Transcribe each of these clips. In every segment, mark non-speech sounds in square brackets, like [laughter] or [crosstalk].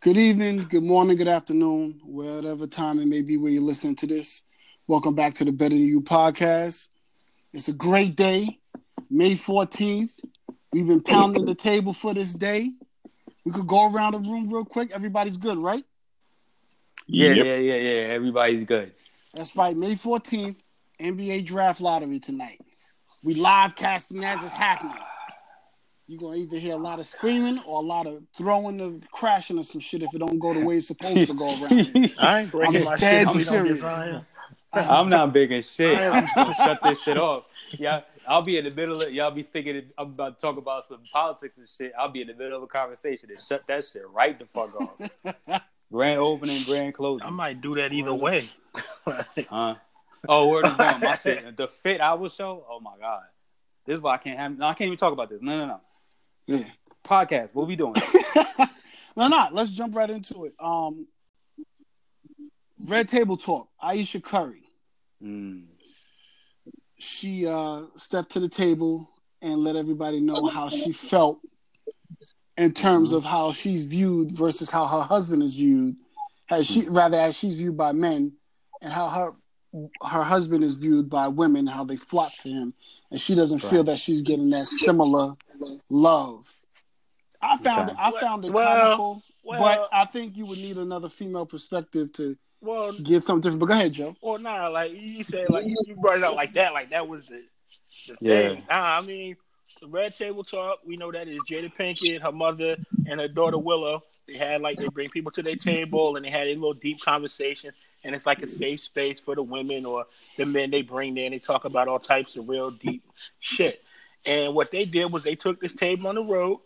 Good evening, good morning, good afternoon, whatever time it may be where you're listening to this. Welcome back to the Better Than You podcast. It's a great day, May 14th. We've been pounding the table for this day. We could go around the room real quick. Everybody's good, right? Yeah, yep. yeah, yeah, yeah. Everybody's good. That's right. May 14th, NBA draft lottery tonight. We live casting as it's happening. You're gonna either hear a lot of screaming or a lot of throwing of crashing or some shit if it don't go the way it's supposed to go around. [laughs] I ain't breaking I'm my dead shit. serious. I'm not breaking shit. I'm just gonna shut this shit off. Yeah, I'll be in the middle of y'all be thinking I'm about to talk about some politics and shit. I'll be in the middle of a conversation and shut that shit right the fuck off. [laughs] grand opening, grand closing. I might do that either way. [laughs] huh? Oh, word is down. My shit. The fit I will show. Oh my god. This is why I can't have. No, I can't even talk about this. No, no, no. Yeah. Podcast. What we doing? [laughs] no, not. Let's jump right into it. Um, Red Table Talk. Ayesha Curry. Mm. She uh, stepped to the table and let everybody know how she felt in terms of how she's viewed versus how her husband is viewed. Has she rather as she's viewed by men, and how her her husband is viewed by women, how they flock to him, and she doesn't right. feel that she's getting that similar love. I found okay. it. I found it well, comical, well, but I think you would need another female perspective to well give something different. But go ahead, Joe. Well, nah, like you said, like you, brought it up like that, like that was the, the yeah. thing. Nah, I mean, the Red Table Talk. We know that is Jada Pinkett, her mother, and her daughter Willow. They had like they bring people to their table and they had a little deep conversations and it's like a safe space for the women or the men they bring there and they talk about all types of real deep shit. And what they did was they took this table on the road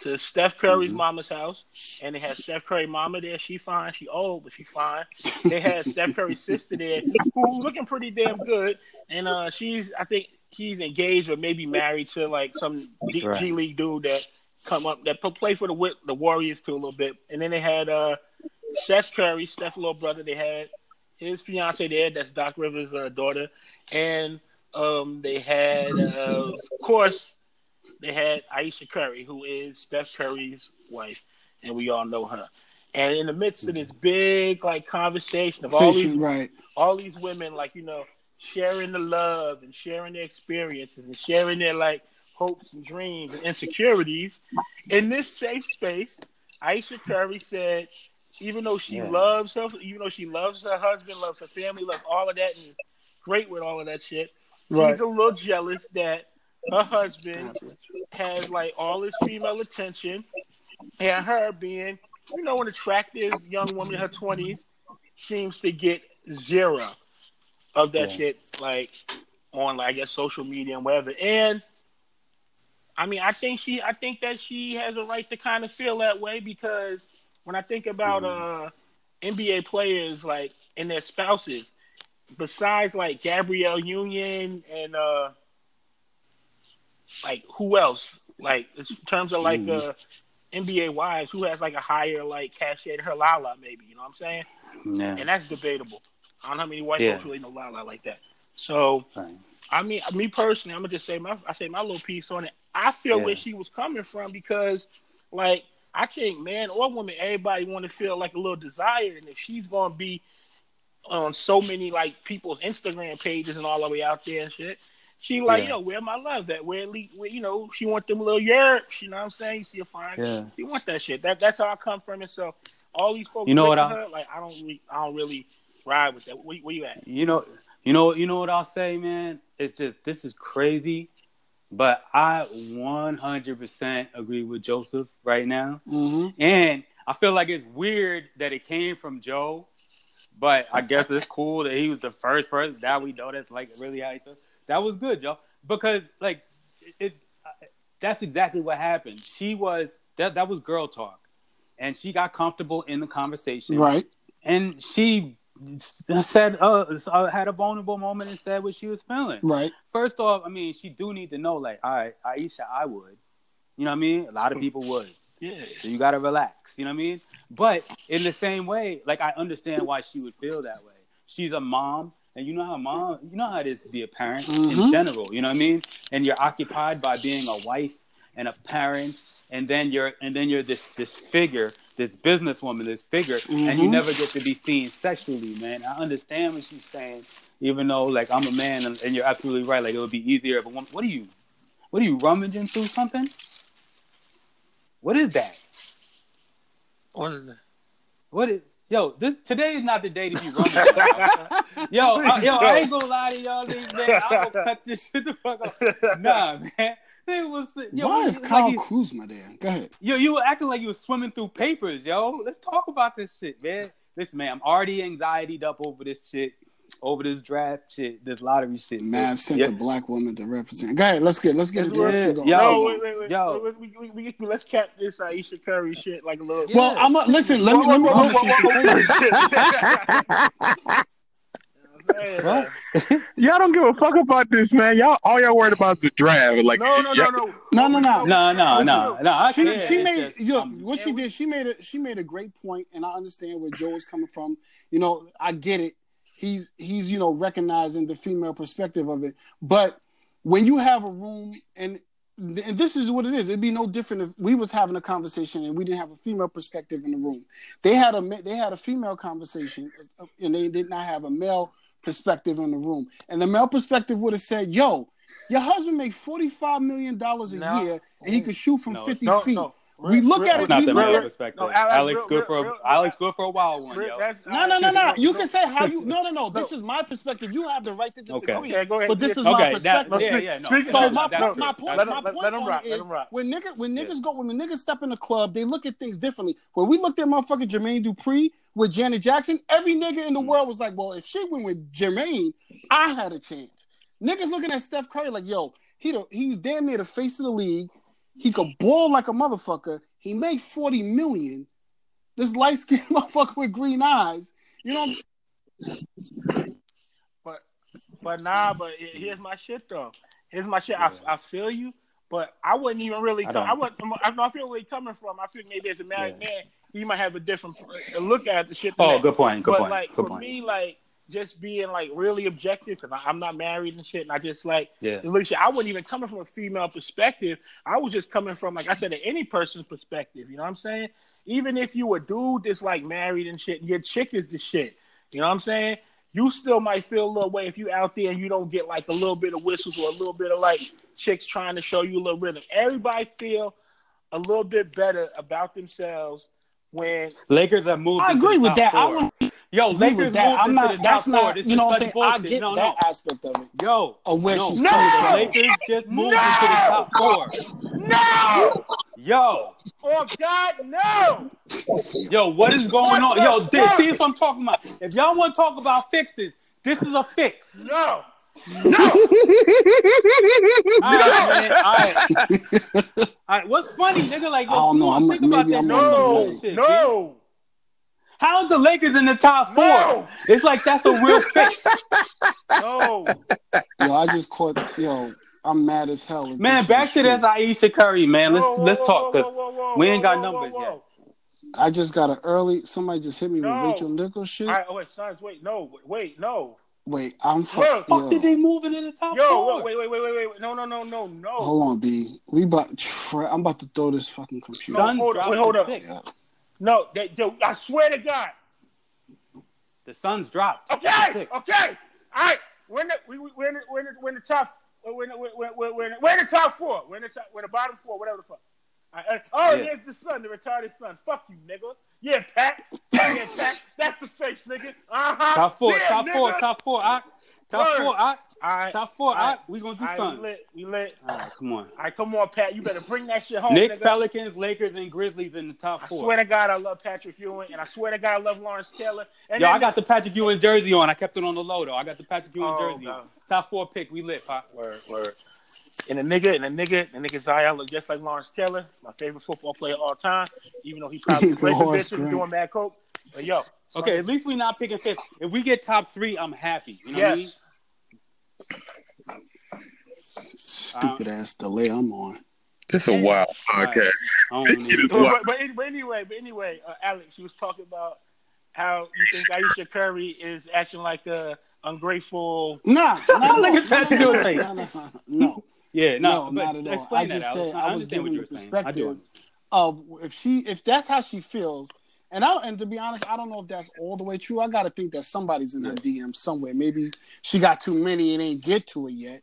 to Steph Curry's mm-hmm. mama's house, and they had Steph Curry mama there. She fine, she old, but she fine. They had Steph Curry's sister there, who looking pretty damn good, and uh, she's I think she's engaged or maybe married to like some G, right. G League dude that come up that play for the the Warriors too a little bit. And then they had uh, Seth Curry, Steph's little brother. They had his fiance there. That's Doc Rivers' uh, daughter, and um, they had, uh, of course, they had Ayesha Curry, who is Steph Curry's wife, and we all know her. And in the midst of this big like conversation of all these right. all these women, like you know, sharing the love and sharing their experiences and sharing their like hopes and dreams and insecurities, in this safe space, Ayesha Curry said, even though she yeah. loves her, even though she loves her husband, loves her family, loves all of that, and is great with all of that shit. Right. She's a little jealous that her husband has like all his female attention, and her being, you know, an attractive young woman in her twenties, seems to get zero of that yeah. shit, like on like I guess social media and whatever. And I mean, I think she, I think that she has a right to kind of feel that way because when I think about mm-hmm. uh, NBA players like and their spouses, besides like Gabrielle Union and uh, like who else? Like in terms of like mm. uh, NBA wives, who has like a higher like cachet to her Lala, maybe you know what I'm saying? Yeah. And that's debatable. I don't know how many white yeah. folks really know Lala like that. So, right. I mean, me personally, I'm gonna just say my I say my little piece on it. I feel yeah. where she was coming from because, like, I think man or woman, everybody want to feel like a little desire, and if she's gonna be on so many like people's Instagram pages and all the way out there and shit, she like, yeah. yo, where my love that? Where, where you know, she want them little yerps, you know what I'm saying? You see a fine, yeah. she want that shit. That that's how I come from. And so all these folks, you know what I her, like, I don't, really, I don't really ride with that. Where, where you at? You know, you know, you know what I'll say, man. It's just this is crazy but I 100% agree with Joseph right now. Mm-hmm. And I feel like it's weird that it came from Joe, but I guess it's cool that he was the first person. That we know that's like really how he felt. That was good, Joe, because like it, it that's exactly what happened. She was that that was girl talk, and she got comfortable in the conversation, right? And she said uh, had a vulnerable moment and said what she was feeling. Right. First off, I mean, she do need to know, like, all right, Ayesha, I would. You know what I mean? A lot of people would. Yeah. So you gotta relax. You know what I mean? But in the same way, like I understand why she would feel that way. She's a mom, and you know how mom, you know how it is to be a parent mm-hmm. in general. You know what I mean? And you're occupied by being a wife and a parent, and then you're and then you're this this figure this businesswoman, this figure, mm-hmm. and you never get to be seen sexually, man. I understand what she's saying, even though like I'm a man, and, and you're absolutely right. Like it would be easier, but what are you, what are you rummaging through something? What is that? What is that? What is? Yo, this today is not the day to be rummaging. [laughs] yo, yo, I ain't gonna lie to y'all, these man. I'm gonna cut this shit the fuck off. Nah, man. It was, yo, Why is Kyle like Kuzma there? Go ahead. Yo, you were acting like you were swimming through papers, yo. Let's talk about this shit, man. Listen, man, I'm already anxietyed up over this shit, over this draft shit, this lottery shit. Mav sent a black woman to represent. Go ahead, let's get let's get into yeah. Yo, no, wait, wait, wait. Yo. Wait, we, we, we, we, let's cap this Ayesha Curry shit like a little. Yeah. Well, I'm a, listen. Let me. Let me [laughs] y'all don't give a fuck about this, man. Y'all all y'all worried about is the draft. Like no, no, no, no, no, no, no, no, no, no, no. She she made you know, what she did. She made a she made a great point, and I understand where Joe is coming from. You know, I get it. He's he's you know recognizing the female perspective of it, but when you have a room and and this is what it is. It'd be no different if we was having a conversation and we didn't have a female perspective in the room. They had a they had a female conversation and they did not have a male perspective in the room. And the male perspective would have said, "Yo, your husband make forty five million dollars a no. year, and he could shoot from no, fifty no, feet." We look at it. Not the male perspective. No, Alex, Alex real, good for a, Alex good for a wild one. Yo. No, no, no, no. You can say how you. No, no, no. This is my perspective. You have the right to disagree. Okay, okay go ahead. But this is okay, my perspective. That, yeah, yeah, no. So my, my, my point, let my point let him rock, is when niggas when niggas go when the niggas step in the club, they look at things differently. When we looked at motherfucking Jermaine Dupri with Janet Jackson, every nigga in the mm. world was like, well, if she went with Jermaine, I had a chance. Niggas looking at Steph Curry like, yo, he the, he's damn near the face of the league. He could ball like a motherfucker. He made 40 million. This light skinned [laughs] motherfucker with green eyes. You know But but nah, but here's my shit though. Here's my shit. Yeah. I, I feel you, but I wouldn't even really. I, I would. I, I feel where he's coming from. I feel maybe as a married yeah. man, he might have a different uh, look at the shit. Oh, that. good point. Good but point. like good for point. me, like just being like really objective because I'm not married and shit, and I just like yeah. Look, I wasn't even coming from a female perspective. I was just coming from like I said, any person's perspective. You know what I'm saying? Even if you a dude that's like married and shit, and your chick is the shit. You know what I'm saying? You still might feel a little way if you out there and you don't get like a little bit of whistles or a little bit of like chicks trying to show you a little rhythm. Everybody feel a little bit better about themselves when Lakers are moving. I agree with that. Four. I would Yo, Lakers that. I'm not. That's not. you know what I'm saying? Bullshit. I get no, that no. aspect of it. Yo, of where no, she's no, coming from. Lakers just moved no, into the top four. No. Yo. Oh God, no. Yo, what is going on? Yo, this, see what I'm talking about. If y'all want to talk about fixes, this is a fix. No. No. [laughs] all right, man. All right. All right. What's funny, nigga? Like, yo, I don't know. I'm, think about that. No. Shit, no. How's the Lakers in the top four? No. It's like that's a real fix. [laughs] no. Yo, I just caught. Yo, I'm mad as hell. Man, back to this Ayesha Curry, man. Let's whoa, let's talk because we ain't got numbers yet. I just got an early. Somebody just hit me no. with Rachel Nichols shit. All right, oh, wait, sons, wait, no, wait, no. Wait, I'm fuck. Fuck did they move into the top yo, four? wait, wait, wait, wait, wait, no, no, no, no, no. Hold on, B. We about. Tra- I'm about to throw this fucking computer. No, hold wait, hold up. Yeah. No, they, yo, I swear to God. The Suns dropped. Okay, okay. All right, we're in the, we, we're in the, we're in the, we're in the top. We're in the, we're, we're, we're, in the, we're in the top four. We're in the top, we're in the bottom four, whatever the fuck. Right, oh, yeah. there's the son, the retarded son. Fuck you, nigga. Yeah, Pat. Yeah, Pat. That's the face, nigga. Uh huh. Top four, yeah, top nigga. four, top four. I, Top Word. four, I, all right. Top four, all right. I, we gonna do all right, something. We lit. We lit. All right, come on. All right, come on, Pat. You better bring that shit home. Knicks, nigga. Pelicans, Lakers, and Grizzlies in the top four. I swear to God, I love Patrick Ewing, and I swear to God, I love Lawrence Taylor. And Yo, I got the Patrick Ewing jersey on. I kept it on the low though. I got the Patrick Ewing oh, jersey on. Top four pick. We lit, Pop. Word, word. And the nigga, and the nigga, the nigga Zion look just like Lawrence Taylor, my favorite football player of all time. Even though he probably played [laughs] the bitches doing bad coke. But yo, okay, at least we're not picking fifth. If we get top three, I'm happy. You know yes. what I mean? Stupid ass delay I'm on. It's a wild podcast. But, but, anyway, but anyway, uh, Alex, you was talking about how you think Ayesha Curry is acting like a ungrateful. Nah, not like it's Patrick Ewing. No, no, Yeah, no, no not at all. I just said I, I was giving the perspective of if she if that's how she feels. And I and to be honest, I don't know if that's all the way true. I got to think that somebody's in her DM somewhere. Maybe she got too many and ain't get to it yet.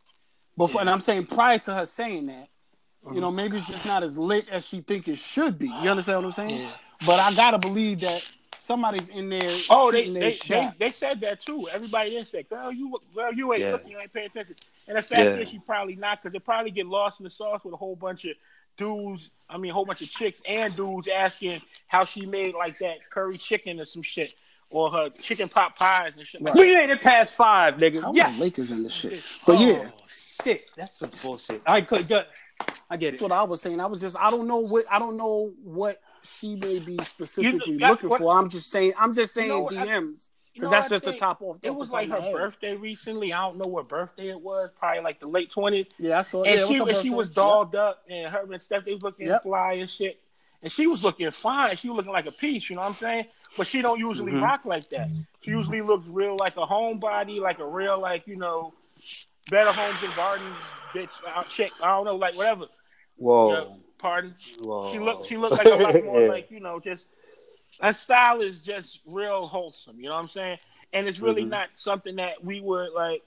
But yeah. and I'm saying prior to her saying that, you know, mm-hmm. maybe it's just not as lit as she think it should be. You understand what I'm saying? Yeah. But I gotta believe that somebody's in there. Oh, they they, they, they said that too. Everybody did say, "Girl, you girl, you ain't yeah. looking, you ain't paying attention." And the fact yeah. is, she probably not because they probably get lost in the sauce with a whole bunch of dudes. I mean, a whole bunch of chicks and dudes asking how she made like that curry chicken or some shit. Or her chicken pot pies and shit. Right. we ain't it past five, nigga. How yeah, Lakers in the shit. But oh, yeah, shit, that's some bullshit. I could, I get it. That's what I was saying. I was just, I don't know what, I don't know what she may be specifically got, looking what, for. I'm just saying, I'm just saying you know, DMs because that's just the top off. It was like her head. birthday recently. I don't know what birthday it was. Probably like the late twenties. Yeah, I saw. And yeah, she, and she was dolled yep. up, and her and Steph they was looking yep. fly and shit. And she was looking fine. She was looking like a piece, you know what I'm saying? But she don't usually mm-hmm. rock like that. She usually looks real like a homebody, like a real like you know, better homes and gardens bitch. I'll check. I don't know, like whatever. Whoa. You know, pardon. Whoa. She looked. She looked like a lot more [laughs] like you know, just her style is just real wholesome. You know what I'm saying? And it's really mm-hmm. not something that we would like.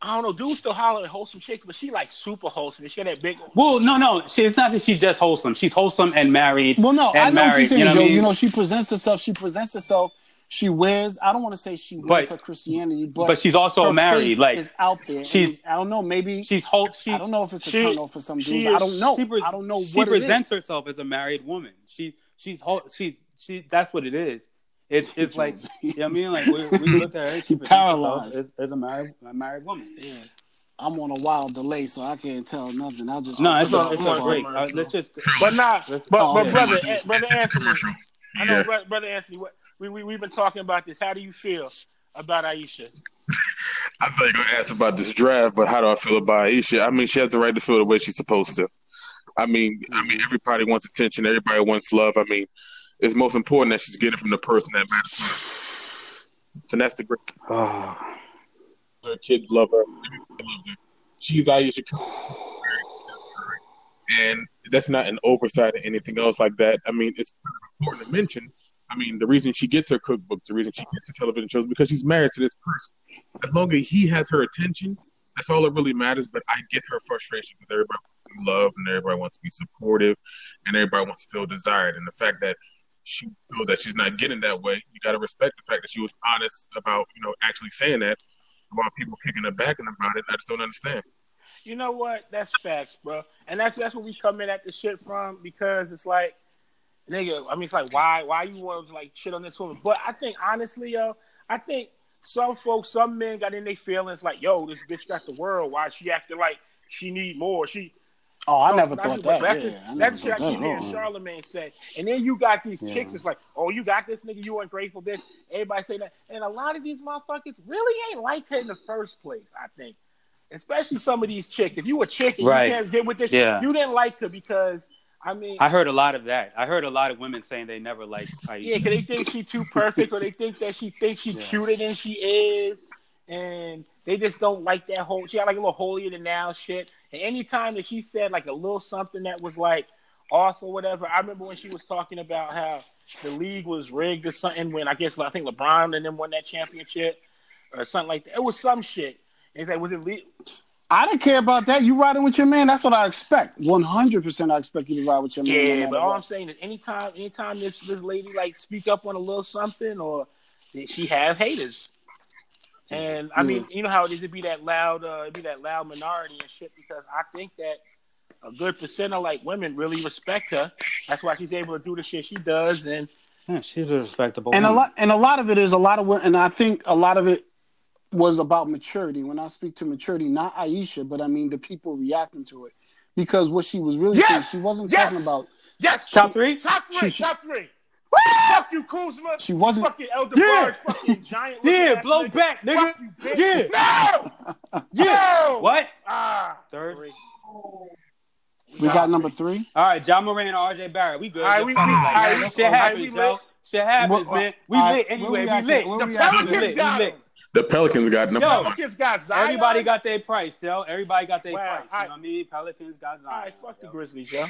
I don't know. Dudes still holler at wholesome chicks, but she like super wholesome. She got that big. Well, no, no. She, it's not that she's just wholesome. She's wholesome and married. Well, no, I know married, what you're saying, you know Joe. I mean? You know, she presents herself. She presents herself she wears. I don't want to say she wears but, her Christianity, but but she's also married. Like is out there. She's I don't know. Maybe she's whole. She, I don't know if it's a she, turn off for some dudes. Is, I don't know. Pre- I don't know. She presents herself as a married woman. She she's whole. She she. That's what it is. It's it's like [laughs] you know what I mean. Like we, we look at her. She paralyzed as, as, a married a married woman. Yeah. I'm on a wild delay, so I can't tell nothing. I just no, it's all, it's all great. Uh, let's just, but not, but, but, but brother, brother Anthony, I know, yeah. brother Anthony. What, we, we we've been talking about this. How do you feel about Ayesha? I thought you were gonna ask about this draft, but how do I feel about Ayesha? I mean, she has the right to feel the way she's supposed to. I mean, I mean, mm-hmm. everybody wants attention. Everybody wants love. I mean, it's most important that she's getting from the person that matters to her. And that's the great. Oh. [sighs] Her kids love her. Everybody loves her. She's Ayesha. And that's not an oversight or anything else like that. I mean, it's important to mention I mean, the reason she gets her cookbooks, the reason she gets her television shows, because she's married to this person. As long as he has her attention, that's all that really matters. But I get her frustration because everybody wants to be loved and everybody wants to be supportive and everybody wants to feel desired. And the fact that she feel that she's not getting that way, you got to respect the fact that she was honest about, you know, actually saying that about people kicking her back and about it. I just don't understand. You know what? That's facts, bro. And that's that's where we come in at the shit from because it's like – nigga. I mean, it's like why why you want to like shit on this woman? But I think honestly, yo, I think some folks, some men got in their feelings like, yo, this bitch got the world. Why she acting like she need more? She. Oh, I never thought that. That's, yeah, that's shit I keep hearing Charlemagne say. And then you got these yeah. chicks. It's like, oh, you got this nigga. You ungrateful bitch. Everybody say that. And a lot of these motherfuckers really ain't like her in the first place. I think, especially some of these chicks. If you a chick and right. you can't get with this, yeah. you didn't like her because I mean, I heard a lot of that. I heard a lot of women saying they never liked Ayesha. Yeah, because they think she's too perfect, or they think that she thinks she's yeah. cuter than she is, and they just don't like that whole. She got like a little holier than now shit. And anytime that she said like a little something that was like off or whatever, I remember when she was talking about how the league was rigged or something. When I guess I think LeBron and them won that championship or something like that. It was some shit. And it's like, was it le- I didn't care about that. You riding with your man. That's what I expect. One hundred percent, I expect you to ride with your man. Yeah, but all I'm saying is, anytime, anytime this this lady like speak up on a little something, or she have haters, and I mean, you know how it is to be that loud, uh, be that loud minority and shit. Because I think that a good percent of like women really respect her. That's why she's able to do the shit she does, and yeah, she's a respectable. And woman. a lot, and a lot of it is a lot of, and I think a lot of it was about maturity. When I speak to maturity, not Ayesha, but I mean the people reacting to it. Because what she was really yes! saying, she wasn't yes! talking about Yes, top three? Top three, she, top three. Fuck you, Kuzma. She wasn't fucking Elder yeah. Barge, fucking [laughs] giant. Yeah, blow nigga. back, nigga. You, yeah. No. yeah. No. What? Ah. Third. Three. We got number three. All right, Ja Morant, RJ Barrett. We good. All right, we, we, like, shit happens, yo. Shit happens, man. We lit anyway. We lit. The Pelicans got him. The Pelicans got number Yo, Pelicans got Zion. Everybody got their price, yo. Everybody got their wow. price. You know what I mean? Pelicans got Zion. All right, fuck yo. the Grizzlies, yo.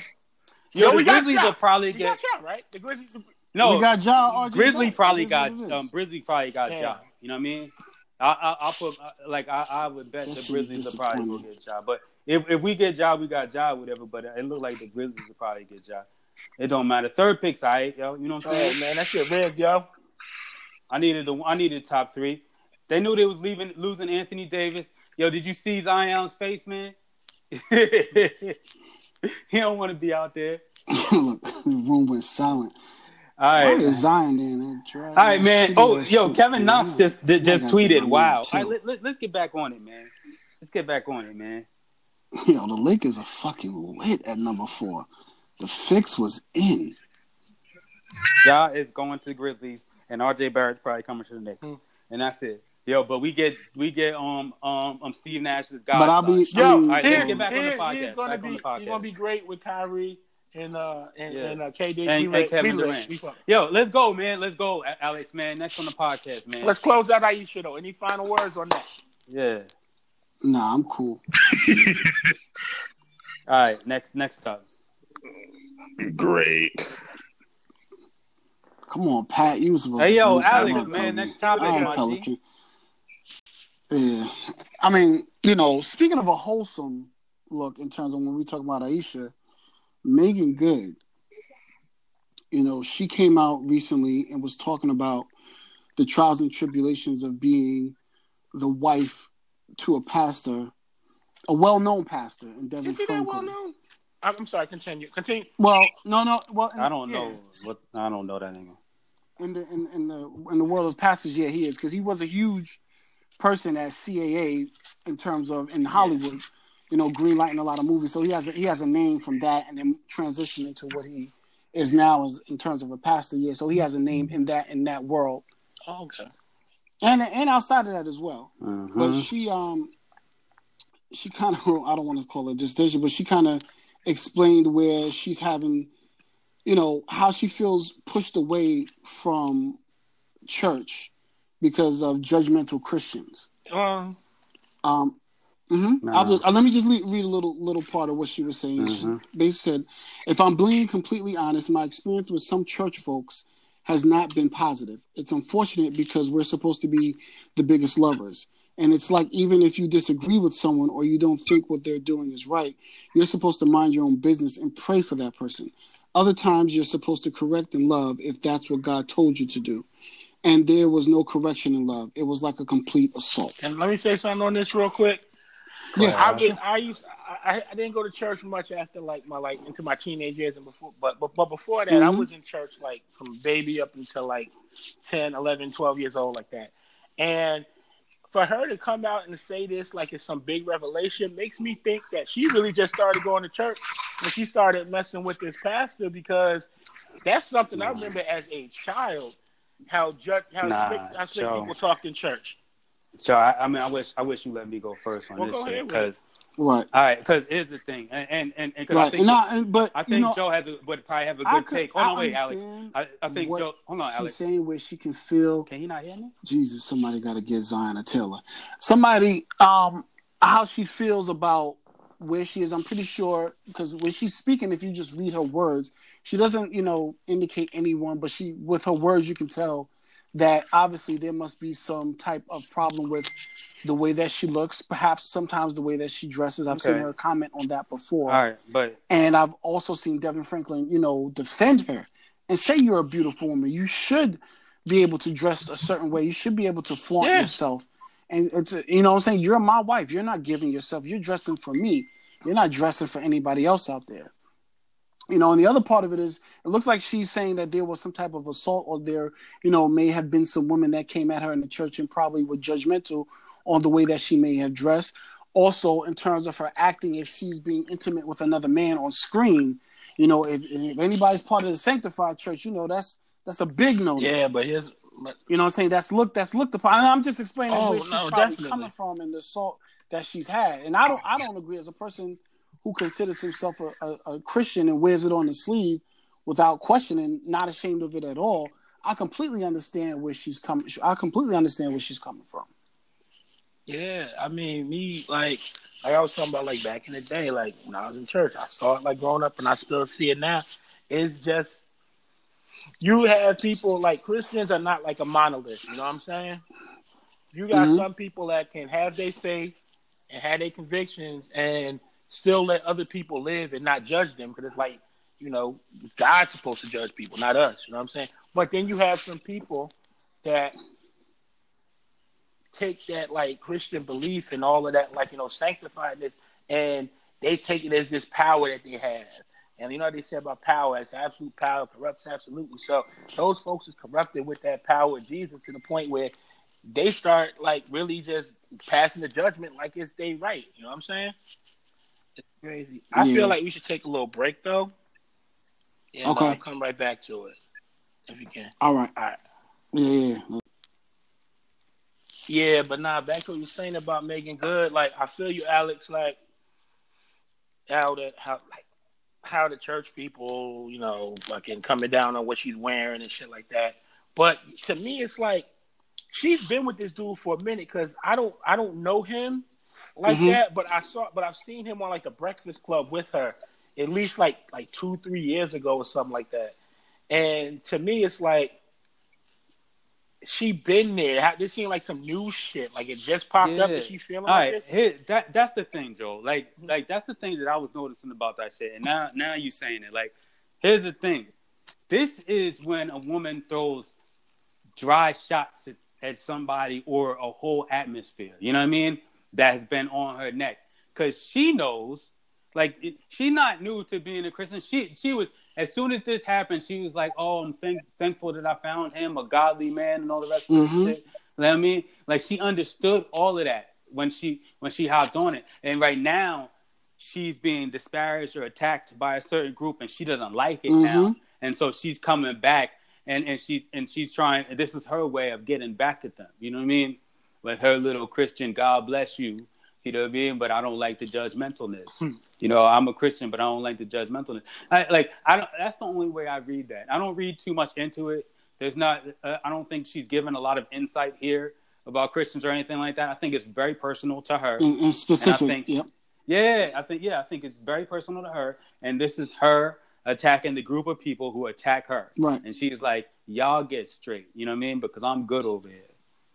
Yo, the Grizzlies will probably we get got right. The Grizzlies. [laughs] no. we got Ja. Grizzly probably got um Grizzly probably got yeah. Ja. You know what I mean? I, I will put uh, like I, I would bet the Grizzlies will probably go get Ja. But if, if we get Ja, we got Ja, whatever. But it looked like the Grizzlies will probably get Ja. It don't matter. Third pick's alright, yo. You know what I'm saying? Oh, man, that shit red, yo. I needed the I needed top three. They knew they was leaving losing Anthony Davis. Yo, did you see Zion's face, man? [laughs] he don't want to be out there. Look, the room went silent. All right, Why is Zion then? All right, man. Oh, yo, Kevin Knox just just, just tweeted. Wow. All right, let, let, let's get back on it, man. Let's get back on it, man. Yo, the Lakers are fucking lit at number four. The fix was in. Ja is going to the Grizzlies, and RJ Barrett's probably coming to the Knicks, hmm. and that's it. Yo, but we get we get um um um Steve Nash's guy. But I'll be yo. All right, let's get back on the podcast. He's gonna be he's gonna be great with Kyrie and uh and, yeah. and uh, KD and, and Kevin Durant. Yo, let's go, man. Let's go, Alex, man. Next on the podcast, man. Let's close out Ayesha though. Any final words on that? Yeah. Nah, I'm cool. [laughs] All right, next next up. Great. Come on, Pat. You was supposed hey, to yo, Alex, man. Next topic, my Yeah, I mean, you know, speaking of a wholesome look in terms of when we talk about Ayesha, Meagan Good, you know, she came out recently and was talking about the trials and tribulations of being the wife to a pastor, a well-known pastor in DeVon Franklin. well-known? I'm sorry. Continue. Continue. Well, no, no. Well, I don't yeah. know what I don't know that name. In the in, in the in the world of pastors, yeah, he is because he was a huge person at CAA in terms of in Hollywood. Yeah you know, greenlighting a lot of movies. So he has a, he has a name from that, and then transition into what he is now as in terms of a pastor. Yeah, so he has a name in that in that world. Oh, okay. And and outside of that as well. Mm-hmm. But she um she kind of [laughs] I don't want to call it decision, but she kind of explained where she's having, you know, how she feels pushed away from church because of judgmental Christians. Um, um Mm-hmm. Nah. Was, uh, let me just read, read, a little little part of what she was saying. Mm-hmm. She basically said, "If I'm being completely honest, my experience with some church folks has not been positive. It's unfortunate because we're supposed to be the biggest lovers, and it's like even if you disagree with someone or you don't think what they're doing is right, you're supposed to mind your own business and pray for that person. Other times, you're supposed to correct and love if that's what God told you to do." And there was no correction in love. It was like a complete assault. And let me say something on this real quick yeah, I, been, I used I, I didn't go to church much after like my like into my teenage years and before but but, but before that mm-hmm. I was in church like from baby up until like 10, 11, 12 years old like that. And for her to come out and say this like it's some big revelation makes me think that she really just started going to church when she started messing with this pastor because that's something I remember as a child how ju- how nah, slick, how slick people talked in church. So I, I, mean, I wish I wish you let me go first on well, this shit because. Right. All right, because here's the thing, and and and, and right. I think, and I, but I think you know, Joe has a, would probably have a good could, take. Hold on, wait, Alex. I, I think Joe. Hold on, she's Alex. saying where she can feel. Can he not hear me? Jesus, somebody got to get Zion a Taylor. Somebody, um, how she feels about where she is. I'm pretty sure because when she's speaking, if you just read her words, she doesn't, you know, indicate anyone, but she with her words you can tell that obviously there must be some type of problem with the way that she looks, perhaps sometimes the way that she dresses. I've okay. seen her comment on that before. All right, but and I've also seen DeVon Franklin, you know, defend her and say you're a beautiful woman. You should be able to dress a certain way. You should be able to flaunt yeah. yourself. And it's you know what I'm saying you're my wife. You're not giving yourself. You're dressing for me. You're not dressing for anybody else out there you know and the other part of it is it looks like she's saying that there was some type of assault or there you know may have been some women that came at her in the church and probably were judgmental on the way that she may have dressed also in terms of her acting if she's being intimate with another man on screen you know if, if anybody's part of the sanctified church you know that's that's a big no yeah but here's you know what i'm saying that's looked that's looked upon i'm just explaining oh, where she's no, probably definitely. coming from and the assault that she's had and i don't i don't agree as a person who considers himself a, a, a Christian and wears it on the sleeve without questioning, not ashamed of it at all, I completely understand where she's coming. I completely understand where she's coming from. Yeah, I mean, me like like I was talking about like back in the day, like when I was in church, I saw it like growing up, and I still see it now. It's just you have people like Christians are not like a monolith. You know what I'm saying? You got mm-hmm. some people that can have their faith and have their convictions and still let other people live and not judge them because it's like you know God's supposed to judge people, not us. You know what I'm saying? But then you have some people that take that like Christian belief and all of that, like you know, sanctifiedness, and they take it as this power that they have. And you know they say about power as absolute power corrupts absolutely. So those folks is corrupted with that power of Jesus to the point where they start like really just passing the judgment like it's they right. You know what I'm saying? It's crazy. I yeah. feel like we should take a little break though. And okay. I'll come right back to it if you can. All right. All right. Yeah. Yeah, but nah, back to what you were saying about Meagan Good. Like, I feel you, Alex. Like, how that how like how the church people, you know, fucking coming down on what she's wearing and shit like that. But to me, it's like she's been with this dude for a minute because I don't I don't know him like mm-hmm. that, but I saw but I've seen him on like the Breakfast Club with her at least like like two three years ago or something like that. And to me, it's like she been there? this seem like some new shit? Like it just popped yeah. up and she feeling All like right. Here, that that's the thing, Joe. Like mm-hmm. like that's the thing that I was noticing about that shit. And now now you saying it. Like here's the thing. This is when a woman throws dry shots at, at somebody or a whole atmosphere. You know what I mean? That has been on her neck because she knows like she's not new to being a Christian. She she was as soon as this happened, she was like, "Oh, I'm thank, thankful that I found him, a godly man, and all the rest mm-hmm. of the shit." You know what I mean? Like she understood all of that when she when she hopped on it, and right now she's being disparaged or attacked by a certain group, and she doesn't like it mm-hmm. now, and so she's coming back, and and she and she's trying. This is her way of getting back at them. You know what I mean? With her little Christian, God bless you you know what I mean? But I don't like the judgmentalness. Hmm. You know, I'm a Christian, but I don't like the judgmentalness. I, like I don't. That's the only way I read that. I don't read too much into it. There's not. Uh, I don't think she's given a lot of insight here about Christians or anything like that. I think it's very personal to her. And, and specific. And I think, yep. Yeah, I think yeah, I think it's very personal to her, and this is her attacking the group of people who attack her. Right. And she's like, "Y'all get straight," you know what I mean? Because I'm good over here.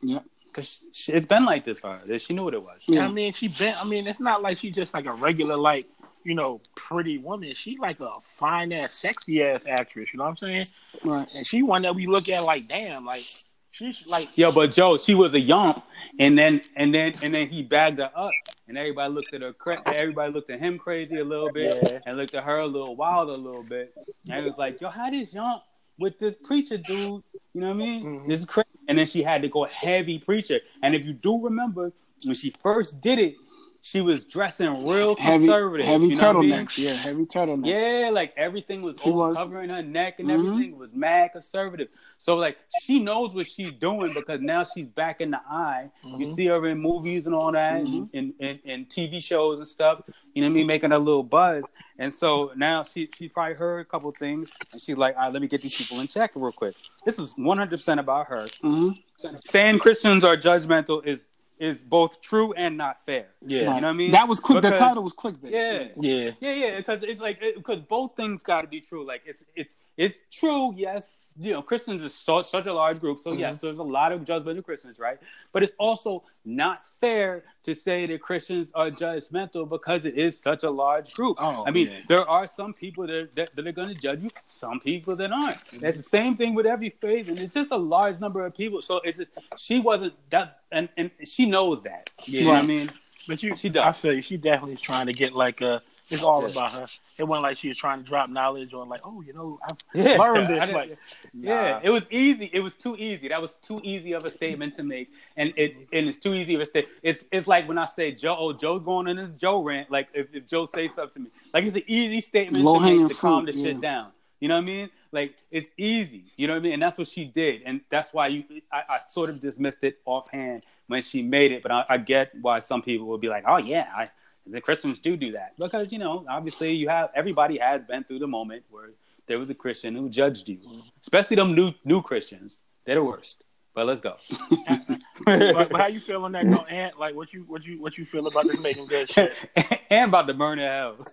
Yep because it's been like this for her. She knew what it was. Yeah, I mean, she been. I mean, it's not like she's just like a regular, like you know, pretty woman. She's like a fine ass, sexy ass actress. You know what I'm saying? Right. And she one that we look at like, damn, like she's like. Yo, but Joe, she was a yump, and then and then and then he bagged her up, and everybody looked at her. Everybody looked at him crazy a little bit, yeah. and looked at her a little wild a little bit, and it was like, yo, how this yump with this preacher dude? You know what I mean? Mm-hmm. This is crazy and then she had to go heavy preacher. And if you do remember, when she first did it, she was dressing real conservative. Heavy, heavy you know turtlenecks. I mean? Yeah, heavy turtlenecks. Yeah, like everything was, was covering her neck and mm-hmm. everything was mad conservative. So like she knows what she's doing because now she's back in the eye. Mm-hmm. You see her in movies and all that, mm-hmm. and, and, and, TV shows and stuff. You know what I mean? Making a little buzz. And so now she she probably heard a couple things, and she's like, "All right, let me get these people in check real quick." This is one hundred percent about her. Mm-hmm. Saying Christians are judgmental is is both true and not fair. Yeah, you know what I mean. That was click. The title was clickbait. Yeah, yeah, yeah, yeah. Because it's like because both things got to be true. Like it's it's it's true. Yes, you know, Christians is so, such a large group. So mm-hmm. yes, there's a lot of judgmental Christians, right? But it's also not fair to say that Christians are judgmental because it is such a large group. Oh, I mean, yeah. there are some people that, are, that, that are going to judge you, some people that aren't. Mm-hmm. It's the same thing with every faith, and it's just a large number of people. So it's just she wasn't that, and and she knows that. Yeah, you know what I mean. But you, she does. I say she definitely is trying to get like a it's all yeah. about her. It wasn't like she was trying to drop knowledge on like, oh, you know, I've [laughs] yeah. learned this. Like, yeah, nah. it was easy. It was too easy. That was too easy of a statement to make, and it and it's too easy of a statement. It's it's like when I say Joe, oh, Joe's going in his Joe rant. Like if, if Joe says something to me, like it's an easy statement Low to make to calm the yeah. shit down. You know what I mean? Like it's easy. You know what I mean? And that's what she did, and that's why you. I, I sort of dismissed it offhand when she made it, but I, I get why some people would be like, "Oh yeah, I." the Christians do do that because you know obviously you have everybody has been through the moment where there was a Christian who judged you, especially them new new Christians. They're the worst. But let's go. [laughs] but, but, how you feeling on that though, Ant? Like what you what you what you feel about this Meagan Good shit? [laughs] and about the burn hell. [laughs]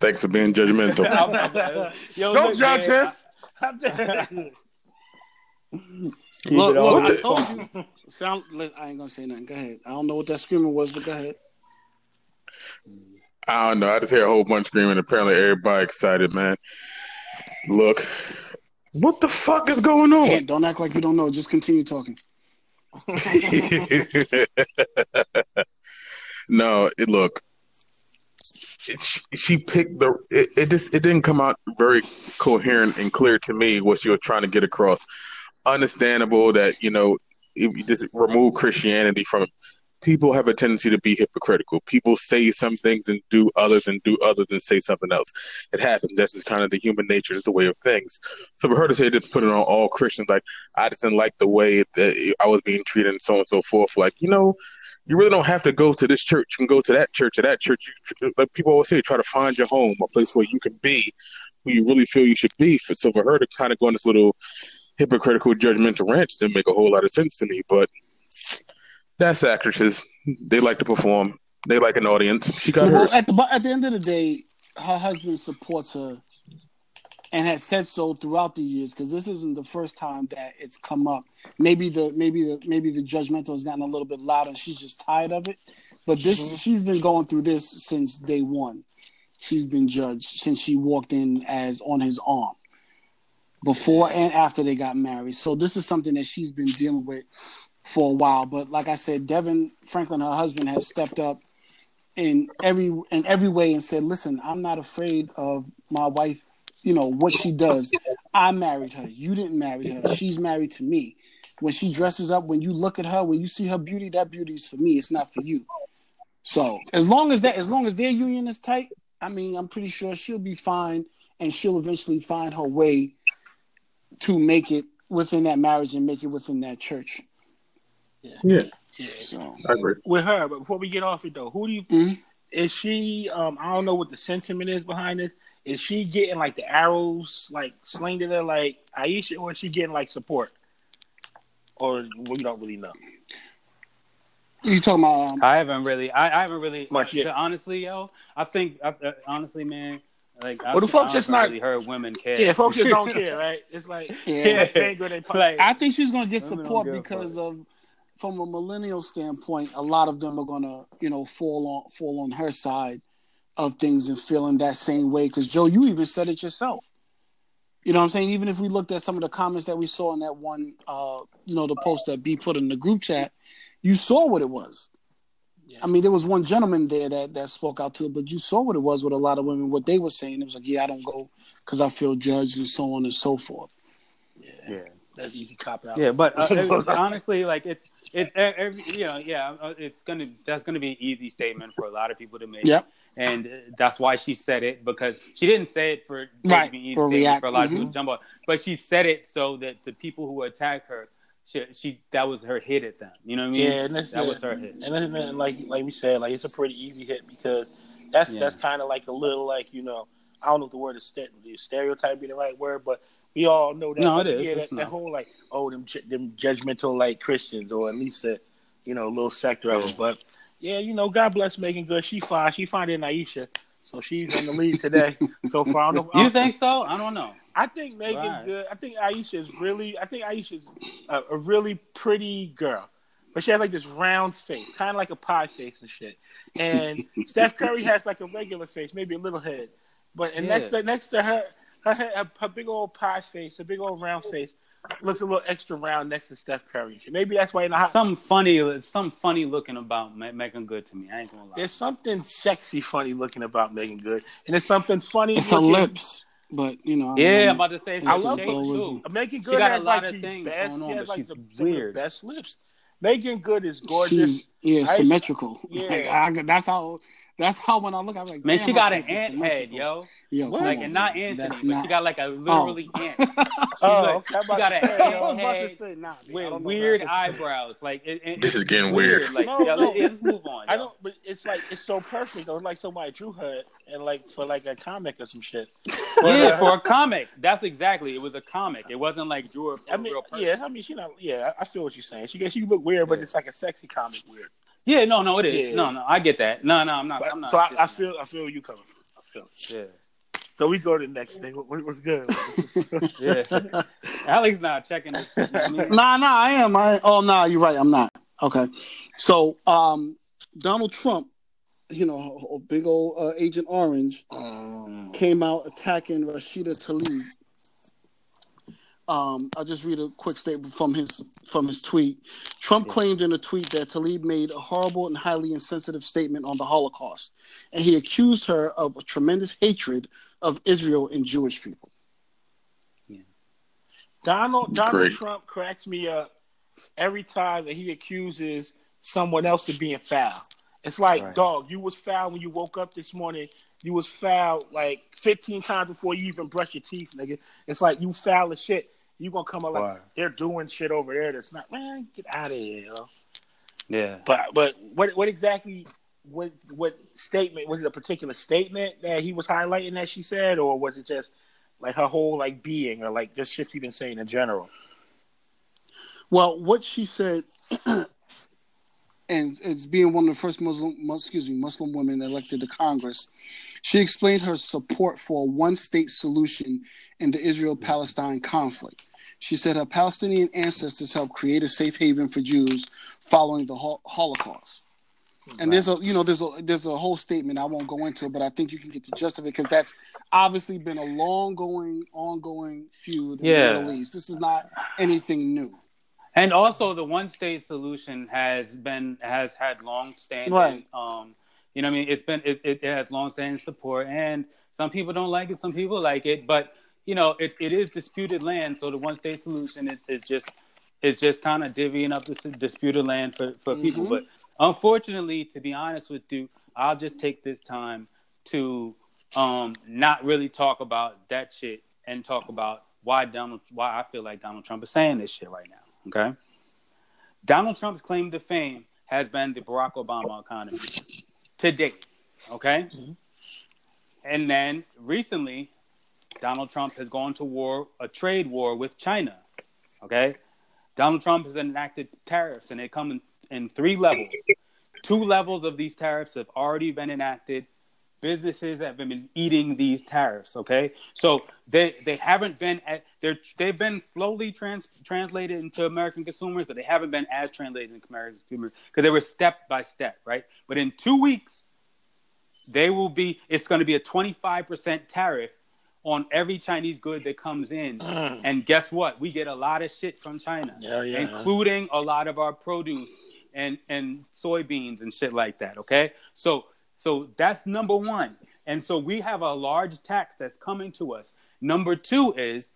Thanks for being judgmental. Yo, Don't judge him. Look, look, I told you. Sound. I ain't gonna say nothing. Go ahead. I don't know what that screaming was, but go ahead. I don't know. I just hear a whole bunch screaming. Apparently, everybody excited, man. Look, what the fuck is going on? Can't, don't act like you don't know. Just continue talking. [laughs] no, it look. It, she picked the. It, it just it didn't come out very coherent and clear to me what she was trying to get across. Understandable that you know, if you just remove Christianity from people have a tendency to be hypocritical. People say some things and do others and do others and say something else. It happens. That's just kind of the human nature, is the way of things. So for her to say to put it on all Christians, like I just didn't like the way that I was being treated and so on and so forth. Like you know, you really don't have to go to this church. You can go to that church or that church. You, like people always say, try to find your home, a place where you can be who you really feel you should be. So for her to kind of go on this little hypocritical, judgmental rant didn't make a whole lot of sense to me. But that's actresses. They like to perform. They like an audience. She got well, hers. At the at the end of the day, her husband supports her and has said so throughout the years because this isn't the first time that it's come up. Maybe the maybe the maybe the judgmental has gotten a little bit louder she's just tired of it. But this mm-hmm. she's been going through this since day one. She's been judged since she walked in as on his arm before and after they got married. So this is something that she's been dealing with for a while. But like I said, DeVon Franklin, her husband, has stepped up in every in every way and said, "Listen, I'm not afraid of my wife. You know what she does. I married her. You didn't marry her. She's married to me. When she dresses up, when you look at her, when you see her beauty, that beauty is for me. It's not for you. So as long as that, as long as their union is tight, I mean, I'm pretty sure she'll be fine, and she'll eventually find her way to make it within that marriage and make it within that church. Yeah. Yeah. yeah. So I agree. With her, but before we get off it though, who do you mm-hmm. is she um I don't know what the sentiment is behind this. Is she getting like the arrows like slinged at her like Ayesha or is she getting like support? Or we don't really know. You talking about? Um, I haven't really. I, I haven't really. Much yet. Honestly, yo, I think. uh, honestly, man, like, well, the folks just not really heard women care. Yeah, folks just don't care, right? [laughs] It's like, yeah, yeah. [laughs] like, I think she's gonna get support because of from a millennial standpoint, a lot of them are gonna, you know, fall on fall on her side of things and feeling that same way. Because Joe, you even said it yourself. You know what I'm saying? Even if we looked at some of the comments that we saw in that one, uh, you know, the post that B put in the group chat, you saw what it was. Yeah. I mean, there was one gentleman there that that spoke out to it, but you saw what it was with a lot of women. What they were saying, it was like, "Yeah, I don't go because I feel judged," and so on and so forth. Yeah, yeah. that's easy cop out. Yeah, but uh, [laughs] honestly, like it's it's every, you know, yeah, uh, it's gonna that's gonna be an easy statement for a lot of people to make. Yep. And that's why she said it because she didn't say it for right for, react- for a lot mm-hmm. of people to jump on, but she said it so that the people who attack her, she, she that was her hit at them. You know what I mean? Yeah, and that it. was her hit. And then, like like we said, like it's a pretty easy hit because that's yeah. that's kind of like a little like you know I don't know if the word is stereotype be the right word, but we all know that. No, it is. Yeah, that, that, whole like, oh, them them judgmental like Christians, or at least a you know little sector of them. But yeah, you know, God bless Meagan Good. She fine. She fine in Ayesha, so she's in the lead today. [laughs] so far, I don't know. You think so? I don't know. I think Meagan right. Good. I think Ayesha is really. I think Ayesha's a, a really pretty girl. But she has like this round face, kind of like a pie face and shit. And [laughs] Steph Curry has like a regular face, maybe a little head. But and yeah. next to, next to her, her, her, her big old pie face, her big old round face, looks a little extra round next to Steph Curry. Maybe that's why. Not, some funny, some funny looking about Meagan Good to me. I ain't gonna lie. There's something sexy, funny looking about Meagan Good, and there's something funny. It's looking, her lips, but you know. Yeah, I'm about to say. I love her too. Meagan Good has like the best. She has like the, the best lips. Meagan Good is gorgeous. She's, yeah, I, symmetrical. Yeah, like, I, that's how That's how when I look, I'm like, man, she got an ant head, yo. Yo, like, on, and not Anthony, That's but not... she got like a oh. literally [laughs] oh. ant. oh, okay. She got an ant head say, nah, with weird eyebrows. Like, it, it, this is getting weird. weird. Like, no, yeah, no. let's move on. I don't, but it's like it's so perfect. Though, like somebody drew her and like for like a comic or some shit. [laughs] yeah, uh, for a comic. That's exactly. It was a comic. It wasn't like drew her. I mean, yeah. I mean, she not. Yeah, I feel what you're saying. She gets you look weird, but it's like a sexy comic weird. Yeah, no, no, it is. Yeah. No, no, I get that. No, no, I'm not. But, I'm not so I, I, feel, I feel you coming. I feel. Yeah. So we go to the next thing. What, what's good? [laughs] yeah, [laughs] Alex not checking. This, [laughs] nah, nah, I am. I oh, nah, you're right. I'm not. Okay, so um, Donald Trump, you know, big old uh, Agent Orange, um. came out attacking Rashida Tlaib um, I'll just read a quick statement from his from his tweet. Trump claimed in a tweet that Tlaib made a horrible and highly insensitive statement on the Holocaust, and he accused her of a tremendous hatred of Israel and Jewish people. Yeah. Donald Donald Great. Trump cracks me up every time that he accuses someone else of being foul. It's like, right. dog, you was foul when you woke up this morning. You was foul like 15 times before you even brush your teeth, nigga. It's like you foul as shit. You gonna come up like they're doing shit over there that's not man, get out of here, yo. Yeah. But but what what exactly what what statement was it a particular statement that he was highlighting that she said, or was it just like her whole like being or like just shit she been saying in general? Well, what she said and as being one of the first Muslim, excuse me, Muslim women elected to Congress, she explained her support for a one-state solution in the Israel-Palestine conflict. She said her Palestinian ancestors helped create a safe haven for Jews following the Holocaust. And there's a you know there's a there's a whole statement I won't go into it, but I think you can get the gist of it because that's obviously been a long going ongoing feud in yeah. the Middle East. This is not anything new. And also, the one state solution has been has had long standing. Right. Um, you know, I mean, it's been it, it has long standing support, and some people don't like it, some people like it, but you know, it, it is disputed land. So the one state solution is, is just is just kind of divvying up this disputed land for for mm-hmm. people. But unfortunately, to be honest with you, I'll just take this time to um, not really talk about that shit and talk about why Donald why I feel like Donald Trump is saying this shit right now. Okay. Donald Trump's claim to fame has been the Barack Obama economy to date. Okay. Mm-hmm. And then recently, Donald Trump has gone to war, a trade war with China. Okay. Donald Trump has enacted tariffs, and they come in, in three levels. Two levels of these tariffs have already been enacted businesses have been eating these tariffs. Okay, so they they haven't been at they're they've been slowly trans, translated into American consumers, but they haven't been as translated into American consumers because they were step by step, right? But in two weeks, they will be. It's going to be a twenty five percent tariff on every Chinese good that comes in. [clears throat] Mm. And guess what? We get a lot of shit from China, yeah, yeah, including a lot of our produce and and soybeans and shit like that. Okay, so so that's number one. And so we have a large tax that's coming to us. Number two is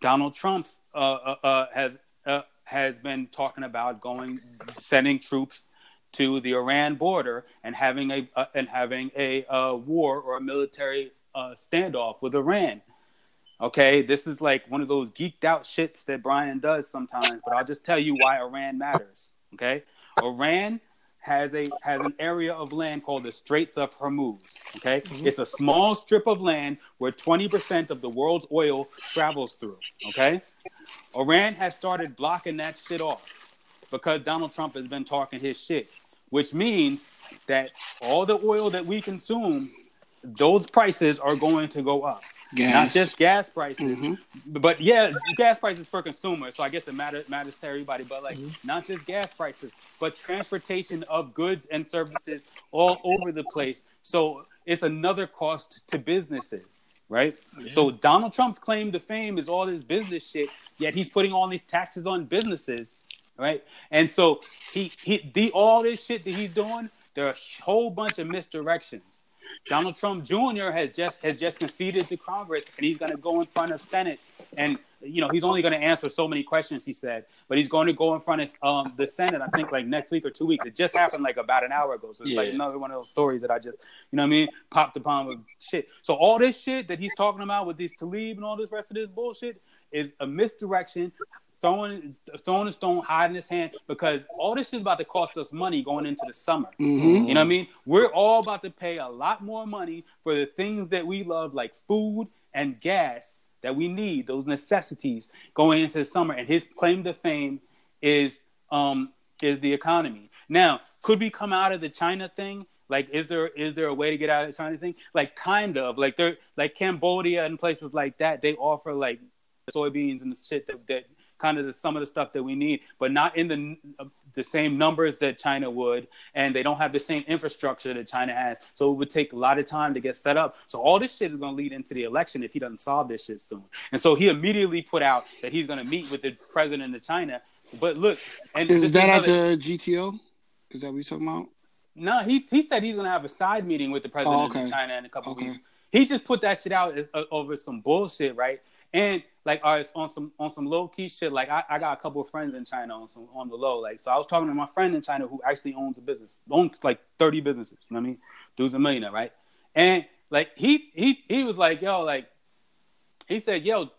Donald Trump uh, uh, uh, has uh, has been talking about going sending troops to the Iran border and having a uh, and having a uh, war or a military standoff with Iran. Okay, this is like one of those geeked out shits that Brian does sometimes, but I'll just tell you why Iran matters. Okay, Iran has a has an area of land called the Straits of Hormuz. Okay, mm-hmm. it's a small strip of land where 20% of the world's oil travels through. Okay, Iran has started blocking that shit off because Donald Trump has been talking his shit, which means that all the oil that we consume, those prices are going to go up. Gas. Not just gas prices, mm-hmm. but yeah, gas prices for consumers. So I guess it matters matters to everybody. But like, mm-hmm. not just gas prices, but transportation of goods and services all over the place. So it's another cost to businesses, right? Yeah. So Donald Trump's claim to fame is all this business shit, yet he's putting all these taxes on businesses, right? And so he he the all this shit that he's doing, there are a whole bunch of misdirections Donald Trump Jr. has just has just conceded to Congress, and he's going to go in front of Senate and you know, he's only going to answer so many questions. He said, but he's going to go in front of um, the Senate. I think like next week or two weeks. It just happened like about an hour ago. So it's yeah. like another one of those stories that I just, you know, what I mean, popped upon with shit. So all this shit that he's talking about with these Tlaib and all this rest of this bullshit is a misdirection throwing throwing a stone, hiding his hand, because all this is about to cost us money going into the summer. Mm-hmm. You know what I mean? We're all about to pay a lot more money for the things that we love, like food and gas that we need, those necessities going into the summer. And his claim to fame is um is the economy. Now, could we come out of the China thing? Like, is there is there a way to get out of the China thing? Like, kind of. Like, they're like Cambodia and places like that. They offer like soybeans and the shit that, that kind of the, some of the stuff that we need, but not in the the same numbers that China would, and they don't have the same infrastructure that China has. So it would take a lot of time to get set up. So all this shit is going to lead into the election if he doesn't solve this shit soon. And so he immediately put out that he's going to meet with the president of China. But look, and is that at the G20? Is that what you're talking about? No, he he said he's going to have a side meeting with the president oh, okay. of China in a couple okay. weeks. He just put that shit out as, uh, over some bullshit, right? And like right, on some on some low key shit. Like I, I got a couple of friends in China on some on the low. Like so I was talking to my friend in China who actually owns a business, owns like 30 businesses. You know what I mean? Dude's a millionaire, right? And like he he he was like, yo, like he said, yo,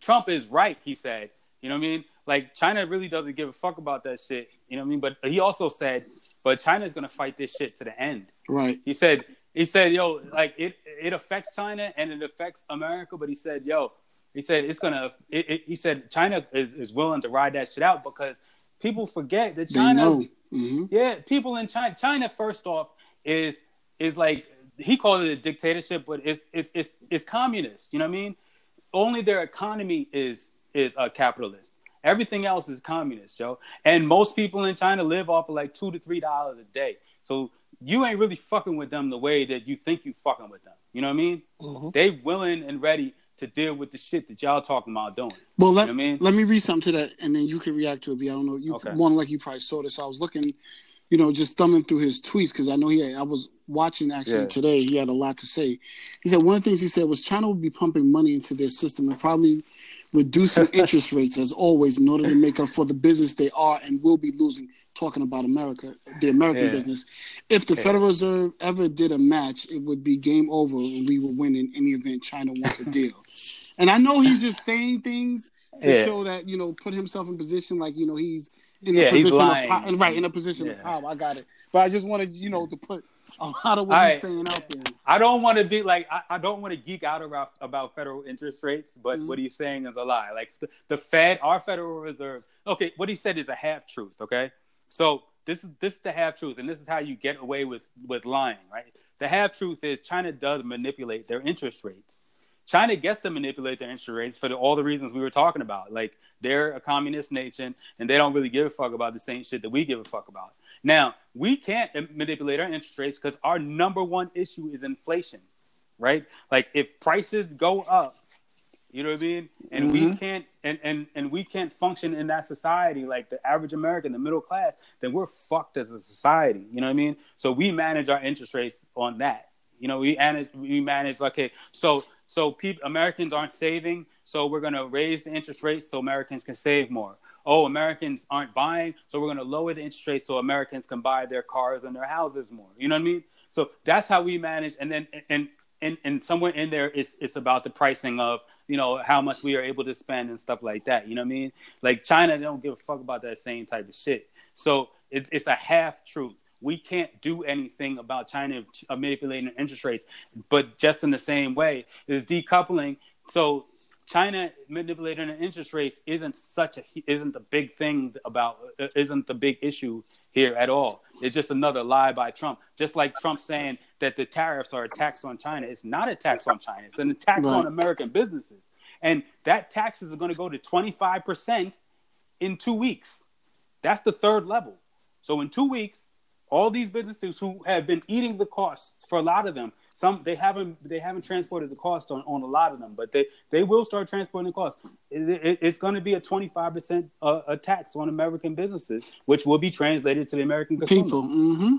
Trump is right, he said. You know what I mean? Like China really doesn't give a fuck about that shit. You know what I mean? But he also said, but China's gonna fight this shit to the end. Right. He said he said, yo, like it it affects China and it affects America, but he said, yo, he said it's gonna. It, it, he said China is, is willing to ride that shit out because people forget that China. Mm-hmm. Yeah, people in China. China first off is is like he called it a dictatorship, but it's it's it's, it's communist. You know what I mean? Only their economy is is a capitalist. Everything else is communist, Joe. And most people in China live off of like two to three dollars a day. So you ain't really fucking with them the way that you think you fucking with them. You know what I mean? Mm-hmm. They willing and ready to deal with the shit that y'all talking about doing. Well, let, you know I mean? let me read something to that, and then you can react to it. I don't know. You okay. one like you probably saw this. I was looking, you know, just thumbing through his tweets because I know he. Had, I was watching actually yeah. today. He had a lot to say. He said one of the things he said was China would be pumping money into their system and probably reducing [laughs] interest rates as always in order to make up for the business they are and will be losing. Talking about America, the American yeah. business. If the Federal Reserve ever did a match, it would be game over and we would win in any event China wants a [laughs] deal. And I know he's just saying things to yeah. show that you know put himself in position like you know he's in a position of power, right in a position of power. I got it, but I just wanted you know to put a lot of what I, he's saying out there. I don't want to be like I, I don't want to geek out about about federal interest rates, but mm-hmm. what he's saying is a lie. Like the, the Fed, our Federal Reserve. Okay, what he said is a half truth. Okay, so this is this is the half truth, and this is how you get away with with lying, right? The half truth is China does manipulate their interest rates. China gets to manipulate their interest rates for the, all the reasons we were talking about. Like they're a communist nation, and they don't really give a fuck about the same shit that we give a fuck about. Now, we can't manipulate our interest rates because our number one issue is inflation, right? Like if prices go up, you know what I mean? And mm-hmm. we can't and, and and we can't function in that society like the average American, the middle class, then we're fucked as a society. You know what I mean? So we manage our interest rates on that. You know, we manage we manage okay, so so people Americans aren't saving, so we're gonna raise the interest rates so Americans can save more oh, Americans aren't buying, so we're going to lower the interest rates so Americans can buy their cars and their houses more. You know what I mean? So that's how we manage. And then, and, and, and somewhere in there, it's, it's about the pricing of, you know, how much we are able to spend and stuff like that. You know what I mean? Like China, they don't give a fuck about that same type of shit. So it, it's a half truth. We can't do anything about China manipulating interest rates, but just in the same way, is decoupling. So China manipulating interest rates isn't such a isn't the big thing about isn't the big issue here at all. It's just another lie by Trump. Just like Trump saying that the tariffs are a tax on China. It's not a tax on China. It's an tax right. on American businesses. And that tax is going to go to 25% in 2 weeks. That's the third level. So in 2 weeks, all these businesses who have been eating the costs for a lot of them some they haven't they haven't transported the cost on, on a lot of them, but they they will start transporting the cost. It, it, it's going to be a twenty five percent uh, tax on American businesses, which will be translated to the American consumer. people. Mm-hmm.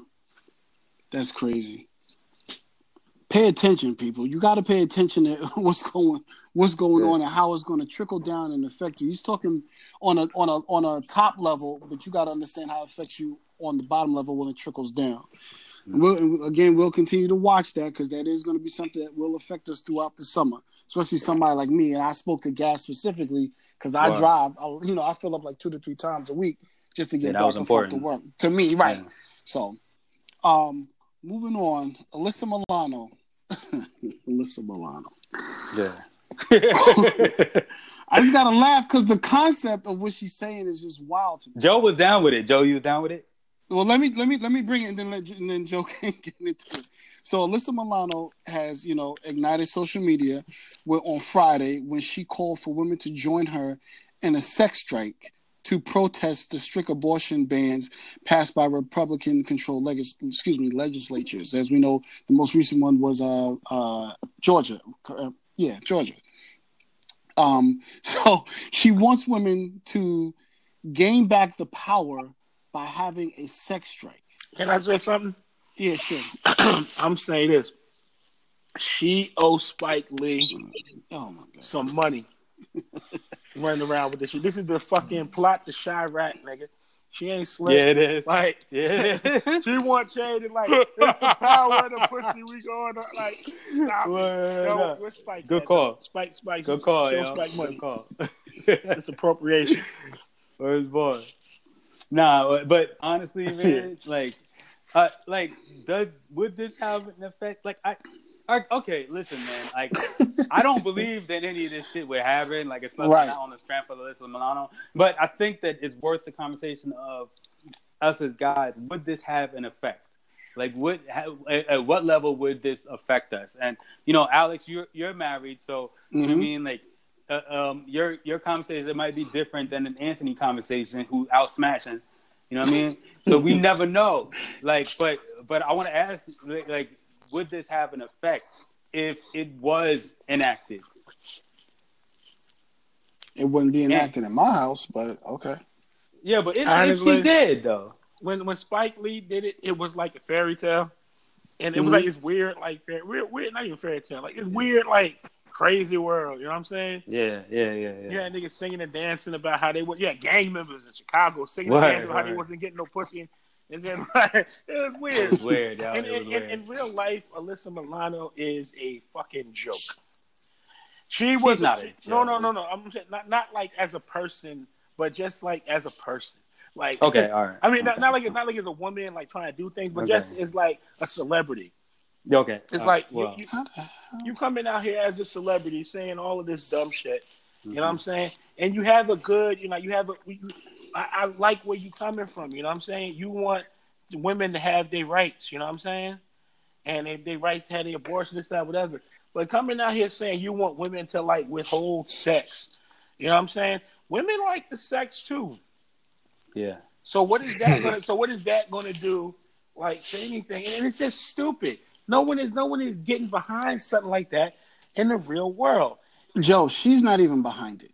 That's crazy. pay attention, people. You got to pay attention to [laughs] what's going what's going yeah. on and how it's going to trickle down and affect you. He's talking on a on a on a top level, but you got to understand how it affects you on the bottom level when it trickles down. Mm-hmm. We'll, again, we'll continue to watch that because that is going to be something that will affect us throughout the summer, especially somebody like me. And I spoke to Gas specifically because I wow. drive. I, you know, I fill up like two to three times a week just to get yeah, back and forth to work. To me, right? Yeah. So, um, moving on, Alyssa Milano. [laughs] Alyssa Milano. Yeah. [laughs] I just gotta laugh because the concept of what she's saying is just wild to me. Joe was down with it. Joe, you was down with it? Well, let me let me let me bring it and then let and then Joe [laughs] can get into it. So Alyssa Milano has, you know, ignited social media with, on Friday when she called for women to join her in a sex strike to protest the strict abortion bans passed by Republican-controlled legis- excuse me legislatures. As we know, the most recent one was uh, uh, Georgia. Uh, yeah, Georgia. Um, [laughs] so she wants women to gain back the power by having a sex strike. Can I say something? Yeah, sure. [clears throat] I'm saying this. She owes Spike Lee oh some money [laughs] running around with this shit. This is the fucking plot to Chiraq, nigga. She ain't slick. Yeah, it is. Like, [laughs] yeah, she want Shady like it's the power of the pussy. We going on like, nah, well, no, Spike? Good call. Spike, Spike. Good call, yo. Spike money. Good call. it's appropriation. [laughs] Where's boy? Nah, but honestly, [laughs] man, like, uh, like, does would this have an effect? Like, I, I okay, listen, man. Like, [laughs] I don't believe that any of this shit would happen. Like, especially right. not on the strength of Alyssa Milano. But I think that it's worth the conversation of us as guys. Would this have an effect? Like, would at what level would this affect us? And you know, Alex, you're you're married, so you mm-hmm. know what I mm-hmm. mean. Like, uh, um, your your conversation might be different than an Anthony conversation who out smashing. You know what I mean? so we [laughs] never know. Like, but but I want to ask, like, would this have an effect if it was enacted? It wouldn't be enacted and, in my house, but okay. Yeah, but it, Honestly, she did though. When when Spike Lee did it, it was like a fairy tale, and it mm-hmm. was like it's weird, like weird, weird, not even fairy tale, like it's weird, like crazy world. You know what I'm saying? Yeah, yeah, yeah, yeah. Yeah, niggas singing and dancing about how they were. Yeah, gang members in Chicago singing right, and dancing about how they wasn't getting no pussy. And then [laughs] like, it was weird. It was weird, yo. And, in, weird. In, in, real life, Alyssa Milano is a fucking joke. She was not a, no, no, no, no. I'm saying not not like as a person, but just like as a person. Like okay, all right. I mean, okay. not, not like it's not like as a woman like trying to do things, but okay. just as like a celebrity. Okay. It's uh, like well. you, you, you, coming out here as a celebrity saying all of this dumb shit. Mm-hmm. You know what I'm mm-hmm. saying? And you have a good, you know, you have a. You, I, I, like where you coming from. You know what I'm saying? You want women to have their rights. You know what I'm saying? And they, their rights to have their abortion and stuff, whatever. But coming out here saying you want women to like withhold sex. You know what I'm saying? Women like the sex too. Yeah. So what is that [laughs] gonna? so what is that gonna do? Like to anything? And it's just stupid. No one is no one is getting behind something like that in the real world. Joe, she's not even behind it.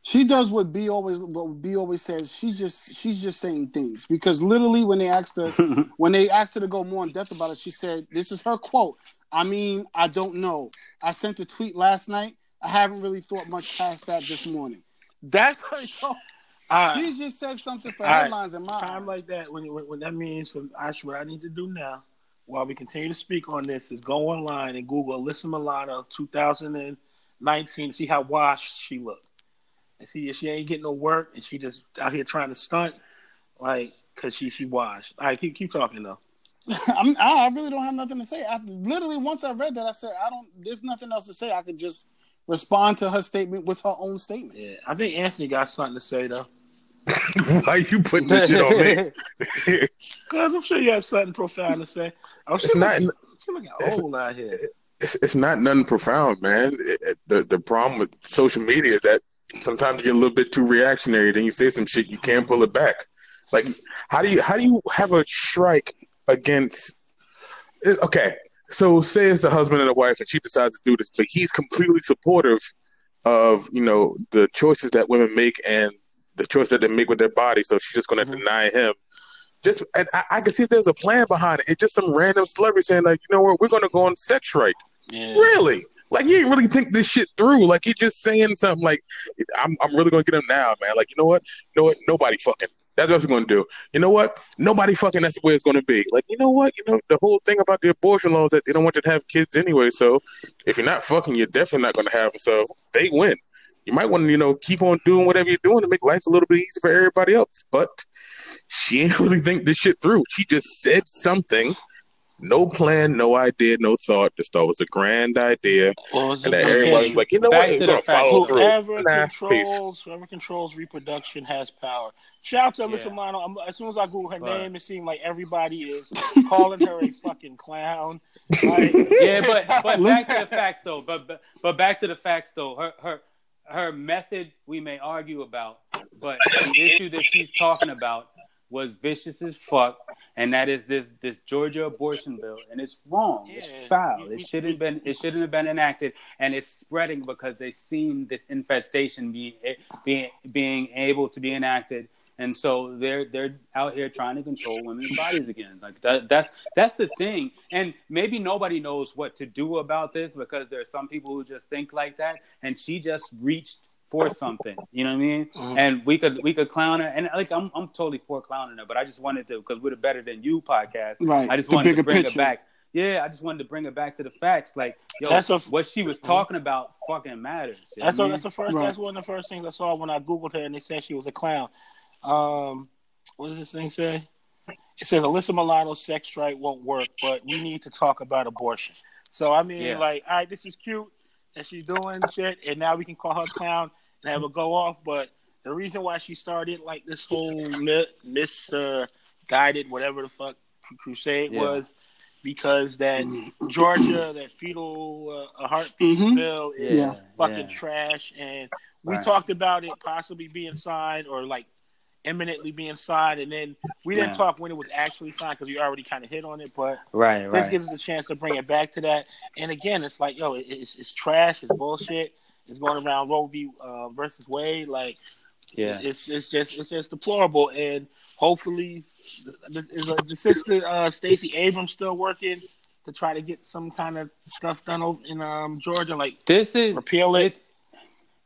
She does what B always what B always says. She just she's just saying things because literally when they asked her [laughs] when they asked her to go more in depth about it, she said this is her quote. I mean, I don't know. I sent a tweet last night. I haven't really thought much past that this morning. That's her. [laughs] So, uh, [laughs] she just said something for headlines right. in my time eyes. like that. When, when, when that means, so actually, what I need to do now while we continue to speak on this is go online and Google Alyssa Milano 2019, see how washed she looked. And see if she ain't getting no work and she just out here trying to stunt, like, because she, she washed. All right, keep, keep talking, though. [laughs] I'm, I really don't have nothing to say. I literally once I read that, I said I don't. There's nothing else to say. I could just respond to her statement with her own statement. Yeah, I think Anthony got something to say though. [laughs] Why you put this shit on me? [laughs] Because I'm sure you have something profound to say. I'm it's not. Looking, looking old out here. It's, it's not nothing profound, man. It, the the problem with social media is that sometimes you get a little bit too reactionary. Then you say some shit, you can't pull it back. Like, how do you how do you have a strike against? Okay, so say it's a husband and a wife, and she decides to do this, but he's completely supportive of you know the choices that women make and the choice that they make with their body. So she's just going to mm-hmm. deny him just and I, I can see there's a plan behind it. It's just some random celebrity saying like, you know what, we're gonna go on sex strike. Yeah. Really? Like you didn't really think this shit through. Like you just saying something like, I'm I'm really gonna get him now, man. Like you know what, you know what, nobody fucking. That's what we're gonna do. You know what? Nobody fucking. That's the way it's gonna be. Like you know what? You know the whole thing about the abortion laws that they don't want you to have kids anyway. So if you're not fucking, you're definitely not gonna have them. So they win. You might want to, you know, keep on doing whatever you're doing to make life a little bit easier for everybody else. But she ain't [laughs] really think this shit through. She just said something no plan, no idea, no thought. Just thought it was a grand idea, well, and that everybody's like, you know Back what, we're gonna follow through. Whoever nah, controls, whoever controls reproduction has power. Shout out to Alyssa yeah. Milano. As soon as I Google her name, it seemed like everybody is [laughs] calling her a fucking clown. Like, [laughs] yeah, but but back to the facts though. But, but but back to the facts though. Her her her method we may argue about, but the issue that she's talking about was vicious as fuck, and that is this this Georgia abortion bill, and it's wrong. Yeah. It's foul. It shouldn't been it shouldn't have been enacted, and it's spreading because they've seen this infestation being being being able to be enacted, and so they're they're out here trying to control women's bodies again. Like that, that's that's the thing, and maybe nobody knows what to do about this because there are some people who just think like that, and she just reached for something. You know what I mean? Mm-hmm. And we could we could clown her, and like I'm I'm totally for clowning her, but I just wanted to because we're the Better Than You podcast. Right. I just the wanted to bring picture. it back. Yeah, I just wanted to bring it back to the facts. Like, yo, that's a, what she was talking about fucking matters. That's, a, that's the first. Right. That's one of the first things I saw when I googled her, and they said she was a clown. Um, what does this thing say? It says Alyssa Milano's sex strike won't work, but we need to talk about abortion. So I mean, yeah. like, all right, this is cute that she's doing shit, and now we can call her clown and have her go off. But the reason why she started like this whole misguided, uh, whatever the fuck crusade yeah. was, because that Georgia, that fetal uh, heartbeat mm-hmm. bill is yeah. fucking yeah. trash, and we right. talked about it possibly being signed or like imminently being signed, and then we didn't yeah. talk when it was actually signed because we already kind of hit on it. But right, this right. gives us a chance to bring it back to that. And again, it's like, yo, it's, it's trash, it's bullshit. It's going around Roe v. Uh, versus Wade, like, yeah, it's it's just it's just deplorable. And hopefully, the, the, the sister uh, Stacey Abrams still working to try to get some kind of stuff done over in um, Georgia, like this is repeal it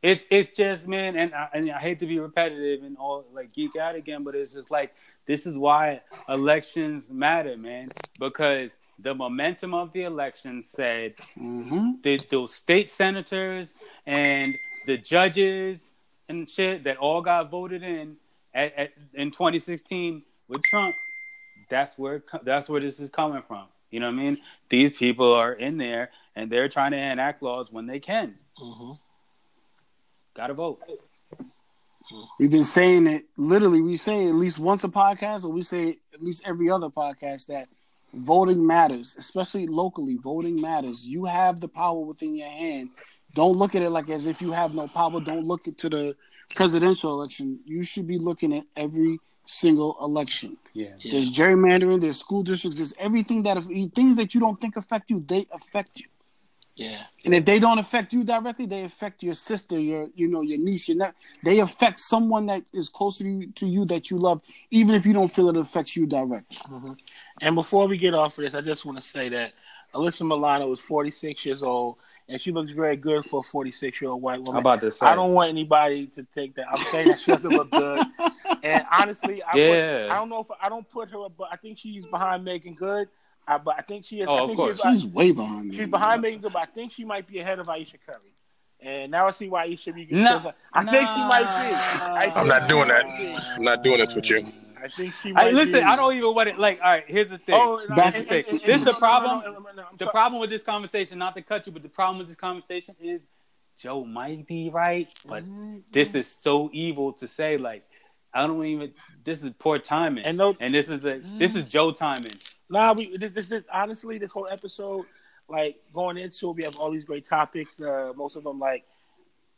it's it's just man, and I, and I hate to be repetitive and all like geek out again, but it's just like this is why elections matter, man, because the momentum of the election said mm-hmm. the, those state senators and the judges and shit that all got voted in at, at, in 2016 with Trump. That's where that's where this is coming from. You know what I mean? These people are in there and they're trying to enact laws when they can. Mm-hmm. Gotta vote. We've been saying it literally. We say at least once a podcast, or we say at least every other podcast that voting matters, especially locally. Voting matters. You have the power within your hand. Don't look at it like as if you have no power. Don't look into the presidential election. You should be looking at every single election. Yeah. There's gerrymandering. There's school districts. There's everything that things that you don't think affect you. They affect you. Yeah. And if they don't affect you directly, they affect your sister, your you know, your niece, your ne- they affect someone that is closer to you that you love, even if you don't feel it affects you directly. Mm-hmm. And before we get off of this, I just want to say that Alyssa Milano is 46 years old, and she looks very good for a 46 year old white woman. How about this? I don't want anybody to think that I'm saying that she doesn't look good. [laughs] And honestly, I, yeah. Put, I don't know if I don't put her, but I think she's behind Meagan Good. I, but I think she is. Oh, I think of course. She's, she's way behind. Me. She's behind Meagan Good, but I think she might be ahead of Ayesha Curry. And now I see why Ayesha be no, I think she might be. I am not doing that. I'm not doing this with you. I think she might I, listen, be. I don't even want it. Like, all right, here's the thing. Oh, no, Back and, and, and, this is the problem. No, no, the problem with this conversation, not to cut you, but the problem with this conversation is Joe might be right, but mm-hmm. this is so evil to say. Like, I don't even. This is poor timing, and, no, and this is a, this is Joe timing. Nah, we this, this this honestly this whole episode, like going into it, we have all these great topics. Uh, most of them like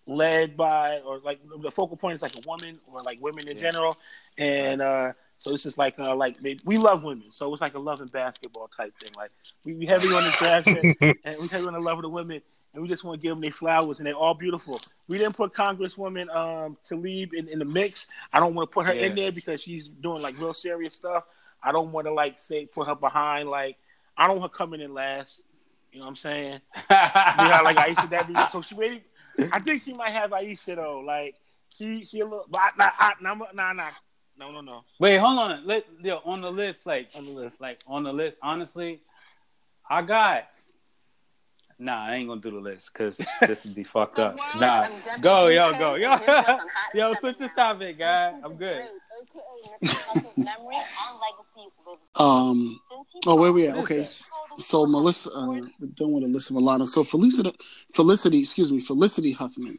led by or like the focal point is like a woman or like women in yeah. general, and uh, so this is like uh, like we love women, so it's like a love and basketball type thing. Like we, we heavy on this draft [laughs] and we heavy on the love of the women, and we just want to give them their flowers, and they're all beautiful. We didn't put Congresswoman um, Tlaib in, in the mix. I don't want to put her yeah. in there because she's doing like real serious stuff. I don't want to like say put her behind. Like I don't want her coming in last. You know what I'm saying? [laughs] yeah, like Ayesha that. So she waiting. I think she might have Ayesha though. Like she she a little. But nah, nah, nah, nah. No, no, no. Wait, hold on. Let yo, on the list, like on the list, like on the list. Honestly, I got. Nah, I ain't gonna do the list because this would be [laughs] fucked up. Nah, go, yo, go, yo, [laughs] yo, switch the topic, guy. I'm good. Um. Oh, where we at? Okay. So Melissa, uh, don't want to listen to Milano. So Felicity, Felicity, excuse me, Felicity Huffman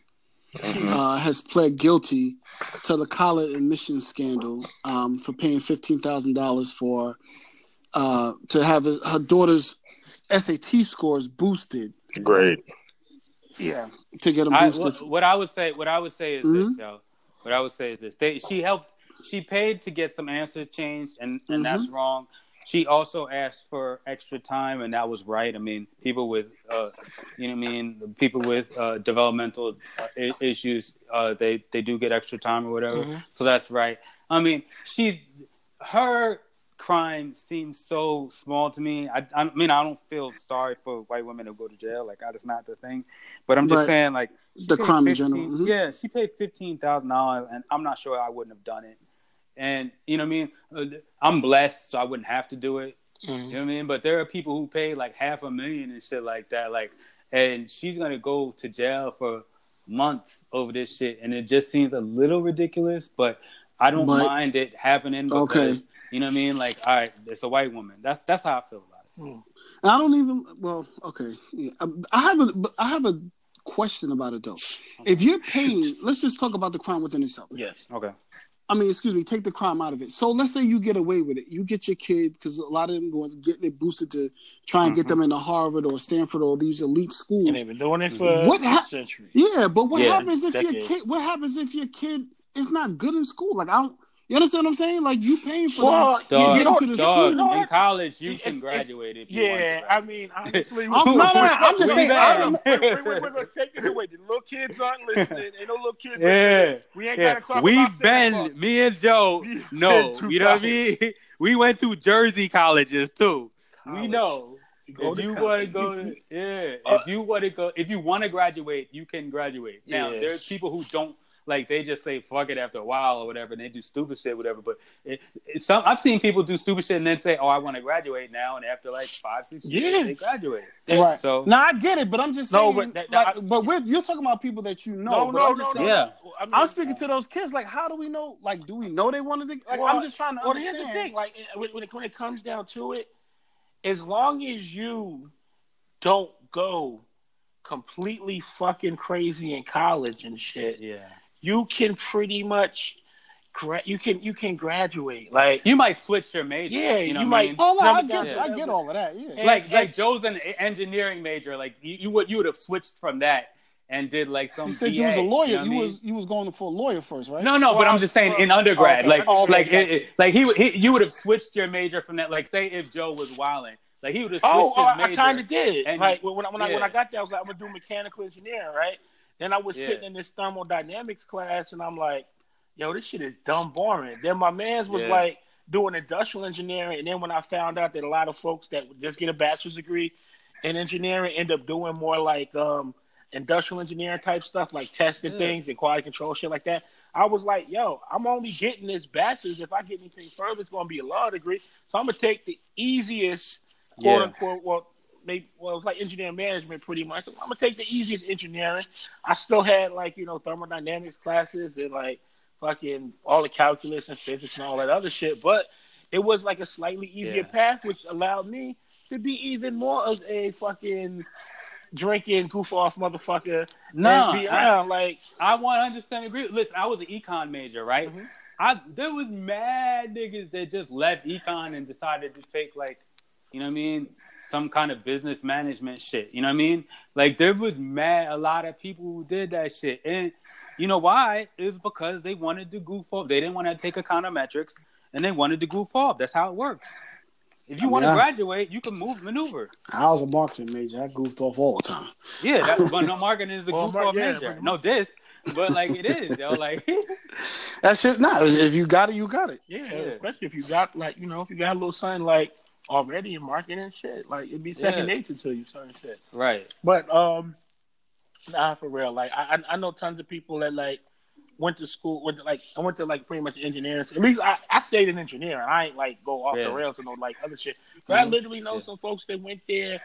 mm-hmm. uh, has pled guilty to the college admission scandal um, for paying fifteen thousand dollars for uh, to have her daughter's SAT scores boosted. Great. Yeah, to get them boosted. I, what, what, I would say, what I would say is mm-hmm. this, yo. What I would say is this: they, she helped, she paid to get some answers changed, and and mm-hmm. that's wrong. She also asked for extra time, and that was right. I mean, people with, uh, you know, I mean, people with uh, developmental uh, issues, uh, they they do get extra time or whatever. Mm-hmm. So that's right. I mean, she, her crime seems so small to me. I, I mean, I don't feel sorry for white women who go to jail. Like, that's not the thing. But I'm just but saying, like, the crime 15, in general. Mm-hmm. Yeah, she paid fifteen thousand dollars, and I'm not sure I wouldn't have done it. And you know what I mean? Uh, I'm blessed, so I wouldn't have to do it. Mm-hmm. You know what I mean? But there are people who pay like half a million and shit like that. Like, and she's gonna go to jail for months over this shit, and it just seems a little ridiculous. But I don't but, mind it happening. Because, okay you know what I mean? Like, all right, it's a white woman. That's that's how I feel about it. Hmm. I don't even. Well, okay. Yeah. I have a. I have a question about it though. Okay. If you're paying, let's just talk about the crime within itself. Yes. Okay. I mean, excuse me, take the crime out of it. So let's say you get away with it. You get your kid because a lot of them going to get it boosted to try and mm-hmm. get them into Harvard or Stanford or these elite schools. And they've been doing it for what ha- centuries. Yeah, but what yeah, happens if decades. your kid? What happens if your kid is not good in school? Like I don't. You understand what I'm saying? Like you paying for well, that. Dog, you get into the dog, school. In college, you can graduate if you Yeah, I mean, honestly, [laughs] I'm, no, no, I'm just saying. I'm, wait, wait, wait, we're gonna take it away. The little kids aren't [laughs] listening. Ain't no little kids. Yeah, listening. we ain't yeah. gotta talk We've about been, me and Joe. [laughs] no, you know what I mean. We went through Jersey colleges too. College. We know. You if you want to go, yeah. Uh, if you want to go, if you want to graduate, you can graduate. Now, yeah. there's people who don't like they just say fuck it after a while or whatever, and they do stupid shit, whatever. But it, it, some I've seen people do stupid shit and then say, "Oh, I want to graduate now," and after like five, six years, yeah. they graduate. Right. So now I get it, but I'm just saying. No, but that, like, I, but with, you're talking about people that you know. No, no, no, saying, Yeah. I mean, I'm speaking to those kids. Like, how do we know? Like, do we know they wanted to? Like, well, I'm just trying to well, understand. Here's the thing. Like, eh, when it, when it comes down to it, as long as you don't go completely fucking crazy in college and shit. Yeah you can pretty much gra- you can you can graduate. Like you might switch your major. Yeah, you, know you might. Oh no, I get, yeah. I get all of that. Yeah, and, like and, like Joe's an engineering major. Like you, you would you would have switched from that and did like some. You said BA, you was a lawyer. You, know you was you was going for a lawyer first, right? No, no, well, but I'm just saying well, in undergrad, okay. like okay, like it, it, like he, he you would have switched your major from that. Like say if Joe was wilding. Like he would have oh, switched oh, his major. I kind of did. And, like when, I, when, yeah. I, when I got there, I was like, I'm gonna do mechanical engineering, right? Then I was yeah. sitting in this thermodynamics class, and I'm like, "Yo, this shit is dumb boring." Then my man's was yeah. like doing industrial engineering, and then when I found out that a lot of folks that would just get a bachelor's degree in engineering end up doing more like um, industrial engineering type stuff, like testing yeah. things and quality control shit like that. I was like, "Yo, I'm only getting this bachelor's. If I get anything further, it's gonna be a law degree. So I'm gonna take the easiest." quote unquote well well, it was like engineering management pretty much. I'm gonna take the easiest engineering. I still had like you know thermodynamics classes and like fucking all the calculus and physics and all that other shit, but it was like a slightly easier yeah. path, which allowed me to be even more of a fucking drinking goof off motherfucker. No, I, like I 100 percent agree. Listen, I was an econ major, right? Mm-hmm. I there was mad niggas that just left econ and decided to take like, you know what I mean, some kind of business management shit. You know what I mean? Like there was mad a lot of people who did that shit, and you know why? It was because they wanted to goof off. They didn't want to take econometrics, and they wanted to goof off. That's how it works. If you I want to graduate, you can move maneuver. I was a marketing major. I goofed off all the time. Yeah, that's [laughs] but no marketing is a well, goof off yeah, major. No, this but like it is, yo. Like [laughs] that's it. Not if you got it, you got it. Yeah, yeah, especially if you got like you know if you got a little son like already in marketing and shit, like it'd be second yeah. nature to you, certain shit. Right. But um, nah, for real. Like I I know tons of people that like went to school went to, like I went to like pretty much engineering. At least I, I stayed in engineering. I ain't like go off yeah. the rails and no like other shit. But mm-hmm. I literally know yeah. some folks that went there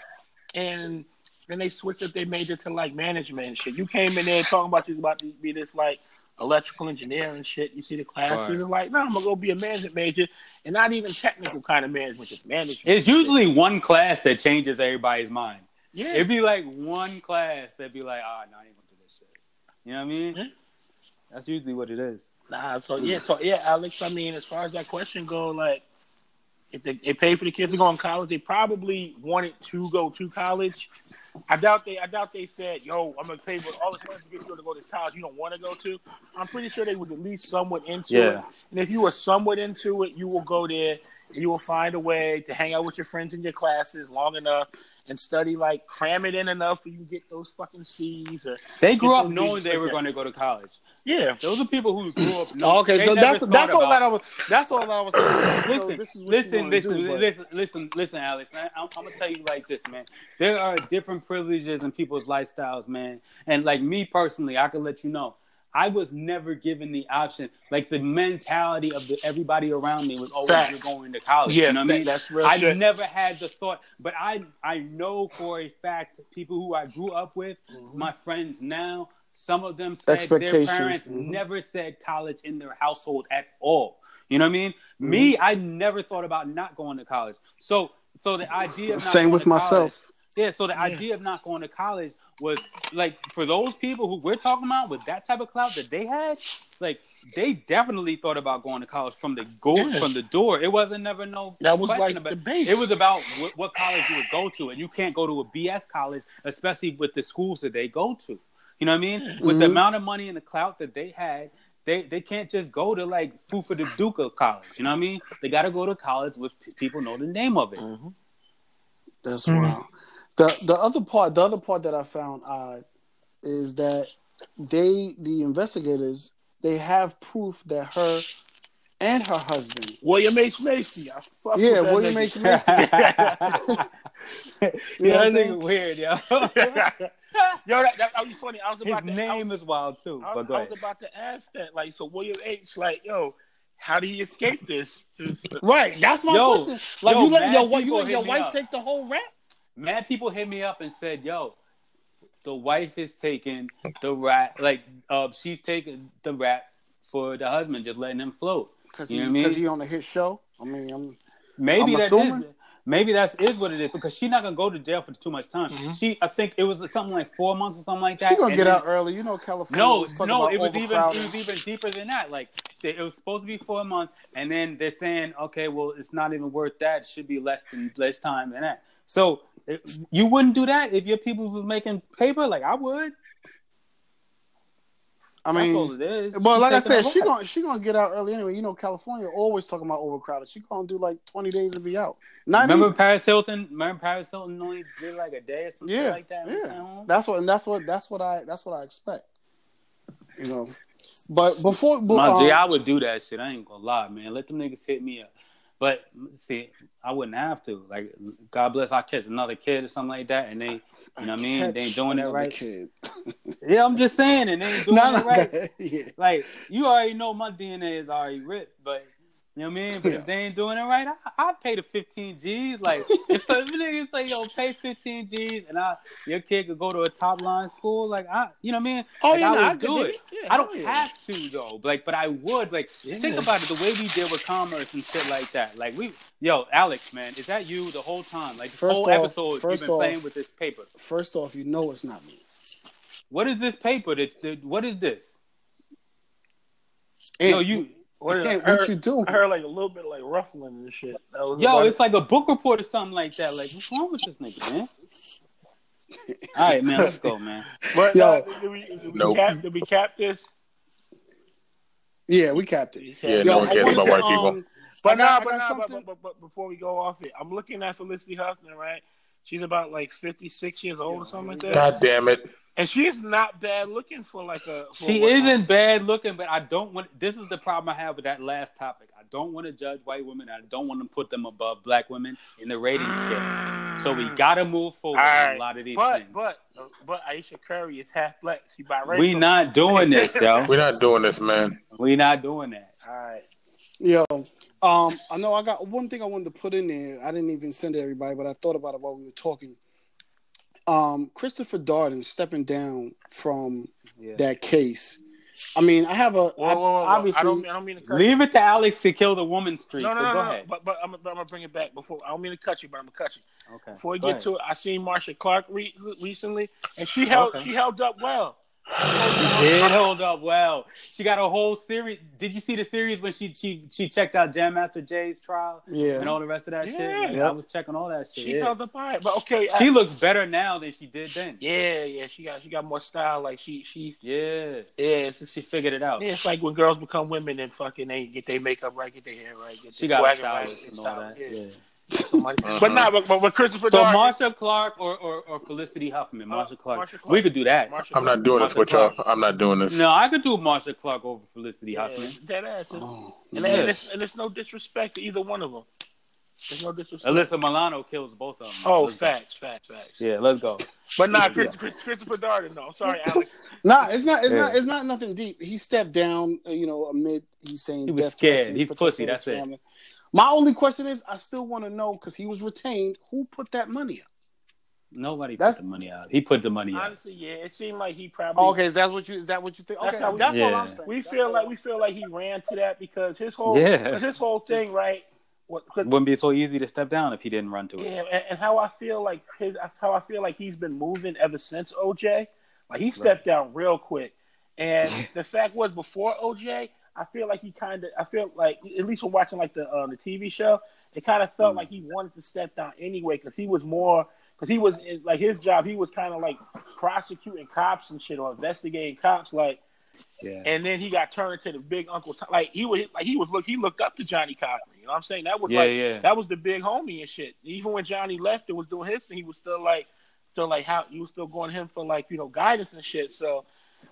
and then they switched up their major to like management and shit. You came in there talking about you about to be this like electrical engineer and shit. You see the classes, right. and like, no, I'm gonna go be a management major, and not even technical kind of management, just management. It's usually shit. one class that changes everybody's mind. Yeah, it'd be like one class that'd be like, ah, oh, no, I ain't gonna do this shit. You know what I mean? Yeah. That's usually what it is. Nah, so yeah, so yeah, Alex. I mean, as far as that question go, like, if they, they pay for the kids to go in college, they probably wanted to go to college. I doubt they. I doubt they said, "Yo, I'm gonna pay for all this money to get you to go to college you don't want to go to." I'm pretty sure they was at least somewhat into yeah. it. And if you were somewhat into it, you will go there. You will find a way to hang out with your friends in your classes long enough and study like cram it in enough so you get those fucking C's. Or they grew up knowing they were going to go to college. Yeah, those are people who grew up. Oh, okay, so that's that's all that I was. That's all that I was. Saying. [coughs] listen, listen, listen, do, listen, listen, listen, Alex. Man, I'm, I'm, gonna tell you like this, man. There are different privileges in people's lifestyles, man. And like me personally, I can let you know. I was never given the option. Like the mentality of the, everybody around me was always Facts. you're going to college. Yeah, you know what I mean? That's real. I shit. never had the thought, but I I know for a fact people who I grew up with, mm-hmm. my friends now, some of them said their parents mm-hmm. never said college in their household at all. You know what I mean? Mm-hmm. Me, I never thought about not going to college. So, so the idea of same with myself. College, yeah. So the yeah. idea of not going to college was like for those people who we're talking about with that type of clout that they had, like they definitely thought about going to college from the go yeah. from the door. It wasn't never no that was like about, the base. It was about what, what college you would go to, and you can't go to a BS college, especially with the schools that they go to. You know what I mean? Mm-hmm. With the mm-hmm. amount of money and the clout that they had, they they can't just go to like Fufa the Duke of college. You know what I mean? They got to go to college with people know the name of it. Mm-hmm. That's mm-hmm. wild. The the other part, the other part that I found odd is that they the investigators they have proof that her and her husband William H Macy. I fuck yeah, William H Macy. [laughs] [laughs] you know what I'm? Weird, yo. [laughs] [laughs] Yo, that, that, that was funny. I was about His to, name was, is wild too. I, I was about to ask that. Like, so William H. Like, yo, how did he escape this? right. That's my yo, question. Like, yo, you let your, you let your wife take the whole rap? Mad people hit me up and said, "Yo, the wife is taking the rap. Like, uh, she's taking the rap for the husband, just letting him float. Because he, I mean? he on a hit show. I mean, I'm maybe I'm that assuming. Is, maybe that's is what it is because she's not gonna go to jail for too much time. Mm-hmm. She, I think it was something like four months or something like that. She gonna get then, out early, you know. California. No, no, it was even it was even deeper than that. Like it was supposed to be four months, and then they're saying, okay, well, it's not even worth that. It should be less than less time than that. So it, you wouldn't do that if your people was making paper. Like I would. I mean, well, like I said, she gonna she gonna get out early anyway. You know, California always talking about overcrowded. She gonna do like twenty days to be out. Not remember even. Paris Hilton? Remember Paris Hilton only did like a day or something yeah, like that. Yeah, that's what and that's what that's what I that's what I expect. You know, but before, but, um, I would do that shit. I ain't gonna lie, man. Let them niggas hit me up. But see, I wouldn't have to. Like, God bless, I catch another kid or something like that, and they you know what I mean? They ain't doing that right. yeah, I'm just saying, and they ain't [laughs] doing no, that right. Yeah. Like you already know my DNA is already ripped, but you know what I mean? But yeah. if they ain't doing it right, I, I pay the 15 G's. Like, if some niggas say, yo, pay 15 G's and I, your kid could go to a top line school, like, I, you know what I mean? Oh, like, yeah, I would do it. Yeah, I don't oh, yeah. have to, though. Like, but I would. Like, think about it the way we deal with commerce and shit like that. Like, we, yo, Alex, man, is that you the whole time? Like, this first whole off, episode, you've been off, playing with this paper. First off, you know it's not me. What is this paper? That, that what is this? And, yo, you what, what you do? I heard like a little bit of like ruffling and shit. Yo, about... it's like a book report or something like that. Like, what's wrong with this nigga, man? [laughs] All right, man, let's go, man. But Yo, uh, did, we, did, we nope. cap, did we cap this? Yeah, we capped it. Yeah, Yo, no one cares about white people. Um, but now, but, nah, but, but, but, before we go off it, I'm looking at Felicity Huffman, right? She's about like 56 years old or something like that. God damn it. And she is not bad looking for like a. For she isn't bad looking, but I don't want. This is the problem I have with that last topic. I don't want to judge white women. I don't want to put them above black women in the rating scale. So we mm. gotta move forward right. a lot of these but, things. But but Ayesha Curry is half black. She biracial. We not doing this, yo. [laughs] We're not doing this, man. We not doing that. All right. Yo, um, I know I got one thing I wanted to put in there. I didn't even send it to everybody, but I thought about it while we were talking. Um, Christopher Darden stepping down from yeah. that case. I mean, I have a whoa, whoa, whoa, obviously. I don't, I don't mean to cut leave you. it to Alex to kill the woman streak. No, no, no, no, no. But but I'm, I'm, gonna bring it back before. I don't mean to cut you, but I'm gonna cut you. Okay. Before we go get ahead. to it, I seen Marcia Clark re- recently, and she held okay. she held up well. She did hold up well. She got a whole series. Did you see the series when she she she checked out Jam Master Jay's trial? Yeah. And all the rest of that yeah. shit. Yeah. I was checking all that shit. She yeah. held up all right. But okay. She I, looks better now than she did then. Yeah, yeah. She got she got more style. Like she she Yeah. Yeah. So she figured it out. Yeah, it's like when girls become women and fucking they get their makeup right, get their hair right, get she got style right, and all that. Yeah. yeah. Uh-huh. But not, but, but, Christopher. So Marcia Clark or, or, or Felicity Huffman. Marcia Clark. Uh, Clark. We could do that. Marcia I'm not doing Marcia this with y'all. I'm not doing this. No, I could do Marcia Clark over Felicity yeah, Huffman. That ass. Oh, and, yes. and, it's, and it's no disrespect to either one of them. There's no disrespect. Alyssa Milano kills both of them. Oh, let's facts, go. facts, facts. Yeah, let's go. But not Chris, Chris, Christopher Darden. No, sorry, Alex. [laughs] nah, it's not. It's yeah. not. It's not nothing deep. He stepped down. Uh, you know, amid he's saying he was scared. He's pussy. That's it. Family. My only question is, I still want to know because he was retained. Who put that money up? Nobody that's, put the money out. He put the money honestly, out. Honestly, yeah, it seemed like he probably. okay, is that what you? Is that what you think? That's, okay, how we, that's yeah. all I'm saying. We that's feel like we feel like he ran to that because his whole yeah. his whole thing right. What, wouldn't be so easy to step down if he didn't run to it. Yeah, and, and how I feel like his, how I feel like he's been moving ever since OJ. Like he stepped right. down real quick, and [laughs] the fact was before OJ, I feel like he kind of I feel like at least when watching like the uh, the TV show, it kind of felt mm. like he wanted to step down anyway because he was more because he was like his job. He was kind of like prosecuting cops and shit or investigating cops, like. Yeah. And then he got turned to the big Uncle Tom. Like he was, like he was look. He looked up to Johnnie Cochran. You know what I'm saying? That was yeah, like yeah. that was the big homie and shit. Even when Johnny left and was doing his thing, he was still like, still like how you were still going to him for like you know guidance and shit. So,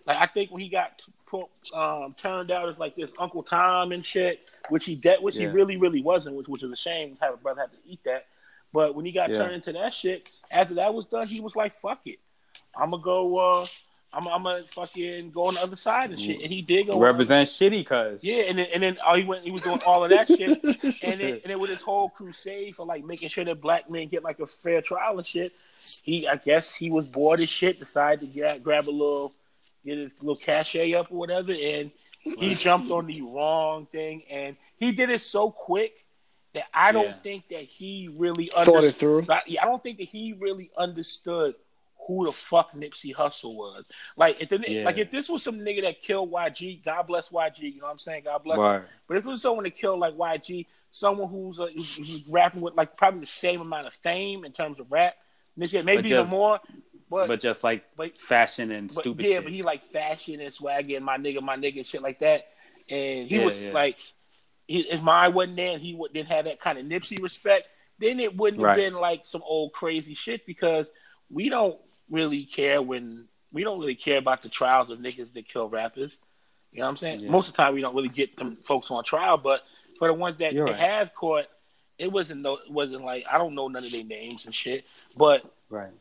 like I think when he got put, um, turned out as like this Uncle Tom and shit, which he de- which yeah. he really really wasn't, which which is a shame. Have a brother have to eat that. But when he got turned into that shit, after that was done, he was like, "Fuck it, I'm gonna go." Uh, I'm, I'm gonna fucking go on the other side and shit. And he did go represent shitty, cuz yeah. And then and then oh, he went, he was doing all of that shit, [laughs] and then and then with his whole crusade for like making sure that black men get like a fair trial and shit. He, I guess, he was bored as shit. Decided to get grab a little, get his little cachet up or whatever, and he jumped on the wrong thing. And he did it so quick that I don't yeah. think that he really thought it through. I, I don't think that he really understood who the fuck Nipsey Hussle was. Like if the, yeah. like if this was some nigga that killed YG, God bless YG. You know what I'm saying? God bless. Right. Him. But if it was someone that killed like YG, someone who's, uh, who's, who's rapping with like probably the same amount of fame in terms of rap, nigga, maybe just, even more. But, but just like but, fashion and but, stupid. Yeah, shit. but he like fashion and swagger and my nigga, my nigga, shit like that. And he yeah, was yeah. like, his mind wasn't there, and he didn't have that kind of Nipsey respect. Then it wouldn't right. have been like some old crazy shit because we don't really care when we don't really care about the trials of niggas that kill rappers. You know what I'm saying? Yeah. Most of the time, we don't really get them folks on trial, but for the ones that right. have caught, it wasn't no, it wasn't like I don't know none of their names and shit. But right,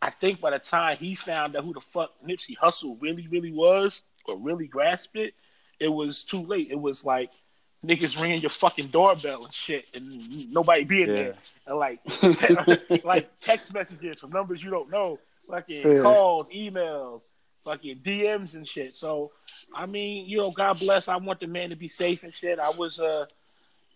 I think by the time he found out who the fuck Nipsey Hussle really, really was, or really grasped it, it was too late. It was like niggas ringing your fucking doorbell and shit, and nobody being yeah. there, and like [laughs] like text messages from numbers you don't know, fucking yeah. calls, emails, fucking DMs and shit. So, I mean, you know, God bless. I want the man to be safe and shit. I was, uh,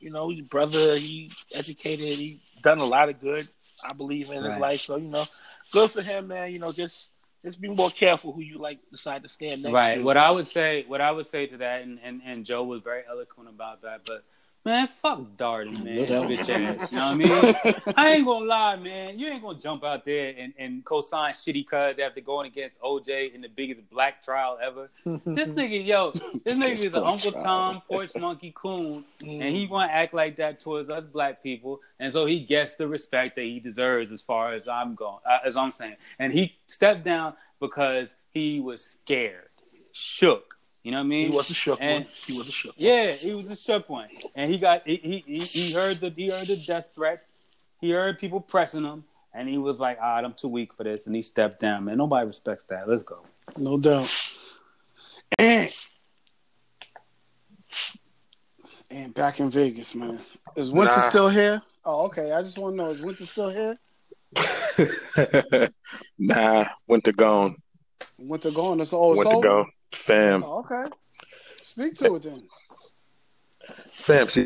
you know, his brother. He educated. He done a lot of good. I believe in right. his life. So, you know, good for him, man. You know, just just be more careful who you like decide to stand next right. to. What I would say, what I would say to that, and, and, and Joe was very eloquent about that, but Man, fuck Darden, man. Bitch ass. You know what I [laughs] mean? I ain't gonna lie, man. You ain't gonna jump out there and, and co-sign shitty cuz after going against OJ in the biggest black trial ever. this [laughs] nigga, yo, this nigga is an Uncle trial. Tom, porch monkey coon, mm. and he wanna act like that towards us black people, and so he gets the respect that he deserves as far as I'm going, uh, as I'm saying. And he stepped down because he was scared, shook you know what I mean? He was a shook and, one. He was a shook. Yeah, he was a shook one, and he got he, he he heard the he heard the death threats. He heard people pressing him, and he was like, "All right, I'm too weak for this," and he stepped down. Man, nobody respects that. Let's go. No doubt. And and back in Vegas, man. Is Winter nah. still here? Oh, okay. I just want to know: is Winter still here? [laughs] nah, Winter gone. Winter gone. That's all. Winter gone. Fam. Oh, okay. Speak to it then. Fam, she.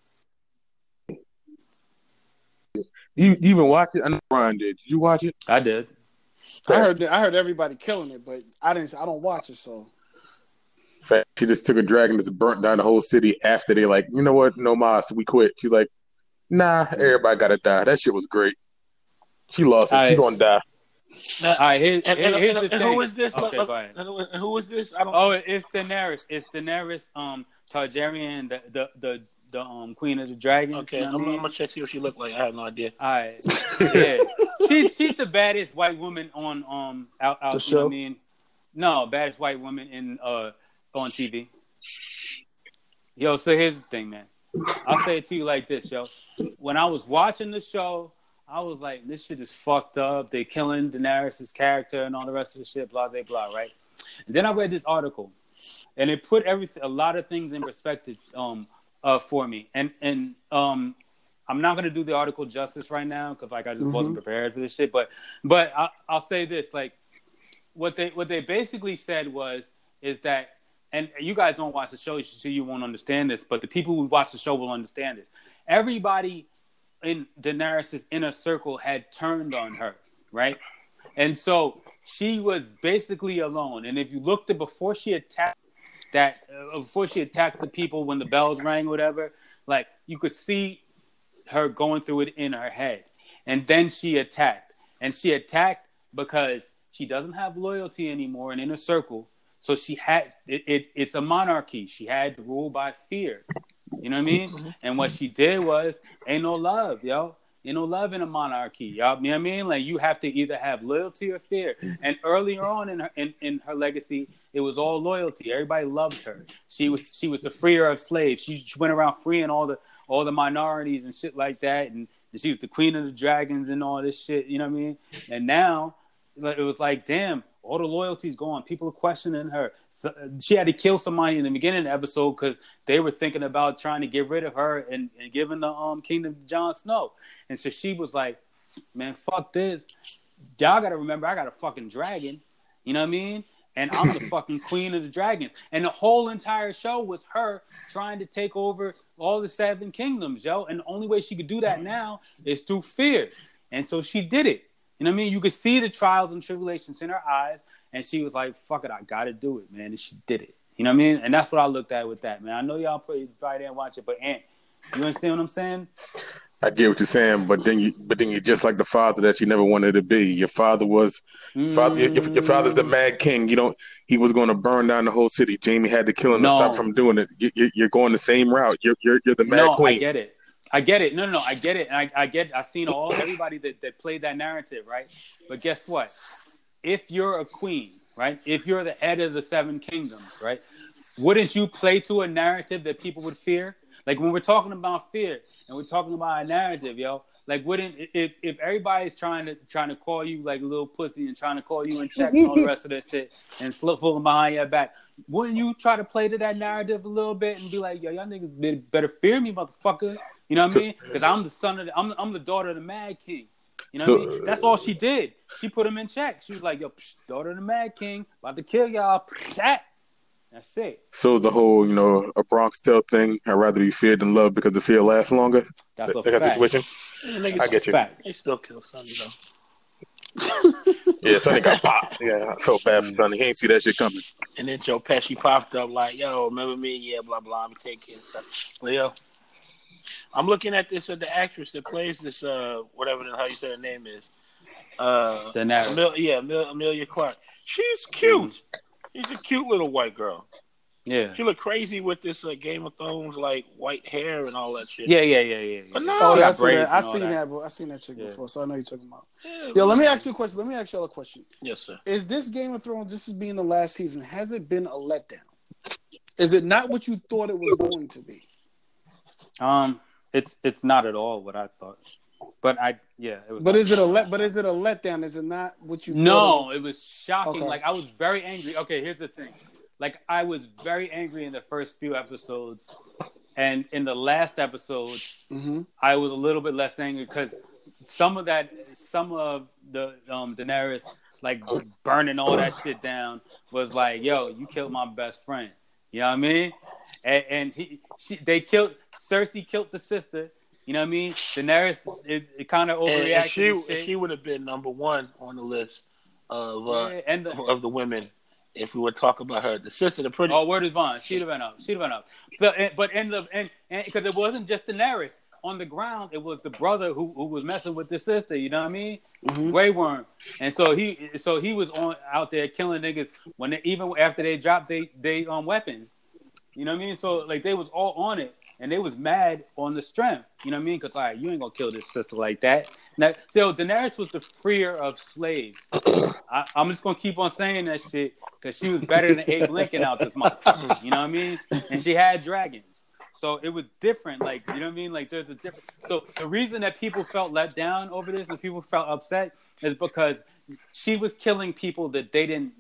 You, you even watch it? I know Brian did. Did you watch it? I did. I heard I heard everybody killing it, but I didn't. I don't watch it, so. Fam, she just took a dragon that's burnt down the whole city after they like, you know what? No mas, we quit. She's like, nah, everybody gotta die. That shit was great. She lost it. Right. She gonna die. All right, here, and, and, here's and, the thing. Who is this? Okay, and who is this? I don't. Oh, it's Daenerys. It's Daenerys, um, Targaryen, the the the, the um Queen of the Dragons. Okay, you know I'm, I'm, gonna check see what she look like. I have no idea. All right, yeah, she she's the baddest white woman on um out, out the show. I mean, no, baddest white woman in uh on TV. Yo, so here's the thing, man. I'll say it to you like this, yo. When I was watching the show, I was like, this shit is fucked up. They're killing Daenerys' character and all the rest of the shit, blah blah blah, right? And then I read this article, and it put everything, a lot of things in perspective, um, uh, for me. And and um, I'm not gonna do the article justice right now because like I just mm-hmm. wasn't prepared for this shit. But but I, I'll say this, like, what they what they basically said was is that and you guys don't watch the show, so you won't understand this. But the people who watch the show will understand this. Everybody in Daenerys' inner circle had turned on her, right? And so she was basically alone. And if you looked at before she attacked that, uh, before she attacked the people when the bells rang, whatever, like you could see her going through it in her head. And then she attacked. And she attacked because she doesn't have loyalty anymore in inner circle. So she had it, it, it's a monarchy. She had to rule by fear. You know what I mean? Mm-hmm. And what she did was ain't no love, yo. Ain't no love in a monarchy, y'all. You know what I mean? Like you have to either have loyalty or fear. And earlier on in her in, in her legacy, it was all loyalty. Everybody loved her. She was she was the freer of slaves. She went around freeing all the all the minorities and shit like that. And, and she was the queen of the dragons and all this shit. You know what I mean? And now it was like, damn, all the loyalty's gone. People are questioning her. So, she had to kill somebody in the beginning of the episode because they were thinking about trying to get rid of her and, and giving the um kingdom to Jon Snow. And so she was like, "Man, fuck this. Y'all got to remember, I got a fucking dragon. You know what I mean? And I'm the [laughs] fucking queen of the dragons. And the whole entire show was her trying to take over all the seven kingdoms, yo. And the only way she could do that now is through fear. And so she did it. You know what I mean? You could see the trials and tribulations in her eyes, and she was like, "Fuck it, I got to do it, man." And she did it. You know what I mean? And that's what I looked at with that, man. I know y'all probably probably didn't watch it, but Ant, you understand what I'm saying? I get what you're saying, but then you, but then you're just like the father that you never wanted to be. Your father was, mm. father, your, your, father's the Mad King. You don't. He was going to burn down the whole city. Jaime had to kill him no. to stop from doing it. You, are going the same route. You're, you're, you're the Mad no, Queen. I get it. I get it. No, no, no. I get it. And I, I get. I've seen all everybody that, that played that narrative, right? But guess what? If you're a queen, right? If you're the head of the seven kingdoms, right? Wouldn't you play to a narrative that people would fear? Like when we're talking about fear and we're talking about a narrative, yo, like, wouldn't if if everybody's trying to trying to call you like a little pussy and trying to call you in check and all the rest of that shit and flip fooling behind your back, wouldn't you try to play to that narrative a little bit and be like, yo, y'all niggas better fear me, motherfucker? You know what I mean? Because I'm the son of the, I'm I'm the daughter of the Mad King. You know so, what I mean? That's all she did. She put him in check. She was like, yo, psh, daughter of the Mad King, about to kill y'all. That that's it. So the whole, you know, a Bronx tale thing. I'd rather be feared than loved because the fear lasts longer. That's a fact. situation. I get you. Fact. They still kill Sonny though. [laughs] yeah, Sonny got popped. Yeah, I felt bad for mm. Sonny. He ain't see that shit coming. And then Joe Pesci popped up like, "Yo, remember me? Yeah, blah blah. I'm taking stuff." Leo. I'm looking at this at the actress that plays this uh whatever the hell you say her name is. Uh, Daenerys. Emil- yeah, Emil- Emilia Clarke. She's cute. Mm-hmm. She's a cute little white girl. Yeah. She look crazy with this uh, Game of Thrones like white hair and all that shit. Yeah, yeah, yeah, yeah. But no, Oh, She got I seen that. I seen all that. but I seen that chick Yeah. before, so I know you're talking about. Yeah, Yo, let me ask you a question. Let me ask y'all a question. Yes, sir. Is this Game of Thrones? This is being the last season. Has it been a letdown? Is it not what you thought it was going to be? Um, it's it's not at all what I thought, but I yeah. It was But is it a let? But is it a letdown? Is it not what you? No, thought it was shocking. Okay. Like I was very angry. Okay, here's the thing. Like I was very angry in the first few episodes, and in the last episode, it- Mhm. I was a little bit less angry because some of that, some of the um Daenerys like burning all that shit down was like, yo, you killed my best friend. You know what I mean? And, and he, she, they killed Cersei killed the sister. You know what I mean? Daenerys is it kind of overreacted. and she, she would have been number one on the list of uh, Yeah, and the, of the women if we would talk about her. The sister, the pretty. Oh, word is bond. She'd have been up. She'd have been up. But but in the and because it wasn't just Daenerys on the ground, it was the brother who, who was messing with the sister. You know what I mean? Mhm. Grey Worm. And so he so he was on out there killing niggas when they, even after they dropped they they um weapons. You know what I mean? So like they was all on it. And they was mad on the strength, you know what I mean? Because all right, you ain't gonna kill this sister like that. Now, so Daenerys was the freer of slaves. I, I'm just gonna keep on saying that shit because she was better than Abe Lincoln out this month. You know what I mean? And she had dragons, so it was different. Like you know what I mean? Like there's a different. So the reason that people felt let down over this and people felt upset is because she was killing people that they didn't.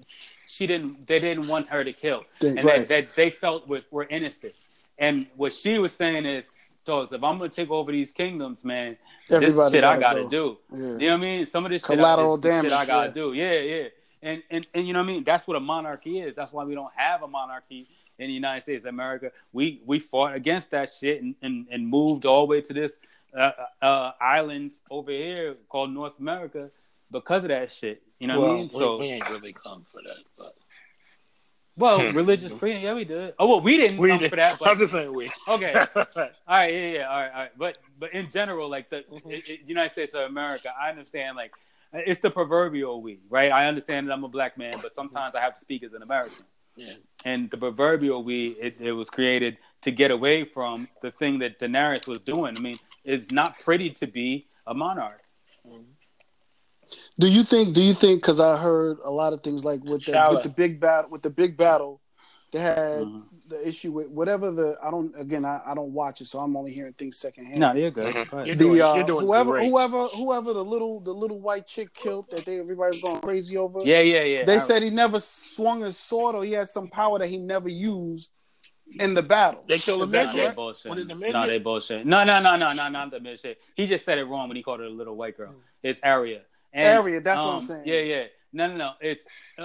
She didn't. They didn't want her to kill, and right. that, that they felt was were innocent. And what she was saying is, so if I'm gonna take over these kingdoms, man, this Everybody shit I gotta gotta go. do. Yeah. You know what I mean? Some of this shit, Collateral is the shit damage, I gotta yeah. do. Yeah, yeah. And, and and you know what I mean? That's what a monarchy is. That's why we don't have a monarchy in the United States of America. We we fought against that shit and, and, and moved all the way to this uh, uh, island over here called North America because of that shit. You know what I mean? we, So we ain't really come for that, but well, religious freedom, yeah, we did. Oh well, we didn't we come did. for that. [laughs] I'm just saying we. okay, [laughs] all right, yeah, yeah, all right, all right. But but in general, like the Mm-hmm. it, it, United States of America, I understand like it's the proverbial we, right? I understand that I'm a black man, but sometimes I have to speak as an American. yeah. And the proverbial we, it, it was created to get away from the thing that Daenerys was doing. I mean, it's not pretty to be a monarch. Do you think? Do you think? Because I heard a lot of things like with the with the big battle with the big battle, they had Mhm. the issue with whatever the I don't again I, I don't watch it, so I'm only hearing things secondhand. No, you're good. Mhm. Go ahead. You're the doing- uh, you're doing whoever great. whoever whoever the little the little white chick killed that they everybody's going crazy over. Yeah, yeah, yeah. They I- said he never swung his sword or he had some power that he never used in the battle. They killed the a that midget? They bullshit. What did No, they bullshit. No, no, no, no, no, not the midget. He just said it wrong when he called her a little white girl. It's Arya. And, Arya, that's what I'm um, saying. Yeah, yeah. No, no, no. It's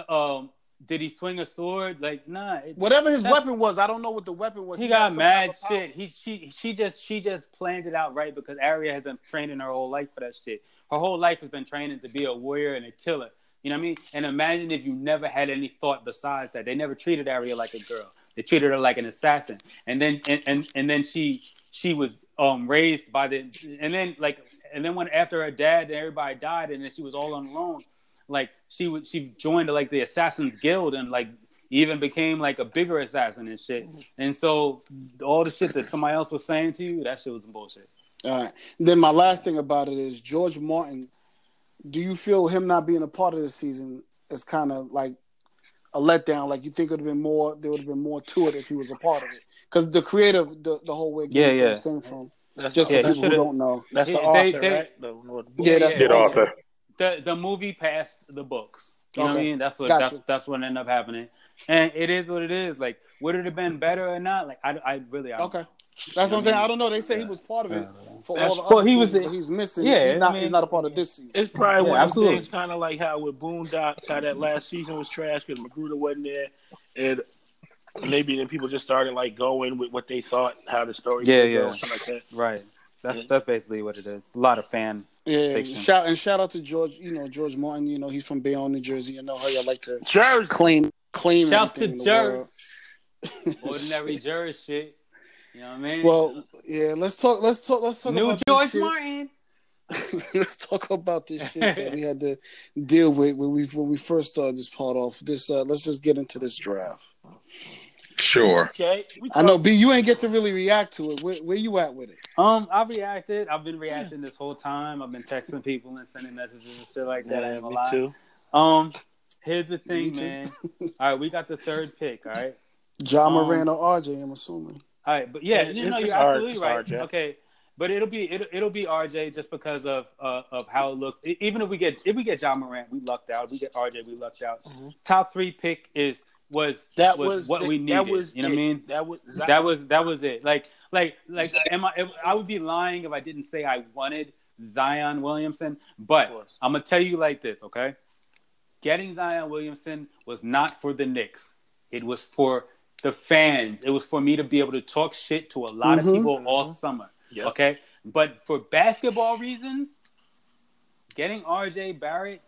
um. Did he swing a sword? Like, nah. It, Whatever his weapon was, I don't know what the weapon was. he had got mad type of power. shit. He she she just she just planned it out right because Arya has been training her whole life for that shit. Her whole life has been training to be a warrior and a killer. You know what I mean? And imagine if you never had any thought besides that. They never treated Arya like a girl. They treated her like an assassin. And then and and, and then she she was um raised by the and then like and then when after her dad and everybody died and then she was all on her own, like she would she joined like the Assassins Guild and like even became like a bigger assassin and shit. And so all the shit that somebody else was saying to you, that shit was bullshit. All right. Then my last thing about it is George Martin. Do you feel him not being a part of this season is kind of like a letdown? Like you think it would have been more, there would have been more to it if he was a part of it? Because the creative, the, the whole way Yeah, yeah. Came from. That's Just Yeah, for people who don't know. That's the They- author, they- right? The, the, Yeah, that's Did the author. The the movie passed the books. You know what I mean? That's what Gotcha. that's that's what ended up happening. And it is what it is. Like, would it have been better or not? Like, I, I really I, Okay. That's what I'm saying. I don't know. They say he was part of it for That's- all the well, other he was- seasons, but he's missing. yeah, he's not, I mean- he's not a part of this season. It's probably Yeah, one of absolutely. those things, kind of like how with Boondocks, how that last season was trash because McGruder wasn't there, and maybe then people just started like going with what they thought how the story Yeah, could go yeah. and like that. right. That's Yeah. that's basically what it is. A lot of fan. Yeah, Fiction. shout and shout out to George. You know George Martin. You know he's from Bayonne, New Jersey. You know how y'all like to Jersey, claim claim. Shouts to everything in the world. Ordinary [laughs] Jers shit. You know what I mean? Well, yeah. Let's talk. Let's talk. Let's talk. New about Joyce Martin. [laughs] let's talk about this shit that we had to deal with when we when we first started this part off. This uh, let's just get into this draft. Sure. Okay. I know B, you ain't get to really react to it. Where, where you at with it? Um, I reacted. I've been reacting this whole time. I've been texting people and sending messages and shit like that. Yeah, me lie. too. Um, here's the thing, man. [laughs] all right, we got the third pick. All right. John um, Moran or RJ, I'm assuming. All right, but yeah, you know, you're absolutely right. RJ. Okay, but it'll be it'll, it'll be RJ just because of uh, of how it looks. Even if we get if we get John Morant, we lucked out. If we get RJ, we lucked out. Mm-hmm. Top three pick is was that was, was what the, we needed. That was you know it. what I mean? That was that, that was that was it. Like like like am I? If, I would be lying if I didn't say I wanted Zion Williamson. But I'm gonna tell you like this, okay? Getting Zion Williamson was not for the Knicks. It was for the fans. It was for me to be able to talk shit to a lot mm-hmm. of people all mm-hmm. summer. Yep. Okay, but for basketball reasons, getting RJ Barrett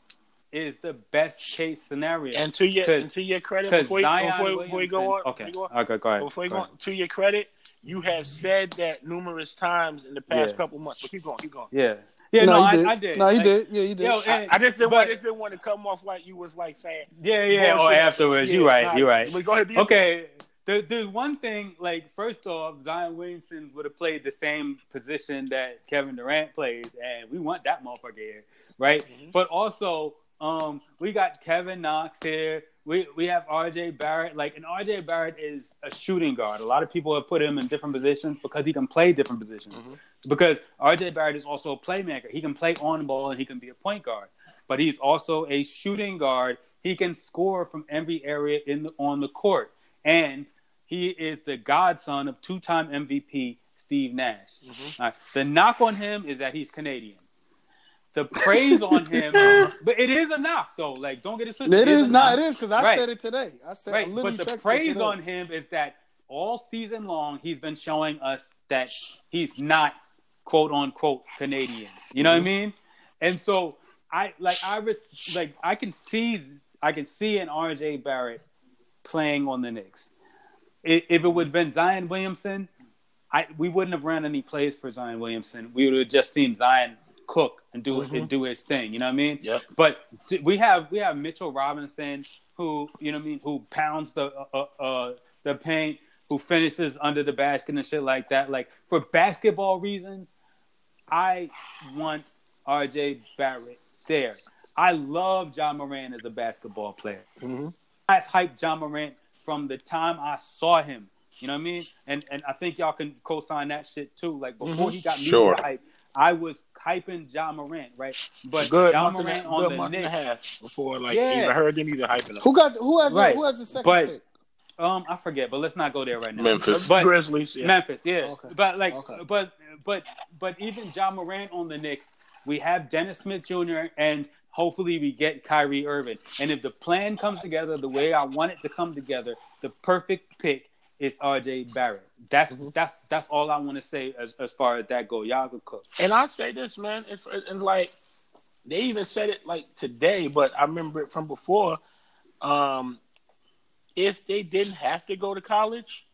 is the best case scenario. And to your and to your credit, before, you, before, before you go on, okay, go on, okay, go ahead. Before you go, go on, to your credit, you have said that numerous times in the past yeah. couple months. But keep going, keep going. Yeah. Yeah, no, no I, did. I, did. No, you like, did. Yeah, you did. Yo, and, I, I, just didn't, but, want, I just didn't want to come off like you was like saying. Yeah, yeah. Or afterwards, yeah, you right. Nah, you right. Go ahead. okay. There, there's one thing. Like first off, Zion Williamson would have played the same position that Kevin Durant plays, and we want that motherfucker here, right? Mm-hmm. But also, um, we got Kevin Knox here. We we have RJ Barrett. Like, and RJ Barrett is a shooting guard. A lot of people have put him in different positions because he can play different positions. Mm-hmm. Because RJ Barrett is also a playmaker. He can play on ball and he can be a point guard. But he's also a shooting guard. He can score from every area in the, on the court. And he is the godson of two-time MVP Steve Nash. Mm-hmm. Right. The knock on him is that he's Canadian the praise on him, [laughs] but it is enough though. Like, don't get it twisted. It, it is, is not. It is because I right. said it today. I said, right. But the praise on him is that all season long he's been showing us that he's not quote unquote Canadian. You know mm-hmm. what I mm-hmm. mean? And so I like I was like I can see I can see an RJ Barrett playing on the Knicks. If it would have been Zion Williamson, I we wouldn't have ran any plays for Zion Williamson. We would have just seen Zion cook and do mm-hmm. and do his thing. You know what I mean? Yep. But we have we have Mitchell Robinson who you know what I mean who pounds the uh, uh, uh, the paint, who finishes under the basket and shit like that. Like for basketball reasons, I want R.J. Barrett there. I love John Morant as a basketball player. Mm-hmm. I hyped John Morant from the time I saw him. You know what I mean? And and I think y'all can co-sign that shit too. Like before mm-hmm. he got me sure. hype, I was hyping John Morant, right? But good Ja Morant on good the month Knicks, and a half before like yeah. even heard them either hyping him. Who got who has right. a, who has the second but, pick? Um, I forget, but let's not go there right now. Memphis, but, Grizzlies, yeah. Memphis, yeah. Okay. But like, okay. but but but even John Morant on the Knicks, we have Dennis Smith Jr. and hopefully we get Kyrie Irving. And if the plan comes together the way I want it to come together, the perfect pick is RJ Barrett. That's mm-hmm. that's that's all I want to say as as far as that go. Y'all can cook. And I say this, man, it's and like they even said it like today, but I remember it from before. Um, if they didn't have to go to college,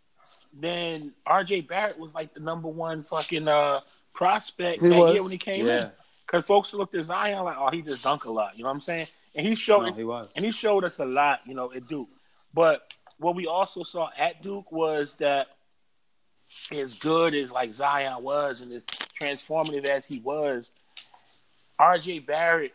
then RJ Barrett was like the number one fucking uh, prospect he that was. year when he came yeah. in. Because folks looked at Zion like, oh, he just dunk a lot. You know what I'm saying? And he showed no, he was. and he showed us a lot, you know, at Duke. But what we also saw at Duke was that as good as like Zion was and as transformative as he was, RJ Barrett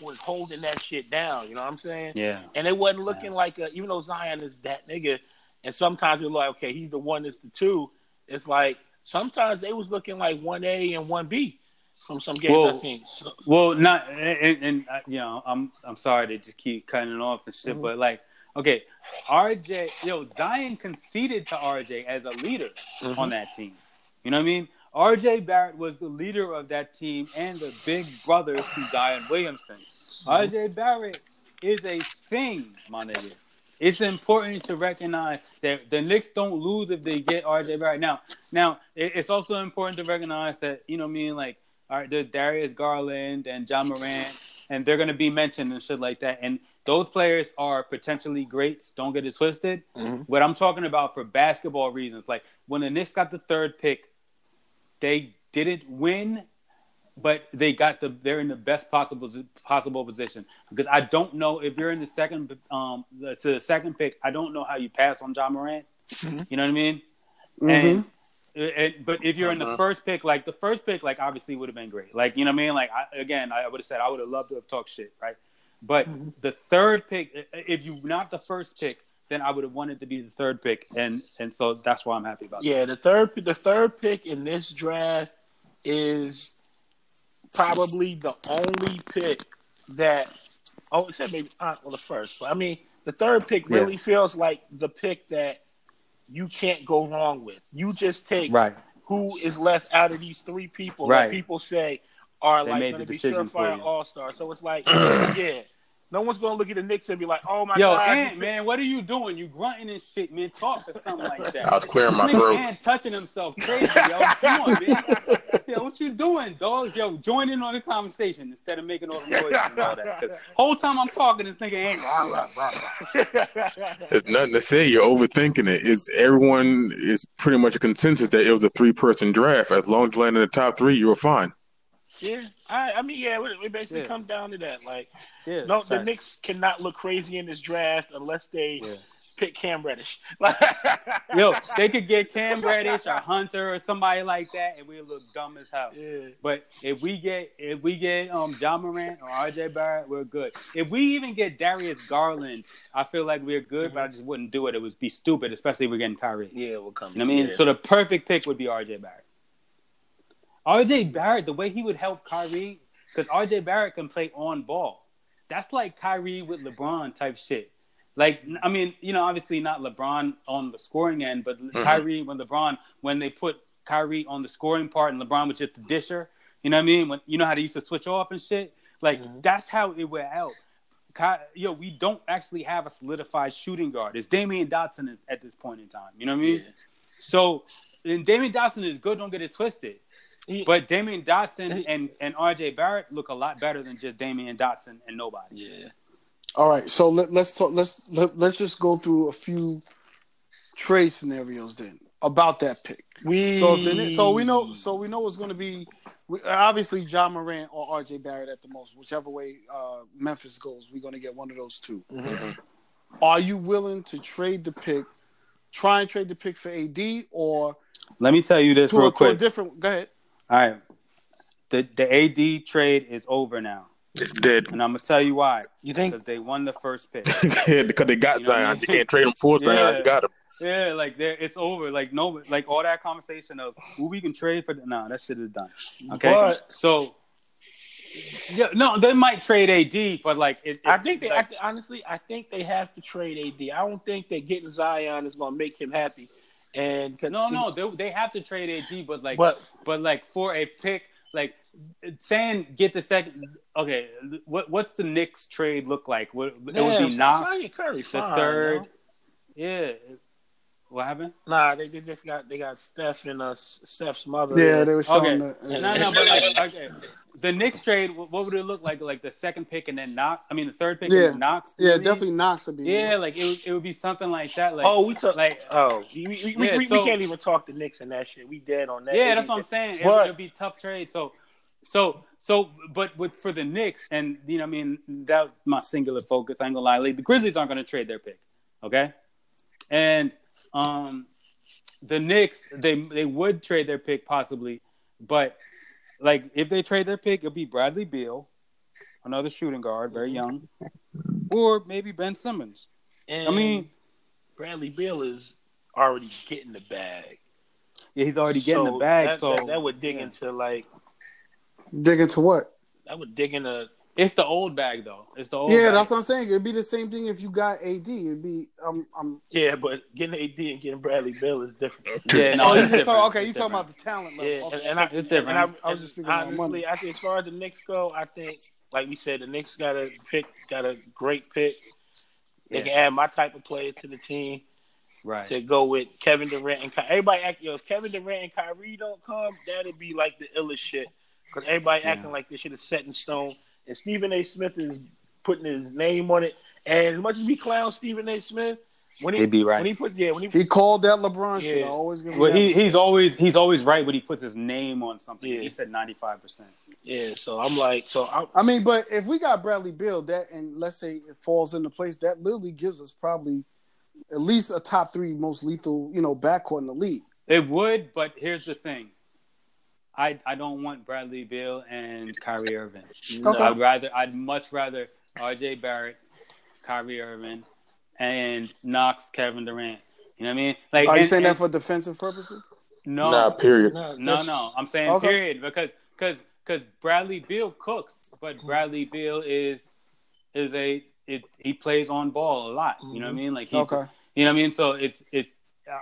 was holding that shit down. You know what I'm saying? Yeah. And it wasn't looking yeah. like a, even though Zion is that nigga, and sometimes we're like, okay, he's the one that's the two. It's like sometimes they was looking like one A and one B from some games well, I've seen. So, well, not and, and, uh, you know, I'm I'm sorry to just keep cutting it off and shit, mm-hmm. but like Okay, RJ, yo, Zion conceded to RJ as a leader mm-hmm. on that team. You know what I mean? RJ Barrett was the leader of that team and the big brother to Zion Williamson. Mm-hmm. RJ Barrett is a thing, my nigga. It's important to recognize that the Knicks don't lose if they get RJ Barrett. Now, now it's also important to recognize that you know, what I mean, like, all right, there's Darius Garland and John Moran, and they're gonna be mentioned and shit like that. And those players are potentially greats. Don't get it twisted. Mm-hmm. What I'm talking about for basketball reasons, like when the Knicks got the third pick, they didn't win, but they got the they're in the best possible possible position because I don't know if you're in the second um to the second pick. I don't know how you pass on John Morant. Mm-hmm. You know what I mean? Mm-hmm. And it, but if you're in the uh-huh. first pick, like the first pick, like obviously would have been great. Like you know what I mean? Like I, again, I would have said I would have loved to have talked shit, right? But mm-hmm. the third pick, if you not the first pick, then I would have wanted to be the third pick, and and so that's why I'm happy about. It. Yeah, that. the third the third pick in this draft is probably the only pick that oh except maybe uh, well the first. But I mean the third pick really yeah. feels like the pick that you can't go wrong with. You just take right. who is less out of these three people right. that people say are they like going to be surefire all stars. So it's like, [clears throat] yeah, no one's gonna look at the Knicks and be like, "Oh my Yo, god, Ant, man, what are you doing? You grunting and shit, man. Talk or something like that." [laughs] I was clearing my throat. Man, touching himself, crazy, yo. Come on, man. [laughs] Yo, what you doing, dog? Yo, join in on the conversation instead of making all the noise and all that. Whole time I'm talking, this nigga ain't. There's [laughs] nothing to say. You're overthinking it. Is everyone is pretty much a consensus that it was a three person draft. As long as you land in the top three, you were fine. Yeah, I, I mean, yeah, it, basically yeah. comes down to that. Like, yeah, no, the Knicks cannot look crazy in this draft unless they yeah. pick Cam Reddish. [laughs] Yo, they could get Cam [laughs] Reddish or Hunter or somebody like that, and we look dumb as hell. Yeah. But if we get if we get um Ja Morant or RJ Barrett, we're good. If we even get Darius Garland, I feel like we're good, mm-hmm. but I just wouldn't do it. It would be stupid, especially if we're getting Kyrie. Yeah, we'll come. You know what I mean? So the perfect pick would be RJ Barrett. RJ Barrett, the way he would help Kyrie, because RJ Barrett can play on ball. That's like Kyrie with LeBron type shit. Like, I mean, you know, obviously not LeBron on the scoring end, but mm-hmm. Kyrie when LeBron when they put Kyrie on the scoring part and LeBron was just the disher. You know what I mean? When you know how they used to switch off and shit. Like mm-hmm. that's how it would help. Ky- yo, we don't actually have a solidified shooting guard. It's Damyean Dotson at this point in time. You know what I mean? Yeah. So, and Damyean Dotson is good. Don't get it twisted. But Damyean Dotson and, and RJ Barrett look a lot better than just Damyean Dotson and nobody. Yeah. All right, so let, us talk. Let's let, let's just go through a few trade scenarios then about that pick. We so then, so we know so we know it's going to be obviously John Morant or RJ Barrett at the most, whichever way uh, Memphis goes. We're going to get one of those 2 mm-hmm. Are you willing to trade the pick? Try and trade the pick for AD, or let me tell you this real quick. different. Go ahead. All right. The the AD trade is over now. It's dead. And I'm gonna tell you why. You think? Because they won the first pick. [laughs] yeah, because they got you Zion. I mean? They can't trade him for Zion. Yeah. They got him. Yeah, like it's over. Like no, like all that conversation of who we can trade for. Nah, that shit is done. Okay, but, so yeah, no, they might trade AD, but like it, it, I think they like, honestly, I think they have to trade AD. I don't think that getting Zion is gonna make him happy. And no, no, they, they have to trade AD, but like, but, but like for a pick, like saying get the second. Okay, what what's the Knicks trade look like? What, it would be Knox, Curry, the third. Yeah, what happened? Nah, they, they just got they got Steph and uh Steph's mother. Yeah, they were showing okay. the. no, no, but like okay, the Knicks trade. What would it look like? Like the second pick and then Knox. I mean, the third pick yeah. and Knox. Yeah, definitely Knox would be. Yeah, like it, would, it would be something like that. Like oh, we took like oh, we, we, yeah, we, so, we, can't even talk the Knicks and that shit. We dead on that. Yeah, that's what I'm saying. But, it, would be tough trade. So, so. So, but with for the Knicks, and you know, I mean, that's my singular focus. I ain't gonna lie, like, the Grizzlies aren't gonna trade their pick, okay? And um, the Knicks, they they would trade their pick possibly, but like if they trade their pick, it'll be Bradley Beal, another shooting guard, very young, [laughs] or maybe Ben Simmons. And I mean, Bradley Beal is already getting the bag. Yeah, he's already getting so the bag. That, so that, that would dig yeah. into like dig into what? That would dig into it's the old bag though. It's the old. Yeah, bag. that's what I'm saying. It'd be the same thing if you got AD. It'd be um um. Yeah, but getting AD and getting Bradley Beal is different. Yeah, no, oh, you different. okay, you talking about the talent level? Yeah, and, and I, it's different. And I, I was just speaking honestly, about money. I think as far as the Knicks go, I think like we said, the Knicks got a pick, got a great pick. They yeah. can add my type of player to the team. Right. To go with Kevin Durant and Ky- everybody act yo, if Kevin Durant and Kyrie don't come, that'd be like the illest shit. Because everybody yeah. acting like this shit is set in stone. And Stephen A. Smith is putting his name on it. And as much as we clown Stephen A. Smith, when he He'd be right. when he put yeah when he, He called that LeBron shit. Yeah. I always give Well, that. he, he's always he's always right when he puts his name on something. Yeah. He said ninety five percent. yeah, so I'm like so I'm, I mean, but if we got Bradley Beal, that and let's say it falls into place, that literally gives us probably at least a top three most lethal, you know, backcourt in the league. It would, but here's the thing. I I don't want Bradley Beal and Kyrie Irving. Okay. I'd rather I'd much rather RJ Barrett, Kyrie Irving, and Knox Kevin Durant. You know what I mean? Like Are you and- saying that for defensive purposes? no Nah, period. no, no no I'm saying Okay. period because because because Bradley Beal cooks, but mm-hmm. Bradley Beal is is a it, he plays on ball a lot. You know what I mm-hmm. mean? Like he, Okay. You know what I mean? So it's it's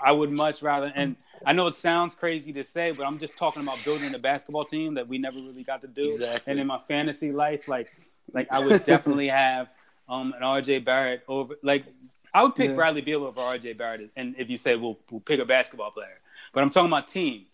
I would much rather and I know it sounds crazy to say, but I'm just talking about building a basketball team that we never really got to do. Exactly. And in my fantasy life, like like I would definitely [laughs] have um an RJ Barrett over like I would pick Yeah. Bradley Beal over RJ Barrett and if you say we'll we'll pick a basketball player. But I'm talking about team.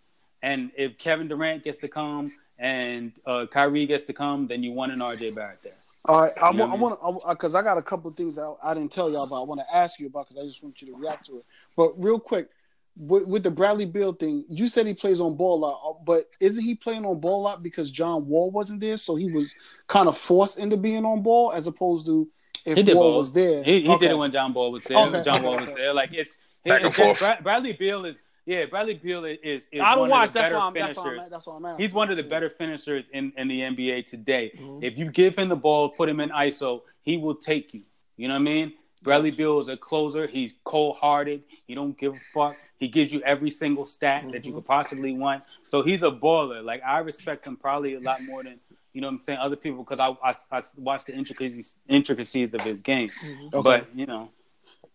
And if Kevin Durant gets to come and uh, Kyrie gets to come, then you want an RJ Barrett there. All right, I You want, I want, because I got a couple of things that I, I didn't tell y'all about. I want to ask you about because I just want you to react to it. But real quick, with, with the Bradley Beal thing, you said he plays on ball a lot, uh, but isn't he playing on ball a lot because John Wall wasn't there, so he was kind of forced into being on ball as opposed to if He Wall both. was there. He, he Okay. did it when John Ball was there. Okay. John Wall was there. Like it's Back and it's forth. Brad- Bradley Beal is yeah. Bradley Beal is is, is I don't one watch. of the That's better why I'm. That's finishers. why I'm. That's why I'm asking. He's one of the Yeah. better finishers in, in the NBA today. Mm-hmm. If you give him the ball, put him in ISO, he will take you. You know what I mean? Bradley Beal is a closer. He's cold hearted. He don't give a fuck. He gives you every single stat that Mm-hmm. you could possibly want. So he's a baller. Like I respect him probably a lot more than you know what I'm saying other people because I, I I watched the intricacies intricacies of his game. Okay. But you know,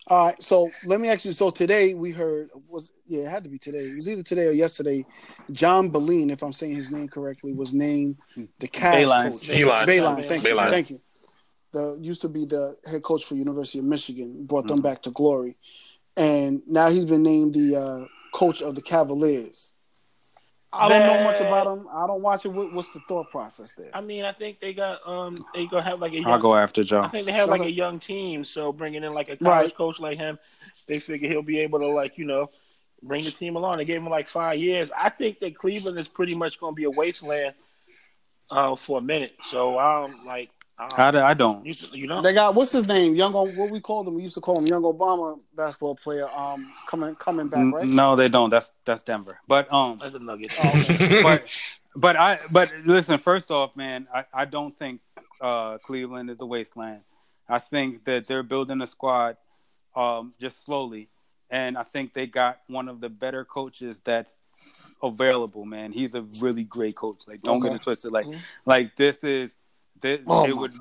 All right, so let me ask you. So today we heard was yeah, it had to be today. It was either today or yesterday. John Beilein, if I'm saying his name correctly, was named the Cavs Beilein. coach. Beilein. Beilein, thank you, thank you. The used to be the head coach for University of Michigan, brought Mm-hmm. them back to glory, and now he's been named the uh, coach of the Cavaliers. I don't know much about them. I don't watch it. What, what's the thought process there? I mean, I think they got um they gonna have like a I'll go after Joe. I think they have like Okay. a young team, so bringing in like a college Right. coach like him, they figure he'll be able to like you know bring the team along. They gave him like five years. I think that Cleveland is pretty much going to be a wasteland uh, for a minute. So I'm um like I, um, I don't. you, you know They got what's his name? Young, what we called him? We used to call him Young Obama basketball player. Um, coming coming back, right? No, they don't. That's that's Denver. But um, as a nugget. Oh, okay. [laughs] but but I but listen. First off, man, I, I don't think uh, Cleveland is a wasteland. I think that they're building a squad um, just slowly, and I think they got one of the better coaches that's available. Man, he's a really great coach. Like, don't get it twisted. Like, Mhm. like this is. This, Oh it would,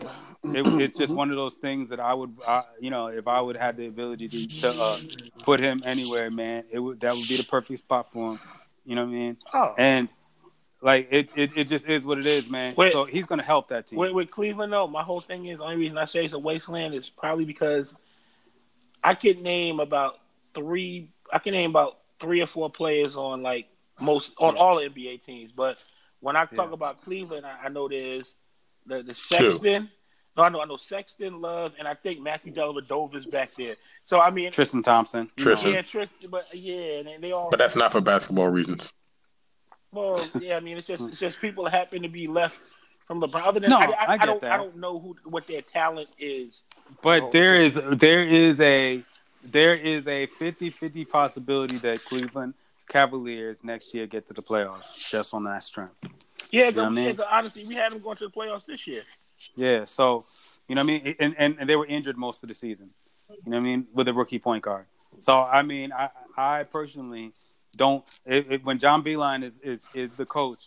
it, it's just one of those things that I would, I, you know, if I would have the ability to, to uh, put him anywhere, man, it would that would be the perfect spot for him. You know what I mean? Oh. And like it, it, it just is what it is, man. Wait. so he's gonna help that team. With, with Cleveland, though, my whole thing is the only reason I say it's a wasteland is probably because I could name about three. I can name about three or four players on like most on all NBA teams. But when I talk Yeah. about Cleveland, I, I know there's the the Sexton. No, I know I know Sexton, Love, and I think Matthew Dellavedova's back there. So I mean, Tristan Thompson. Tristan. know. yeah, Tristan, but yeah, and they, they all. But that's not for basketball reasons. Well, yeah, I mean, it's just it's just people happen to be left from LeBron. Other than No, I, I, I I get don't that. I don't know who what their talent is. But there is there is a there is a 50-50 possibility that Cleveland Cavaliers next year get to the playoffs just on that strength. Yeah, know what I mean? yeah, 'cause honestly, we had them going to the playoffs this year. Yeah, so you know what I mean, and, and and they were injured most of the season. You know what I mean with a rookie point guard. So I mean, I I personally don't. It, it, when John Beilein is, is is the coach,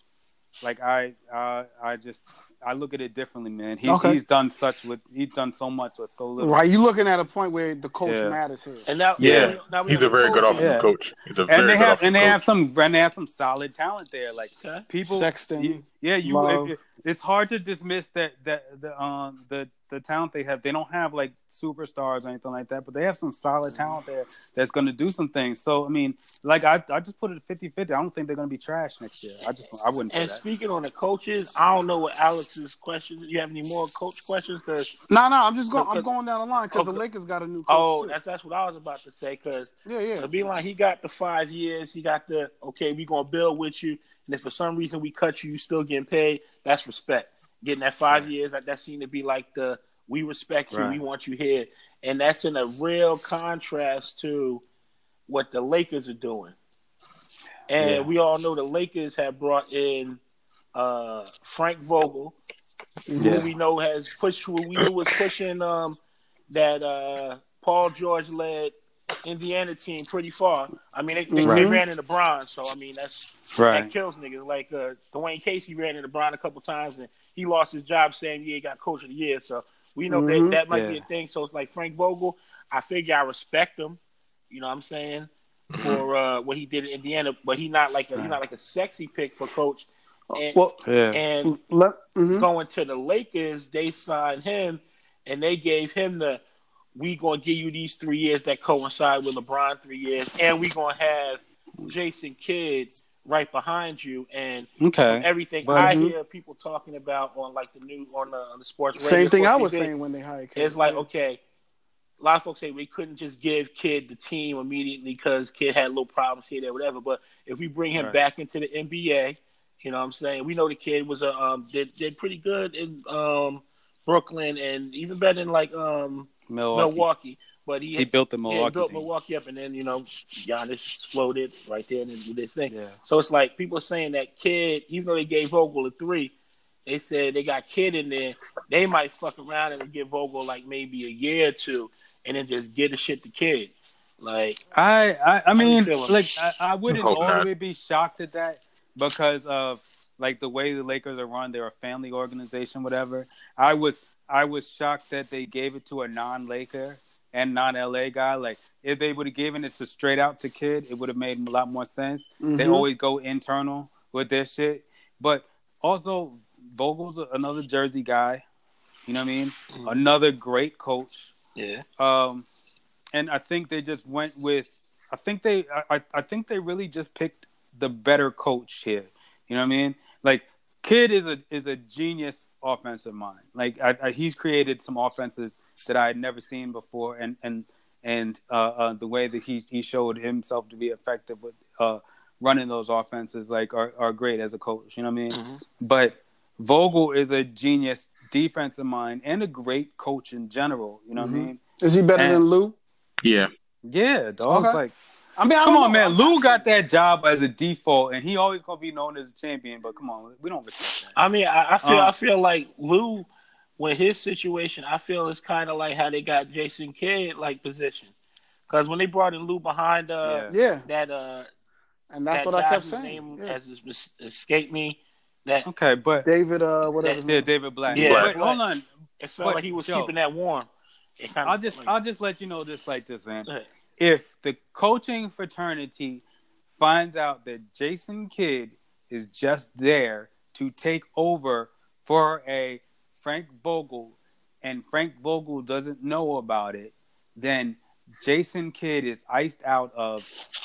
like I uh, I just I look at it differently, man. He, Okay. He's done such with he's done so much with so little. Right, you looking at a point where the coach Yeah. matters here. And now, Yeah. now now He's a very good coach. offensive Yeah. coach. He's a and very they good have offensive and they coach. have some and they have some solid talent there. Like Okay. people, Sexton, you- yeah, you Love. if, it's hard to dismiss that that the um the the talent they have. They don't have like superstars or anything like that, but they have some solid talent there that's going to do some things. So I mean, like I I just put it 50-50. I don't think they're going to be trash next year. I just I wouldn't. And that. speaking on the coaches, I don't know what Alex's questions. You have any more coach questions? Because no, no, I'm just going. I'm going down the line because okay. the Lakers got a new. coach Oh, too. that's that's what I was about to say. Because yeah, yeah, to be like he got the five years. He got the okay. We gonna build with you. And if for some reason we cut you, you still getting paid. That's respect. Getting that five years, that, that seemed to be like the we respect you, right. we want you here, and that's in a real contrast to what the Lakers are doing. And yeah. we all know the Lakers have brought in uh, Frank Vogel, yeah. who we know has pushed, who we knew was pushing um, that uh, Paul George led Indiana team pretty far. I mean, they, they, right. they ran into Bron's, so I mean that's right. that kills niggas. Like uh, Dwane Casey ran into Bron a couple times, and he lost his job same year. He got coach of the year, so we know mm-hmm. that that might yeah. be a thing. So it's like Frank Vogel. I figure I respect him. You know what I'm saying for uh, what he did in Indiana, but he not like a, he's not like a sexy pick for coach. And, well, yeah. and mm-hmm. going to the Lakers, they signed him, and they gave him the we gonna give you these three years that coincide with LeBron three years, and we gonna have Jason Kidd right behind you. And okay. everything but, I mm-hmm. hear people talking about on like the new on the, on the sports radio, same thing I was saying when they hired. Kidd. It's like okay, a lot of folks say we couldn't just give Kidd the team immediately because Kidd had little problems here, there, whatever. But if we bring him right. back into the NBA, you know what I'm saying? We know the Kidd was a um did did pretty good in um Brooklyn and even better than like um Milwaukee. Milwaukee. But he, he built the Milwaukee. He built team. Milwaukee up, and then you know Giannis exploded right there and did this thing. Yeah. So it's like people are saying that Kidd, even though they gave Vogel a three, they said they got Kidd in there. They might fuck around and give Vogel like maybe a year or two, and then just get the shit to Kidd. Like I, I, I mean, like I, I wouldn't all the be shocked at that because of like the way the Lakers are run. They're a family organization, whatever. I was I was shocked that they gave it to a non-Laker and non-LA guy. Like if they would have given it to straight out to Kidd, it would have made a lot more sense. Mm-hmm. They always go internal with their shit, but also Vogel's another Jersey guy. You know what I mean? Mm-hmm. Another great coach. Yeah. Um, and I think they just went with. I think they. I, I think they really just picked the better coach here. You know what I mean? Like Kidd is a is a genius offensive mind. Like I, I, he's created some offenses that I had never seen before, and and and uh, uh, the way that he he showed himself to be effective with uh, running those offenses like are, are great as a coach. You know what I mean? Mm-hmm. But Vogel is a genius defensive mind and a great coach in general. You know mm-hmm. what I mm-hmm. mean? Is he better and, than Lue? Yeah. Yeah, dog. Okay. Like I mean, I come on, know. man. Lue got that job as a default, and he always gonna be known as a champion. But come on, we don't respect that. I mean, I, I feel, um, I feel like Lue, with his situation, I feel it's kind of like how they got Jason Kidd like position, because when they brought in Lue behind, uh, yeah, that uh, and that's that what I kept saying. Name yeah. has escaped me. That okay, but David, uh, whatever. That, yeah, David Blatt. Yeah, but, hold on. It felt but, like he was Joe, keeping that warm. I'll just, like, I'll just let you know this like this, man if the coaching fraternity finds out that Jason Kidd is just there to take over for a Frank Vogel and Frank Vogel doesn't know about it, then Jason Kidd is iced out of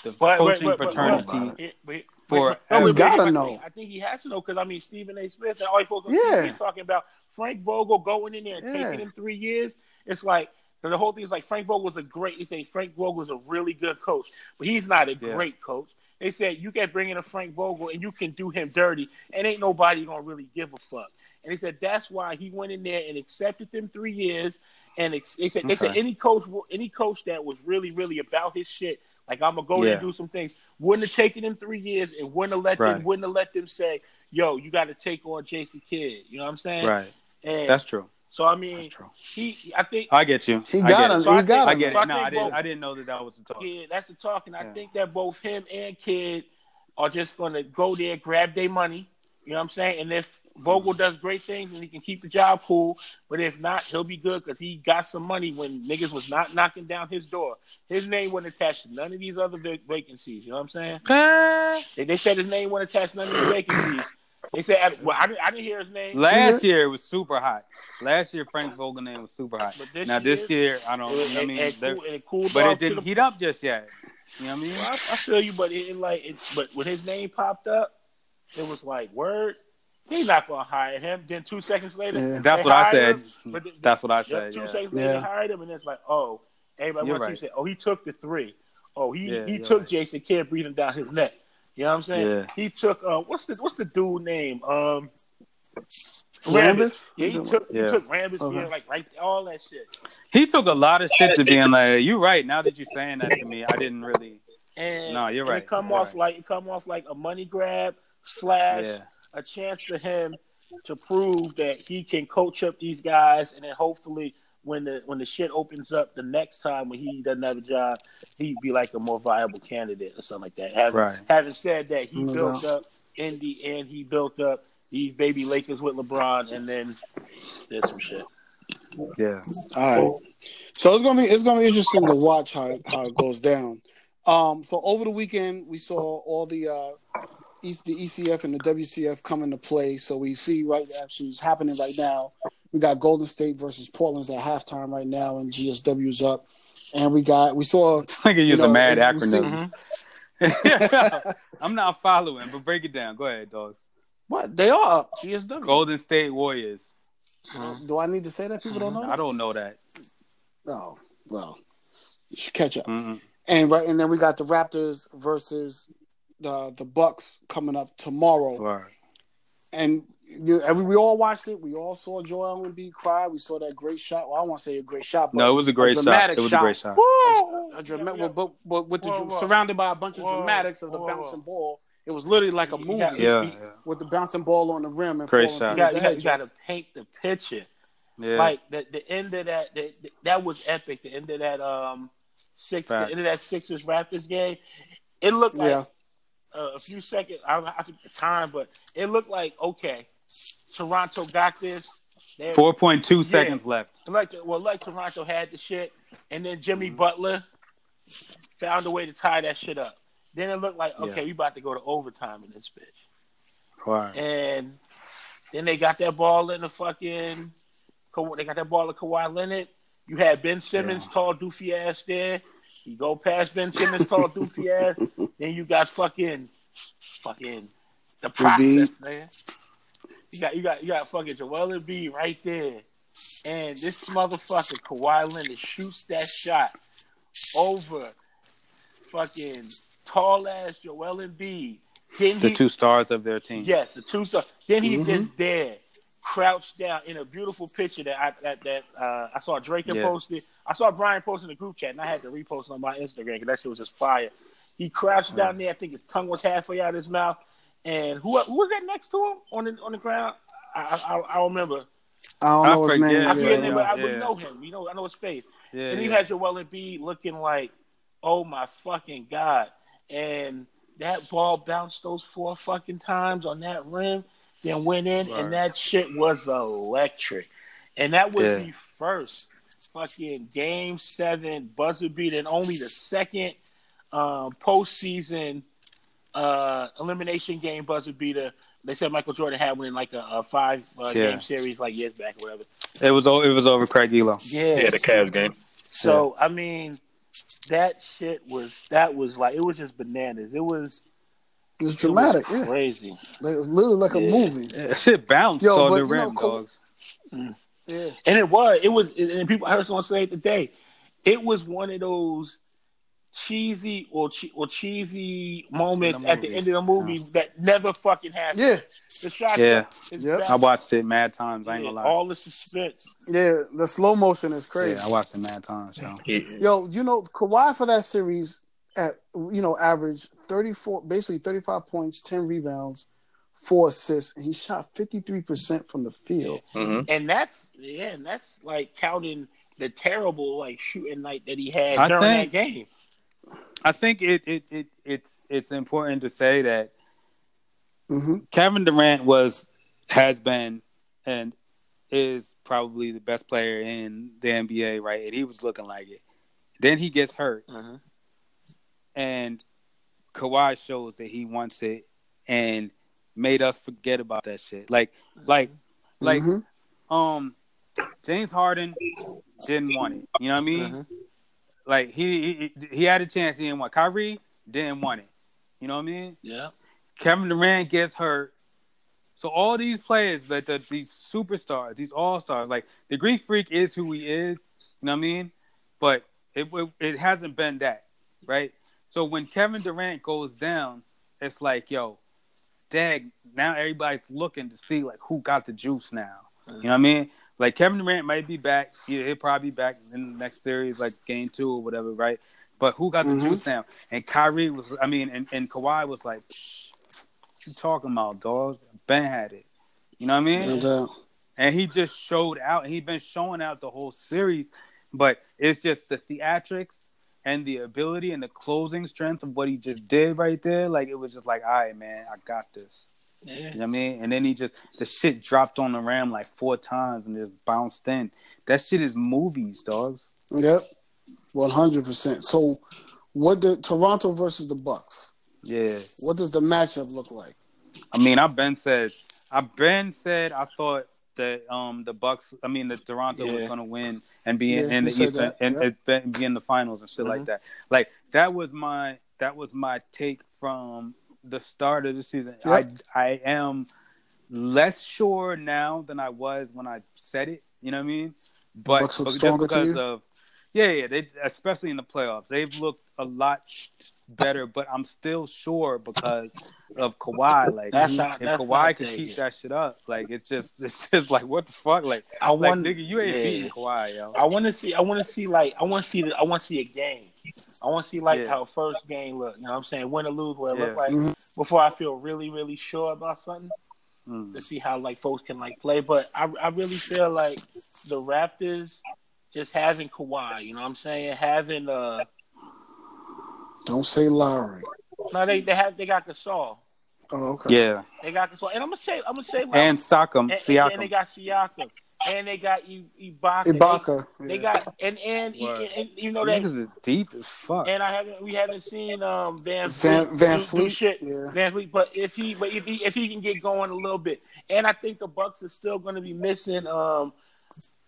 the but, coaching wait, wait, fraternity. Wait, for no, he's gotta know. I think he has to know because I mean Stephen A. Smith and all you folks yeah. talking about Frank Vogel going in there and yeah. taking him three years. It's like the whole thing is like Frank Vogel was a great. They say Frank Vogel was a really good coach, but he's not a yeah. great coach. They said you can bring in a Frank Vogel and you can do him dirty, and ain't nobody gonna really give a fuck. And they said that's why he went in there and accepted them three years. And ex- they said okay. they said any coach, any coach that was really, really about his shit, like I'm gonna go yeah. and do some things, wouldn't have taken him three years and wouldn't have let right. them, wouldn't have let them say, "Yo, you got to take on Jason Kidd." You know what I'm saying? Right. And that's true. So I mean, he. I think I get you. He got him. So he got him. I get it. So I, no, I didn't. Both, I didn't know that that was the talk. Yeah, that's the talk, and yeah. I think that both him and Kidd are just going to go there, grab their money. You know what I'm saying? And if Vogel mm. does great things and he can keep the job cool, but if not, he'll be good because he got some money when niggas was not knocking down his door. His name wasn't attached to none of these other vacancies. You know what I'm saying? they, they said his name wasn't attached to none of these vacancies. They said, well, I didn't, I didn't hear his name. Last year it was super hot. Last year Frank Vogel name was super hot. But this now year, this year I don't. It, I mean, it, it, it cooled but it didn't the, heat up just yet. You know what I mean? Well, I, I, feel you, but it, like, it, but when his name popped up, it was like word. He's not gonna hire him. Then two seconds later, yeah. that's what I said. Him, that's what I said. Two yeah. seconds later, yeah. they hired him, and it's like, oh, everybody wants right. you say, oh, he took the three. Oh, he yeah, he took right. Jason Kidd breathing down his neck. You know what I'm saying? Yeah. He took uh, what's the what's the dude name? Um, Rambis. Yeah, he took yeah. he took Rambis. Okay. Yeah, like right all that shit. He took a lot of shit to being like, "You right." Now that you're saying that to me, I didn't really. [laughs] And, no, you're right. It come you're off right. like it come off like a money grab slash yeah. a chance for him to prove that he can coach up these guys, and then hopefully when the when the shit opens up the next time when he doesn't have a job, he'd be like a more viable candidate or something like that. Having, right. having said that, he no built up Indy and he built up these baby Lakers with LeBron, and then there's some shit. Yeah. All right. So it's gonna be it's gonna be interesting to watch how how it goes down. Um, so over the weekend we saw all the uh, the ECF and the WCF come into play. So we see right actually it's happening right now. We got Golden State versus Portland's at halftime right now, and GSW's up. And we got we saw. [laughs] I can use know, a mad acronym. Mm-hmm. [laughs] I'm not following, but break it down. Go ahead, dogs. What they are up? GSW. Golden State Warriors. Do I need to say that? People don't know. I don't know that. Oh well, you should catch up. Mm-hmm. And right, and then we got the Raptors versus the the Bucks coming up tomorrow. Right. And you, we, we all watched it. We all saw Joel Embiid cry. We saw that great shot. Well, I won't say a great shot, but no, it was a great a shot. It was shot. a great shot. Whoa! A, a dramatic, yeah, but, but with the whoa, whoa. surrounded by a bunch of dramatics of the bouncing ball. It was literally like a movie. Yeah, yeah. with the bouncing ball on the rim and great shot. You got, you, got, to paint the picture. Yeah. Like the, the end of that, the, that was epic. The end of that um six, Fact. the end of that Sixers Raptors game. It looked like yeah. uh, a few seconds. I don't know how to the time, but it looked like okay, Toronto got this. Four point two yeah. seconds left. Like well, like Toronto had the shit, and then Jimmy mm-hmm. Butler found a way to tie that shit up. Then it looked like okay, yeah. we about to go to overtime in this bitch. Wow. And then they got that ball in the fucking. They got that ball to Kawhi Leonard. You had Ben Simmons, yeah. tall doofy ass there. You go past Ben Simmons, tall [laughs] doofy ass. Then you got fucking, fucking the process, man. You got you got you got fucking Joel Embiid right there, and this motherfucker Kawhi Leonard shoots that shot over fucking tall ass Joel Embiid. Then the he, two stars of their team. Yes, the two stars. Then he's mm-hmm. just there, crouched down in a beautiful picture that I that, that uh, I saw Drake yeah. posted. I saw Brian post in the group chat, and I had to repost on my Instagram because that shit was just fire. He crouched down there. I think his tongue was halfway out of his mouth. And who who was that next to him on the on the ground? I I, I remember. I don't know his name. I forget yeah, name, but I would know him. You know, I know his face. Yeah, and you yeah. had Joel Embiid looking like, oh my fucking god! And that ball bounced those four fucking times on that rim, then went in, right. and that shit was electric. And that was yeah. the first fucking game seven buzzer beat, and only the second um, postseason uh, elimination game buzzer beater. They said Michael Jordan had one in like a, a five uh, yeah. game series like years back or whatever. It was it was over Craig Ehlo. Yeah, yeah, the Cavs game. So yeah. I mean, that shit was that was like it was just bananas. It was. It was dramatic, it was crazy. Yeah. It was literally like a movie. Yeah. Shit bounced Yo, on the rim, know, dogs. Mm. Yeah, and it was. It was. And people I heard someone say it today. It was one of those cheesy or, che- or cheesy moments the at the end of the movie yeah. that never fucking happened. Yeah. The shot. Yeah. Yep. I watched it mad times. I ain't gonna lie. All the suspense. Yeah, the slow motion is crazy. Yeah, I watched it mad times. So. Yo, you know, Kawhi for that series at you know average thirty four, basically thirty five points, ten rebounds, four assists, and he shot fifty three percent from the field. Yeah. Mm-hmm. And that's yeah, and that's like counting the terrible like shooting night that he had I during think, that game. I think it, it, it it's it's important to say that mm-hmm. Kevin Durant was has been and is probably the best player in the NBA, right? And he was looking like it. Then he gets hurt, mm-hmm. and Kawhi shows that he wants it, and made us forget about that shit. Like, like, like, mm-hmm. um, James Harden didn't want it. You know what I mean? Mm-hmm. Like he, he he had a chance. He didn't want. Kyrie didn't want it. You know what I mean? Yeah. Kevin Durant gets hurt. So all these players, like the, these superstars, these all stars, like the Greek Freak is who he is. You know what I mean? But it, it it hasn't been that, right? So when Kevin Durant goes down, it's like, yo, dag, now everybody's looking to see like who got the juice now. You know what I mean? Like Kevin Durant might be back. He, will probably be back in the next series, like game two or whatever, right? But who got the mm-hmm. juice now? And Kyrie was, I mean, and, and Kawhi was like, what you talking about, dogs? Ben had it. You know what I mean? No and he just showed out. He'd been showing out the whole series, but it's just the theatrics and the ability and the closing strength of what he just did right there. Like it was just like, all right, man, I got this. Yeah. You know what I mean? And then he just the shit dropped on the ram like four times and just bounced in. That shit is movies, dogs. Yep. One hundred percent. So what the Toronto versus the Bucks? Yeah. What does the matchup look like? I mean, I've been said I've been said I thought that um the Bucks, I mean, the Toronto yeah. was going to win and be yeah, in, in the Eastern and, yep. and, be in the finals and shit mm-hmm. like that. Like that was my that was my take from the start of the season. Yep. I I am less sure now than I was when I said it. You know what I mean? But, but just because of yeah, yeah, they especially in the playoffs, they've looked a lot better, but I'm still sure because of Kawhi. Like that's if that's Kawhi could keep that shit up, like it's just [laughs] it's just like what the fuck? Like I want nigga, you ain't yeah. beating Kawhi, yo. I want to see. I want to see like I want to see. The, I want to see a game. I want to see like yeah. how first game look. You know what I'm saying? Win or lose, what it yeah. look like mm-hmm. before I feel really really sure about something. Mm. To see how like folks can like play, but I I really feel like the Raptors just having Kawhi. You know what I'm saying? Having uh don't say Lowry. No, they they have they got Gasol. Oh, okay. Yeah. They got Gasol, and I'm gonna say I'm gonna say Lowry. and Siakam, and, Siakam. And, they got Siakam, and they got Ibaka. Ibaka. They, yeah. they got and and, and, and you know that is deep as fuck. And I haven't we haven't seen um Van Van, VanVleet shit. Yeah. VanVleet, but if he but if he if he can get going a little bit, and I think the Bucks are still going to be missing um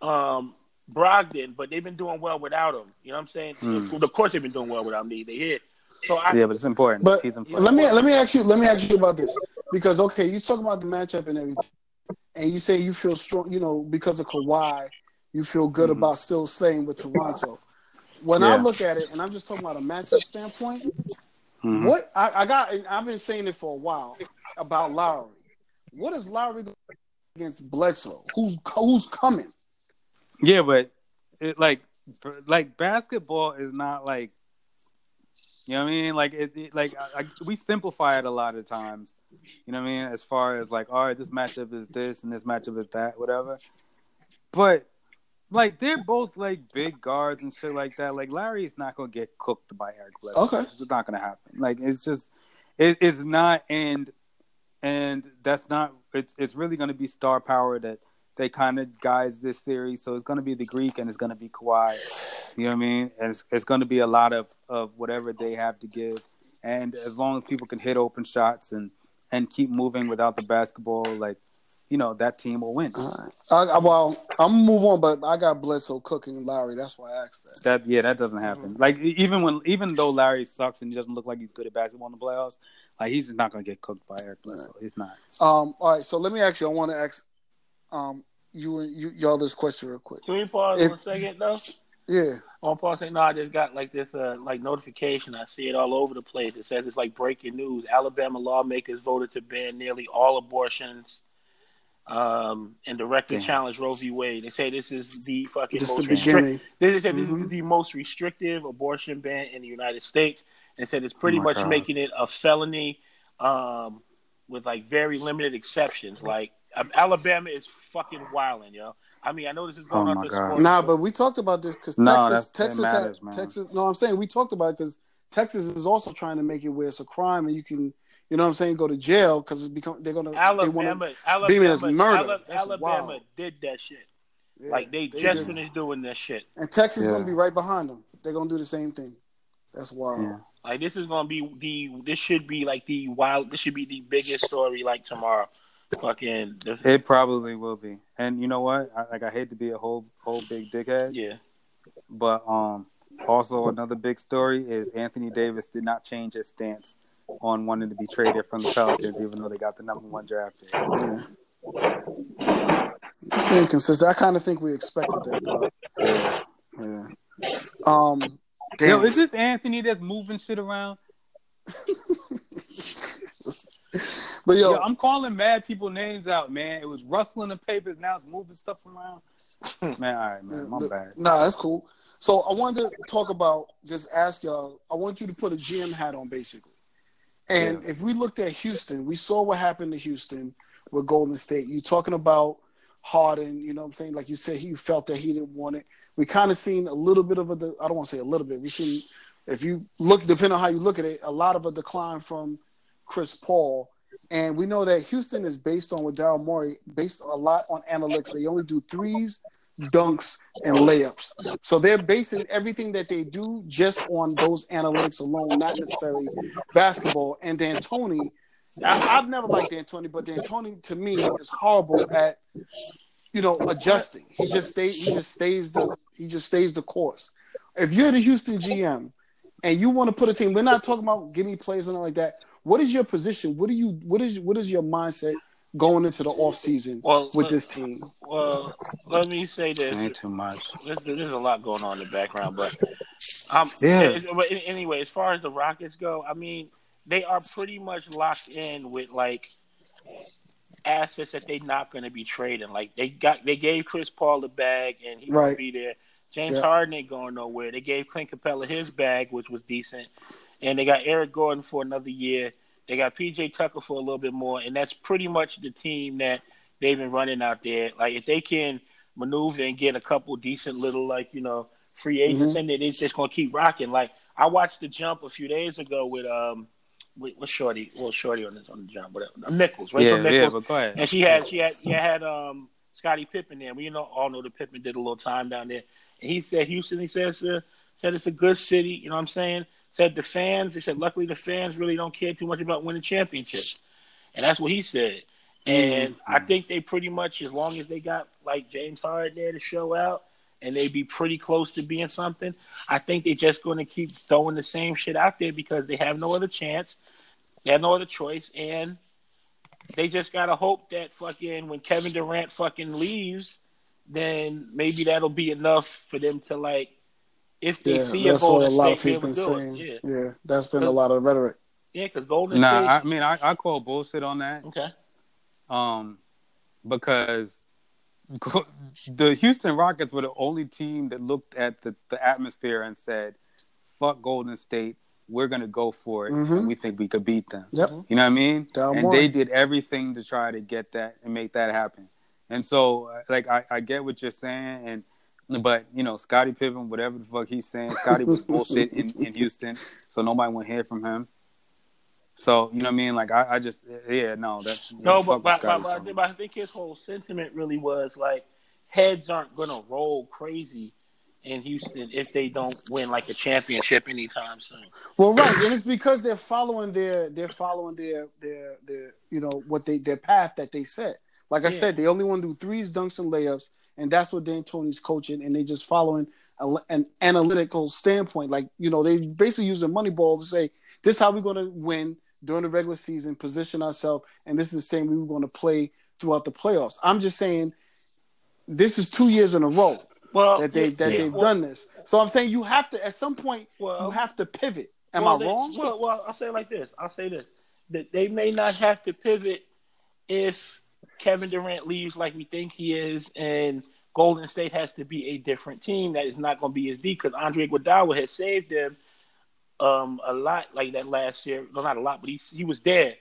um Brogdon, but they've been doing well without him. You know what I'm saying? Mm. Of course, they've been doing well without him. They, they hit. So I, yeah, but it's important. But important. let me let me ask you let me ask you about this because okay, you talk about the matchup and everything, and you say you feel strong, you know, because of Kawhi, you feel good mm-hmm. about still staying with Toronto. When yeah. I look at it, and I'm just talking about a matchup standpoint, mm-hmm. what I, I, got, I've been saying it for a while about Lowry. What is Lowry against Bledsoe? Who's who's coming? Yeah, but it, like like basketball is not like you know what I mean? Like it, it like I, I, we simplify it a lot of times. You know what I mean? As far as like, all right, this matchup is this and this matchup is that, whatever. But like they're both like big guards and shit like that. Like Lowry is not gonna get cooked by Eric Bledsoe. Okay, it's just not gonna happen. Like it's just it, it's not and and that's not it's it's really gonna be star power that they kind of guys this series. So it's going to be the Greek and it's going to be Kawhi. You know what I mean? And it's, it's going to be a lot of, of whatever they have to give. And as long as people can hit open shots and, and keep moving without the basketball, like, you know, that team will win. Right. I, well, I'm gonna move on, but I got Bledsoe cooking Lowry. That's why I asked that. That yeah, that doesn't happen. Mm-hmm. Like even when even though Lowry sucks and he doesn't look like he's good at basketball in the playoffs, like he's not gonna get cooked by Eric Bledsoe. Right. He's not. Um. All right. So let me ask you. I want to ask. Um you you y'all this question real quick. Can we pause if, one second though? Yeah. On pause saying no, I just got like this uh like notification. I see it all over the place. It says it's like breaking news. Alabama lawmakers voted to ban nearly all abortions. Um, and directly Damn. challenge Roe v. Wade. They say this is the fucking just most the restrictive. They said mm-hmm. this is mm-hmm. the most restrictive abortion ban in the United States, and said it's pretty oh much God. making it a felony, um, with like very limited exceptions. Like Um, Alabama is fucking wilding, yo. I mean, I know this is going oh on the sport. Nah, but we talked about this because no, Texas, Texas, matters, had, Texas. No, I'm saying we talked about it because Texas is also trying to make it where it's a crime and you can, you know, what I'm saying, go to jail because it's become they're gonna Alabama, they Alabama, beam it as murder. Alabama, did that shit. Yeah, like they, they just finished doing that shit. And Texas yeah. gonna be right behind them. They're gonna do the same thing. That's wild. Yeah. Like this is gonna be the this should be like the wild this should be the biggest story like tomorrow. Fucking this, It probably will be. And you know what? I, like I hate to be a whole whole big dickhead, yeah. but um, also another big story is Anthony Davis did not change his stance on wanting to be traded from the Pelicans, even though they got the number one draft pick. It's inconsistent. I kind of think we expected that though. Yeah. Um. Damn. Yo, is this Anthony that's moving shit around? [laughs] but yo, Yo, I'm calling mad people names out, man. It was rustling the papers, now it's moving stuff around. [laughs] man, all right, man, my bad. Nah, that's cool. So I wanted to talk about just ask y'all. I want you to put a GM hat on, basically. And if we looked at Houston, we saw what happened to Houston with Golden State. You're talking about Harden? You know what I'm saying? Like you said, he felt that he didn't want it. We kind of seen a little bit of a, I don't want to say a little bit. We seen, if you look, depending on how you look at it, a lot of a decline from Chris Paul. And we know that Houston is based on with Daryl Morey, based a lot on analytics. They only do threes, dunks, and layups. So they're basing everything that they do just on those analytics alone, not necessarily basketball. And D'Antoni, I, I've never liked D'Antoni, but D'Antoni to me is horrible at, you know, adjusting. He just stays. He just stays the. He just stays the course. If you're the Houston GM and you want to put a team, we're not talking about getting plays and all like that. What is your position? What do you? What is? What is your mindset going into the off season Well, with let- this team? Well, let me say this. Ain't too much. There's, there's a lot going on in the background, but um, Yeah. But anyway, as far as the Rockets go, I mean, they are pretty much locked in with like assets that they're not going to be trading. Like they got, they gave Chris Paul the bag, and he will Right. be there. James Yeah. Harden ain't going nowhere. They gave Clint Capela his bag, which was decent, and they got Eric Gordon for another year. They got PJ Tucker for a little bit more, and that's pretty much the team that they've been running out there. Like if they can maneuver and get a couple decent little like you know free agents in there, they just gonna keep rocking. Like I watched the jump a few days ago with um with, with Shorty, well Shorty on this on the jump, whatever. Nichols, Yeah, Rachel yeah, Nichols, but go ahead. and she had she had you had um Scottie Pippen there. We you know all know that Pippen did a little time down there. And he said Houston, he says uh, said it's a good city, you know what I'm saying? Said the fans, he said luckily the fans really don't care too much about winning championships. And that's what he said. And I mm-hmm. think they pretty much as long as they got like James Harden there to show out and they be pretty close to being something, I think they're just gonna keep throwing the same shit out there because they have no other chance. They have no other choice and they just gotta hope that fucking when Kevin Durant fucking leaves, then maybe that'll be enough for them to like, if they Yeah, see a that's what a Golden lot of State, be people able are saying. Yeah. Yeah, that's been a lot of rhetoric. yeah, because Golden State. Nah, I mean, I, I call bullshit on that. okay, Um, because the Houston Rockets were the only team that looked at the, the atmosphere and said, "Fuck Golden State, we're gonna go for it, Mhm. and we think we could beat them." Yep. You know what I mean? Daryl and Morey. they did everything to try to get that and make that happen. And so, uh, like, I, I get what you're saying, and but you know, Scottie Pippen, whatever the fuck he's saying, Scotty was bullshit in, [laughs] in Houston, so nobody want to hear from him. So you know what I mean? Like, I, I just yeah, no, that's no, fuck but but, but, Scottie but, I so think- but I think his whole sentiment really was like, heads aren't gonna roll crazy in Houston if they don't win like a championship anytime soon. Well, right, and it's because they're following their they're following their their their you know what they their path that they set. Like I Yeah. said, they only want to do threes, dunks, and layups, and that's what D'Antoni's coaching, and they just following a, an analytical standpoint. Like you know, they basically using Moneyball to say this is how we're going to win during the regular season, position ourselves, and this is the same we were going to play throughout the playoffs. I'm just saying, this is two years in a row Well, that they that yeah. they've well, done this. So I'm saying you have to at some point Well, you have to pivot. Am well, I they- wrong? Well, well, I'll say it like this. I'll say this: that they may not have to pivot if Kevin Durant leaves like we think he is, and Golden State has to be a different team that is not going to be as deep because Andre Iguodala has saved them um, a lot, like that last year. No, not a lot, but he he was there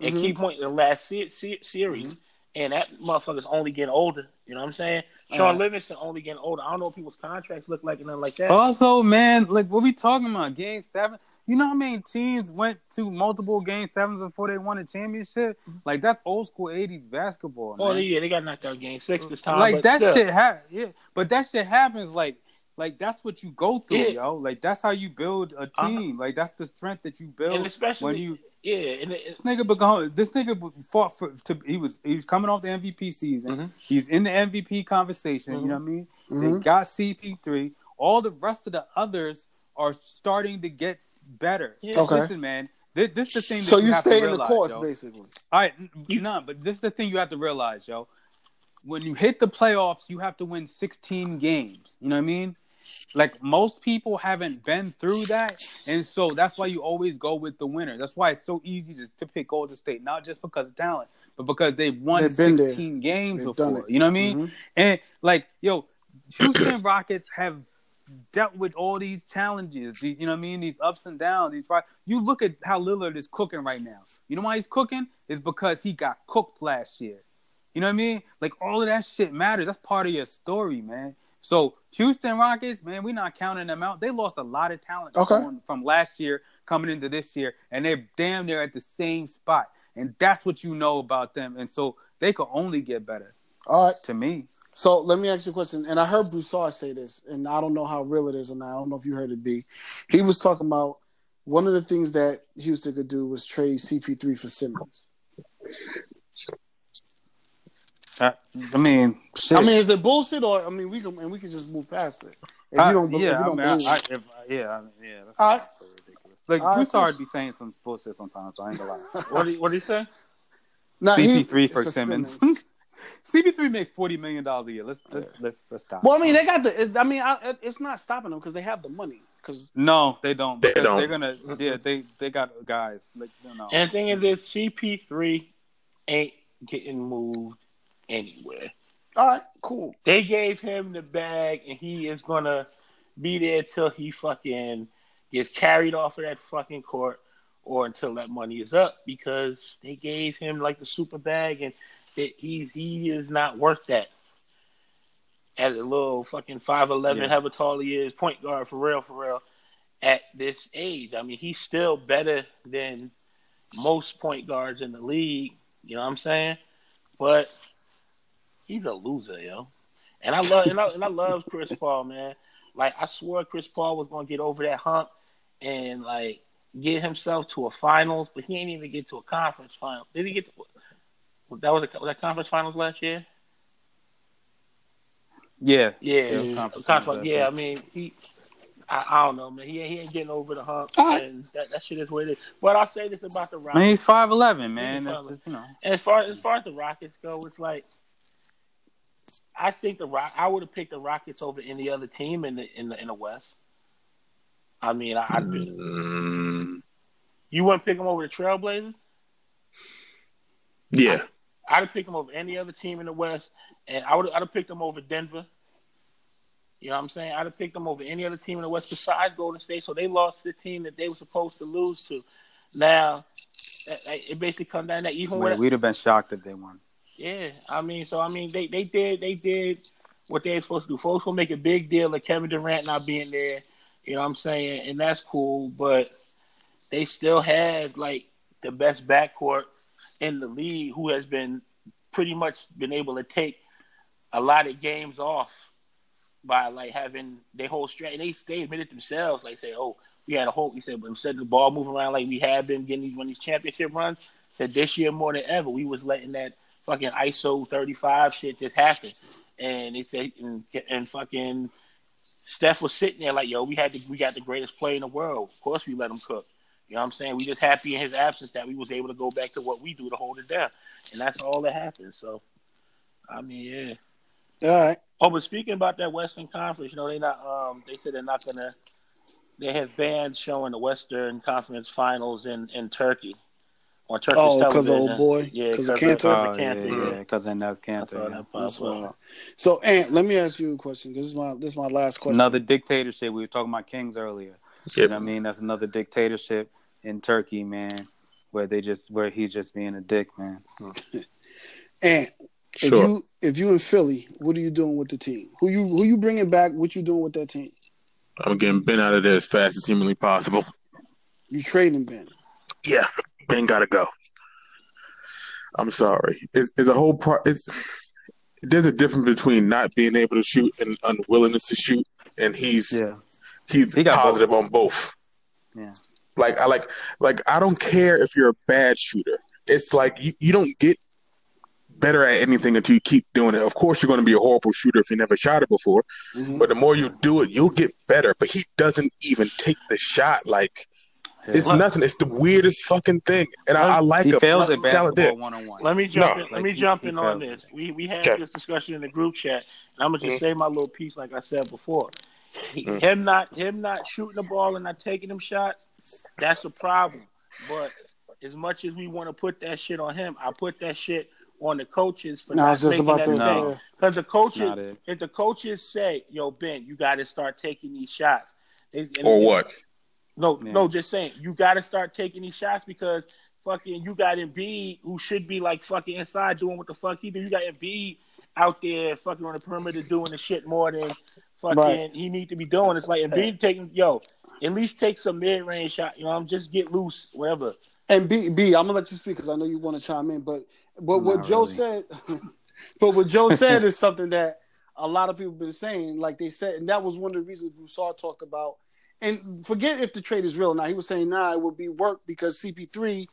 at Mhm. key point in the last se- se- series. And that motherfucker's only getting older. You know what I'm saying? Shaun Uh-huh. Livingston only getting older. I don't know what people's contracts look like and nothing like that. Also, man, like what we talking about? Game seven. You know how many teams went to multiple game sevens before they won a championship? Like that's old school '80s basketball. Oh yeah, they got knocked out game six this time. like that still. shit ha- yeah but that shit happens like like that's what you go through, yeah. yo. Like that's how you build a uh-huh. team. Uh-huh. Like that's the strength that you build, and especially when you. Yeah, and it, this nigga become this nigga fought for to he was he was coming off the MVP season. Mm-hmm. He's in the MVP conversation. Mm-hmm. You know what I mean? Mm-hmm. They got CP3. All the rest of the others are starting to get better. Yeah. Okay. Listen, man. This, this is the thing. so you, you stay in the course, yo. basically. All right, you know, but this is the thing you have to realize, yo. When you hit the playoffs, you have to win 16 games. You know what I mean? Like most people haven't been through that, and so that's why you always go with the winner. That's why it's so easy to, to pick Golden State, not just because of talent, but because they've won they've 16 there. games they've before. You know what I mean? Mm-hmm. And like, yo, Houston Rockets have dealt with all these challenges. These, you know what I mean? These ups and downs. These right. You look at how Lillard is cooking right now. You know why he's cooking? Is because he got cooked last year. You know what I mean? Like all of that shit matters. That's part of your story, man. So Houston Rockets, man, we're not counting them out. They lost a lot of talent okay. from last year coming into this year, and they're damn near at the same spot. And that's what you know about them. And so they could only get better. All right. To me. So let me ask you a question. And I heard Broussard say this, and I don't know how real it is or not. I don't know if you heard it be. He was talking about one of the things that Houston could do was trade CP3 for Simmons. I, I mean, shit. I mean, is it bullshit or I mean, we can and we can just move past it. If I, you don't, yeah, you don't I mean, I, if, yeah, I mean, yeah. That's All right. so ridiculous. Like, All right, be saying some bullshit sometimes. So I ain't gonna lie. what do you, what do you say? Nah, CP3 for, for Simmons. Simmons. [laughs] CP3 makes forty million dollars a year. Let's let's, yeah. let's let's stop. Well, I mean, they got the. I mean, I, it's not stopping them because they have the money. Because no, they don't. They don't. They're gonna. Yeah, they they got guys. Like you know. And the thing is, this CP3 ain't getting moved anywhere. All right, cool. They gave him the bag, and he is gonna be there till he fucking gets carried off of that fucking court, or until that money is up, because they gave him like the super bag, and it, he's he is not worth that. At a little fucking five eleven, yeah. however tall he is, point guard for real, for real. At this age, I mean, he's still better than most point guards in the league. You know what I'm saying? But he's a loser, yo. And I love and I, and I love Chris [laughs] Paul, man. Like I swore Chris Paul was gonna get over that hump and like get himself to a finals, but he ain't even get to a conference final. Did he get to, that was, a, was that conference finals last year? Yeah, yeah, yeah. Conference, conference yeah. I mean, he, I, I, don't know, man. He, he ain't getting over the hump, right. and that, that shit is what it is. But I'll say this about the Rockets. I mean, he's five eleven, man. That's just, you know. And as far as far as the Rockets go, it's like I think the Rock. I would have picked the Rockets over any other team in the in the in the West. I mean, I, would mm. You wouldn't pick them over the Trailblazers? Yeah, I, I'd have picked them over any other team in the West, and I would I'd have picked them over Denver. You know what I'm saying? I'd have picked them over any other team in the West besides Golden State. So they lost the team that they were supposed to lose to. Now, eh, eh, it basically comes down to even Wait, we'd have been shocked if they won. Yeah, I mean, so I mean, they they did they did what they were supposed to do. Folks will make a big deal of Kevin Durant not being there. You know what I'm saying? And that's cool, but they still have like the best backcourt in the league who has been pretty much been able to take a lot of games off by like having their whole. And they they admitted themselves, like say, oh, we had a whole. We said, but instead of the ball moving around like we have been getting these when these championship runs, said this year more than ever, we was letting that fucking ISO 35 shit just happen. And they said, and, and fucking Steph was sitting there like, yo, we had the, we got the greatest player in the world. Of course we let him cook. You know what I'm saying? We just happy in his absence that we was able to go back to what we do to hold it down. And that's all that happened. So, I mean, yeah. All right. Oh, but speaking about that Western Conference, you know, they not um they said they're not gonna they have bans showing the Western Conference finals in, in Turkey on Turkish oh, because of old boy, yeah, because of Kanter. Oh, Kanter, yeah, because yeah. that's Kanter. That's yeah. So, Ant, let me ask you a question. This is my this is my last question. Another dictatorship. We were talking about kings earlier. Yep. You know what I mean, that's another dictatorship in Turkey, man, where they just where he's just being a dick, man. [laughs] and if sure. you if you in Philly, what are you doing with the team? Who you who you bringing back? What you doing with that team? I'm getting Ben out of there as fast as humanly possible. You trading Ben? Yeah, Ben gotta go. I'm sorry. It's, it's a whole part. It's there's a difference between not being able to shoot and unwillingness to shoot, and he's yeah. He's he positive both. on both. Yeah. Like I like like I don't care if you're a bad shooter. It's like you, you don't get better at anything until you keep doing it. Of course, you're going to be a horrible shooter if you never shot it before, mm-hmm. but the more you do it, you'll get better. But he doesn't even take the shot. Like it's Look, nothing. It's the weirdest fucking thing, and I, I, like he him. fails at basketball one on one. Let me jump. No. in, let like me jump in on this. We we had okay. this discussion in the group chat, and I'm gonna just mm-hmm. say my little piece, like I said before. He, mm-hmm. Him not him not shooting the ball and not taking them shots, that's a problem. But as much as we want to put that shit on him, I put that shit on the coaches for no, not making that no. Because the coaches, if the coaches say, "Yo, Ben, you got to start taking these shots," they, or what? No, yeah. no, just saying you got to start taking these shots because fucking you got Embiid who should be like fucking inside doing what the fuck he do. You got Embiid out there fucking on the perimeter doing the shit more than fucking right. he need to be doing. It's like and Embiid taking yo, at least take some mid range shot. You know, I'm just get loose, whatever. And B, B, I'm gonna let you speak because I know you want to chime in. But but what Joe really. said, [laughs] but what Joe said is something that a lot of people been saying. Like they said, and that was one of the reasons Broussard talked about and forget if the trade is real. Now he was saying, nah, it would be work because CP3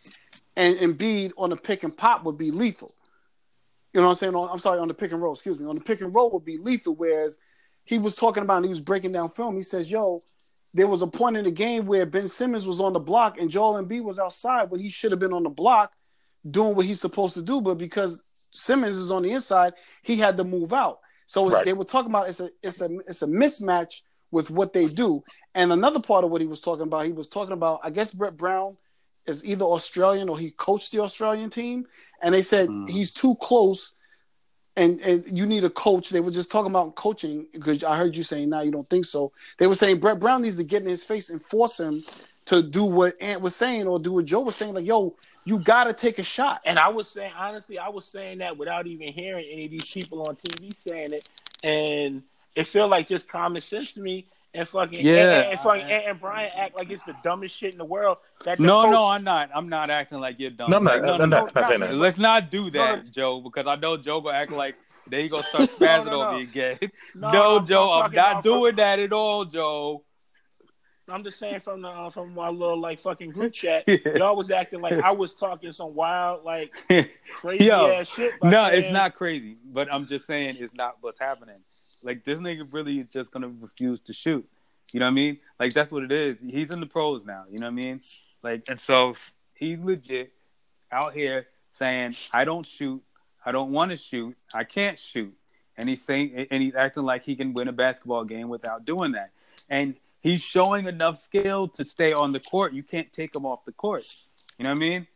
and Embiid on the pick and pop would be lethal. You know what I'm saying? On, I'm sorry, on the pick and roll, excuse me. On the pick and roll would be lethal. Whereas he was talking about, and he was breaking down film. He says, yo, there was a point in the game where Ben Simmons was on the block and Joel Embiid was outside when he should have been on the block doing what he's supposed to do. But because Simmons is on the inside, he had to move out. So right. they were talking about it's a it's a it's a mismatch with what they do. And another part of what he was talking about, he was talking about, I guess Brett Brown is either Australian or he coached the Australian team. And they said mm. he's too close and, and you need a coach. They were just talking about coaching because I heard you saying now you don't think so. They were saying Brett Brown needs to get in his face and force him to do what Ant was saying or do what Joe was saying. Like, yo, you got to take a shot. And I was saying, honestly, I was saying that without even hearing any of these people on TV saying it. And – it felt like just common sense to me. And fucking yeah, and, and, fucking, and, and, Brian act like it's the dumbest shit in the world. That no, coach... no, I'm not. I'm not acting like you're dumb. No, I'm not. no, I'm not, not saying that. Let's not do that, no, Joe, because I know Joe will act like [laughs] there you go start spazzing no, over again. No, no Joe, I'm, I'm not doing from... that at all, Joe. I'm just saying from the uh, from my little like fucking group chat, [laughs] y'all was acting like I was talking some wild like [laughs] crazy Yo, ass shit. No, saying... it's not crazy, but I'm just saying it's not what's happening. Like this nigga really is just gonna refuse to shoot. You know what I mean? Like that's what it is. He's in the pros now. You know what I mean? Like and so he's legit out here saying, "I don't shoot. I don't want to shoot. I can't shoot." And he's saying, and he's acting like he can win a basketball game without doing that. And he's showing enough skill to stay on the court. You can't take him off the court. You know what I mean?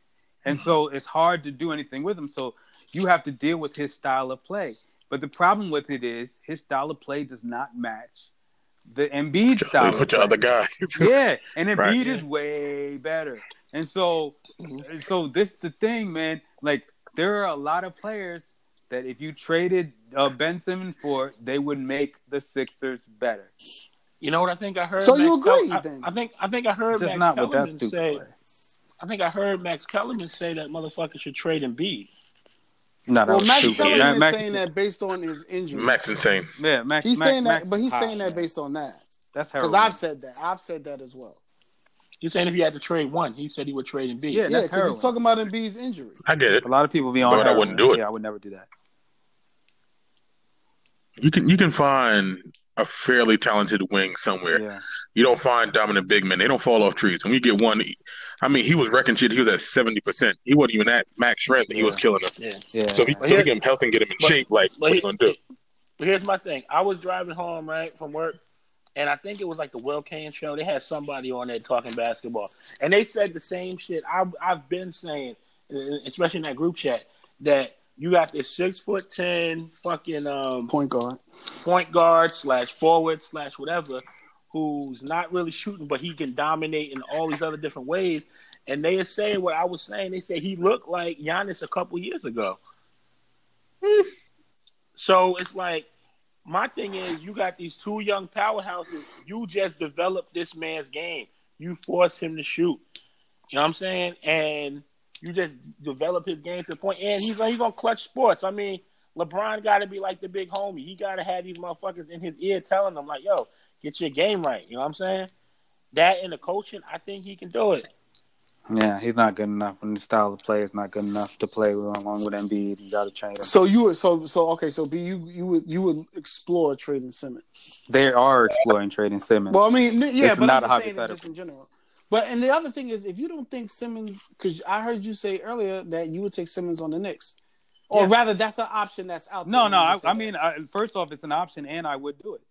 And so it's hard to do anything with him. So you have to deal with his style of play. But the problem with it is his style of play does not match the Embiid style. Put your other guy. [laughs] yeah, and Embiid right. is way better. And so, so this is the thing, man. Like there are a lot of players that if you traded uh, Ben Simmons for, they would make the Sixers better. You know what I think I heard? So Max you agree? Kel- then? I, I, think I think I heard Just Max Kellerman say. I think I heard Max Kellerman say that motherfucker should trade Embiid. No, well, Max stupid. Kellerman yeah, is Max, saying that based on his injury. Max insane. Yeah, Max. He's Max, saying that, Max but he's saying that based on that. That's how. because I've said that. I've said that as well. He's saying if he had to trade one, he said he would trade Embiid. Yeah, yeah, because he's talking about Embiid's injury. I get it. A lot of people be on. But I wouldn't do it. Yeah, I would never do that. You can you can find a fairly talented wing somewhere. Yeah. You don't find dominant big men. They don't fall off trees. When you get one, I mean, he was wrecking shit. He was at seventy percent. He wasn't even at max strength, and he was killing them. Yeah. yeah. So, he, so we get him healthy and get him in but, shape. Like, what are you gonna do? But here's my thing. I was driving home right from work, and I think it was like the Will Cain show. They had somebody on there talking basketball, and they said the same shit. I've I've been saying, especially in that group chat, that you got this six foot ten fucking um, point guard point guard slash forward slash whatever who's not really shooting, but he can dominate in all these other different ways. And they are saying what I was saying. They say he looked like Giannis a couple years ago. Hmm. so it's like my thing is you got these two young powerhouses. You just develop this man's game. You force him to shoot. You know what I'm saying? And you just develop his game to the point. And he's he's on Klutch Sports. I mean, LeBron got to be like the big homie. He got to have these motherfuckers in his ear telling them like, "Yo, get your game right. You know what I'm saying? That and the coaching, I think he can do it. Yeah, he's not good enough. And the style of play is not good enough to play along with Embiid. You got to train him. So you would so so okay. So B you you would you would explore trading Simmons. They are exploring trading Simmons. Well, I mean, yeah, it's but not I'm just saying just in general. But and the other thing is, if you don't think Simmons, because I heard you say earlier that you would take Simmons on the Knicks, or yeah. rather, that's an option that's out. there. No, no. I, I mean, I, first off, it's an option, and I would do it.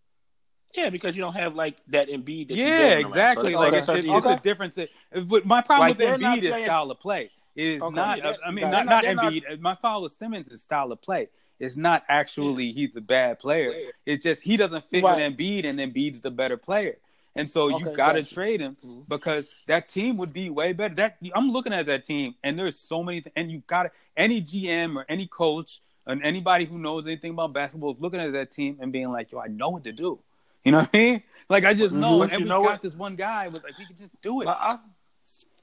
Yeah, because you don't have like that Embiid. That yeah, exactly. So like it's, it's, it's, a difference. But my problem like, with Embiid is saying... style of play. Is okay, not. Yeah, I mean, not, not, Embiid. Not... My problem with Simmons is style of play. It's not actually yeah. he's a bad player. It's just he doesn't fit right. with Embiid, and Embiid's the better player. And so okay, you got to trade him mm-hmm. because that team would be way better. That I'm looking at that team, and there's so many. Th- and you got to any GM or any coach and anybody who knows anything about basketball is looking at that team and being like, "Yo, I know what to do." [laughs] You know what I mean? Like I just know, mm-hmm. and we got what? this one guy with like he could just do it. I,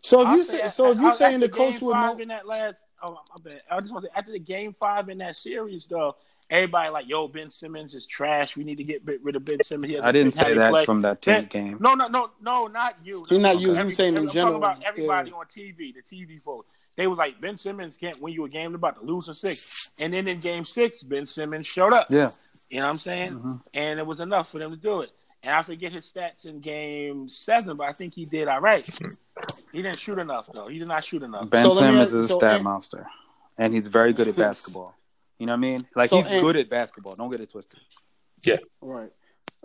so if you say, so if you're saying the coach would know in that last, oh my bad. I just want to say after the game five in that series though, everybody like, yo, Ben Simmons is trash. We need to get rid of Ben Simmons. I didn't say that play. from that team game. No, no, no, no, not you. No, not you. Every, saying in general. about everybody yeah. on TV, the TV folks. They was like, Ben Simmons can't win you a game. They're about to lose in six. And then in game six, Ben Simmons showed up. Yeah. You know what I'm saying? Mm-hmm. And it was enough for them to do it. And I forget his stats in game seven, but I think he did all right. He didn't shoot enough, though. He did not shoot enough. Ben so Simmons is a so, stat and, monster. And he's very good at [laughs] basketball. You know what I mean? Like so, he's and, good at basketball. Don't get it twisted. Yeah. Right.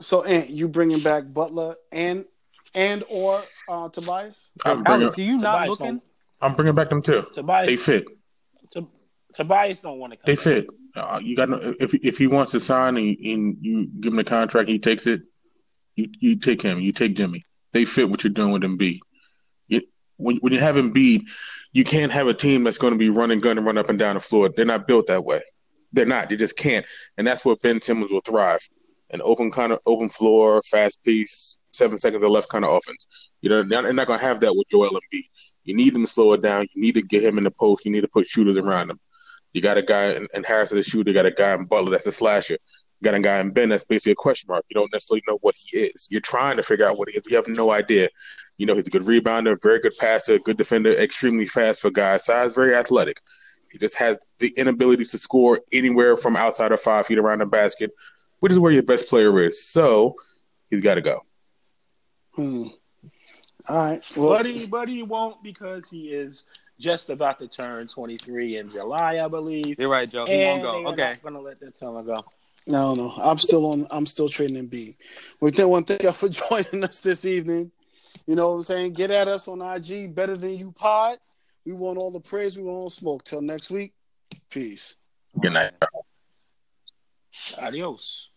So, and you bringing back Butler and and or uh, Tobias? I'm bringing, Alex, are you not Tobias looking? I'm bringing back them too. Tobias, they fit. To, Tobias don't want to. Come they fit. Uh, you got no, if if he wants to sign and, and you give him the contract, he takes it. You you take him. You take Jimmy. They fit what you're doing with Embiid. It, when when you have Embiid, you can't have a team that's going to be running gun and run up and down the floor. They're not built that way. They're not. They just can't. And that's where Ben Simmons will thrive. An open kind of open floor, fast piece, seven seconds or left kind of offense. You know, they're not going to have that with Joel Embiid. You need them to slow it down. You need to get him in the post. You need to put shooters around him. You got a guy in, in Harris as a shooter. You got a guy in Butler that's a slasher. You got a guy in Ben that's basically a question mark. You don't necessarily know what he is. You're trying to figure out what he is. You have no idea. You know, he's a good rebounder, very good passer, good defender, extremely fast for guys size, very athletic. He just has the inability to score anywhere from outside of five feet around the basket, which is where your best player is. So he's got to go. Hmm. All right. Well, but he, but he won't because he is just about to turn 23 in July, I believe. You're right, Joe. He and won't go. Okay. Not gonna let that time go. No, no. I'm still on. I'm still trading in B. We thank one thank [laughs] y'all for joining us this evening. You know what I'm saying? Get at us on IG. Better than you pod. We want all the praise. We want all smoke. Till next week. Peace. Good night. Adios.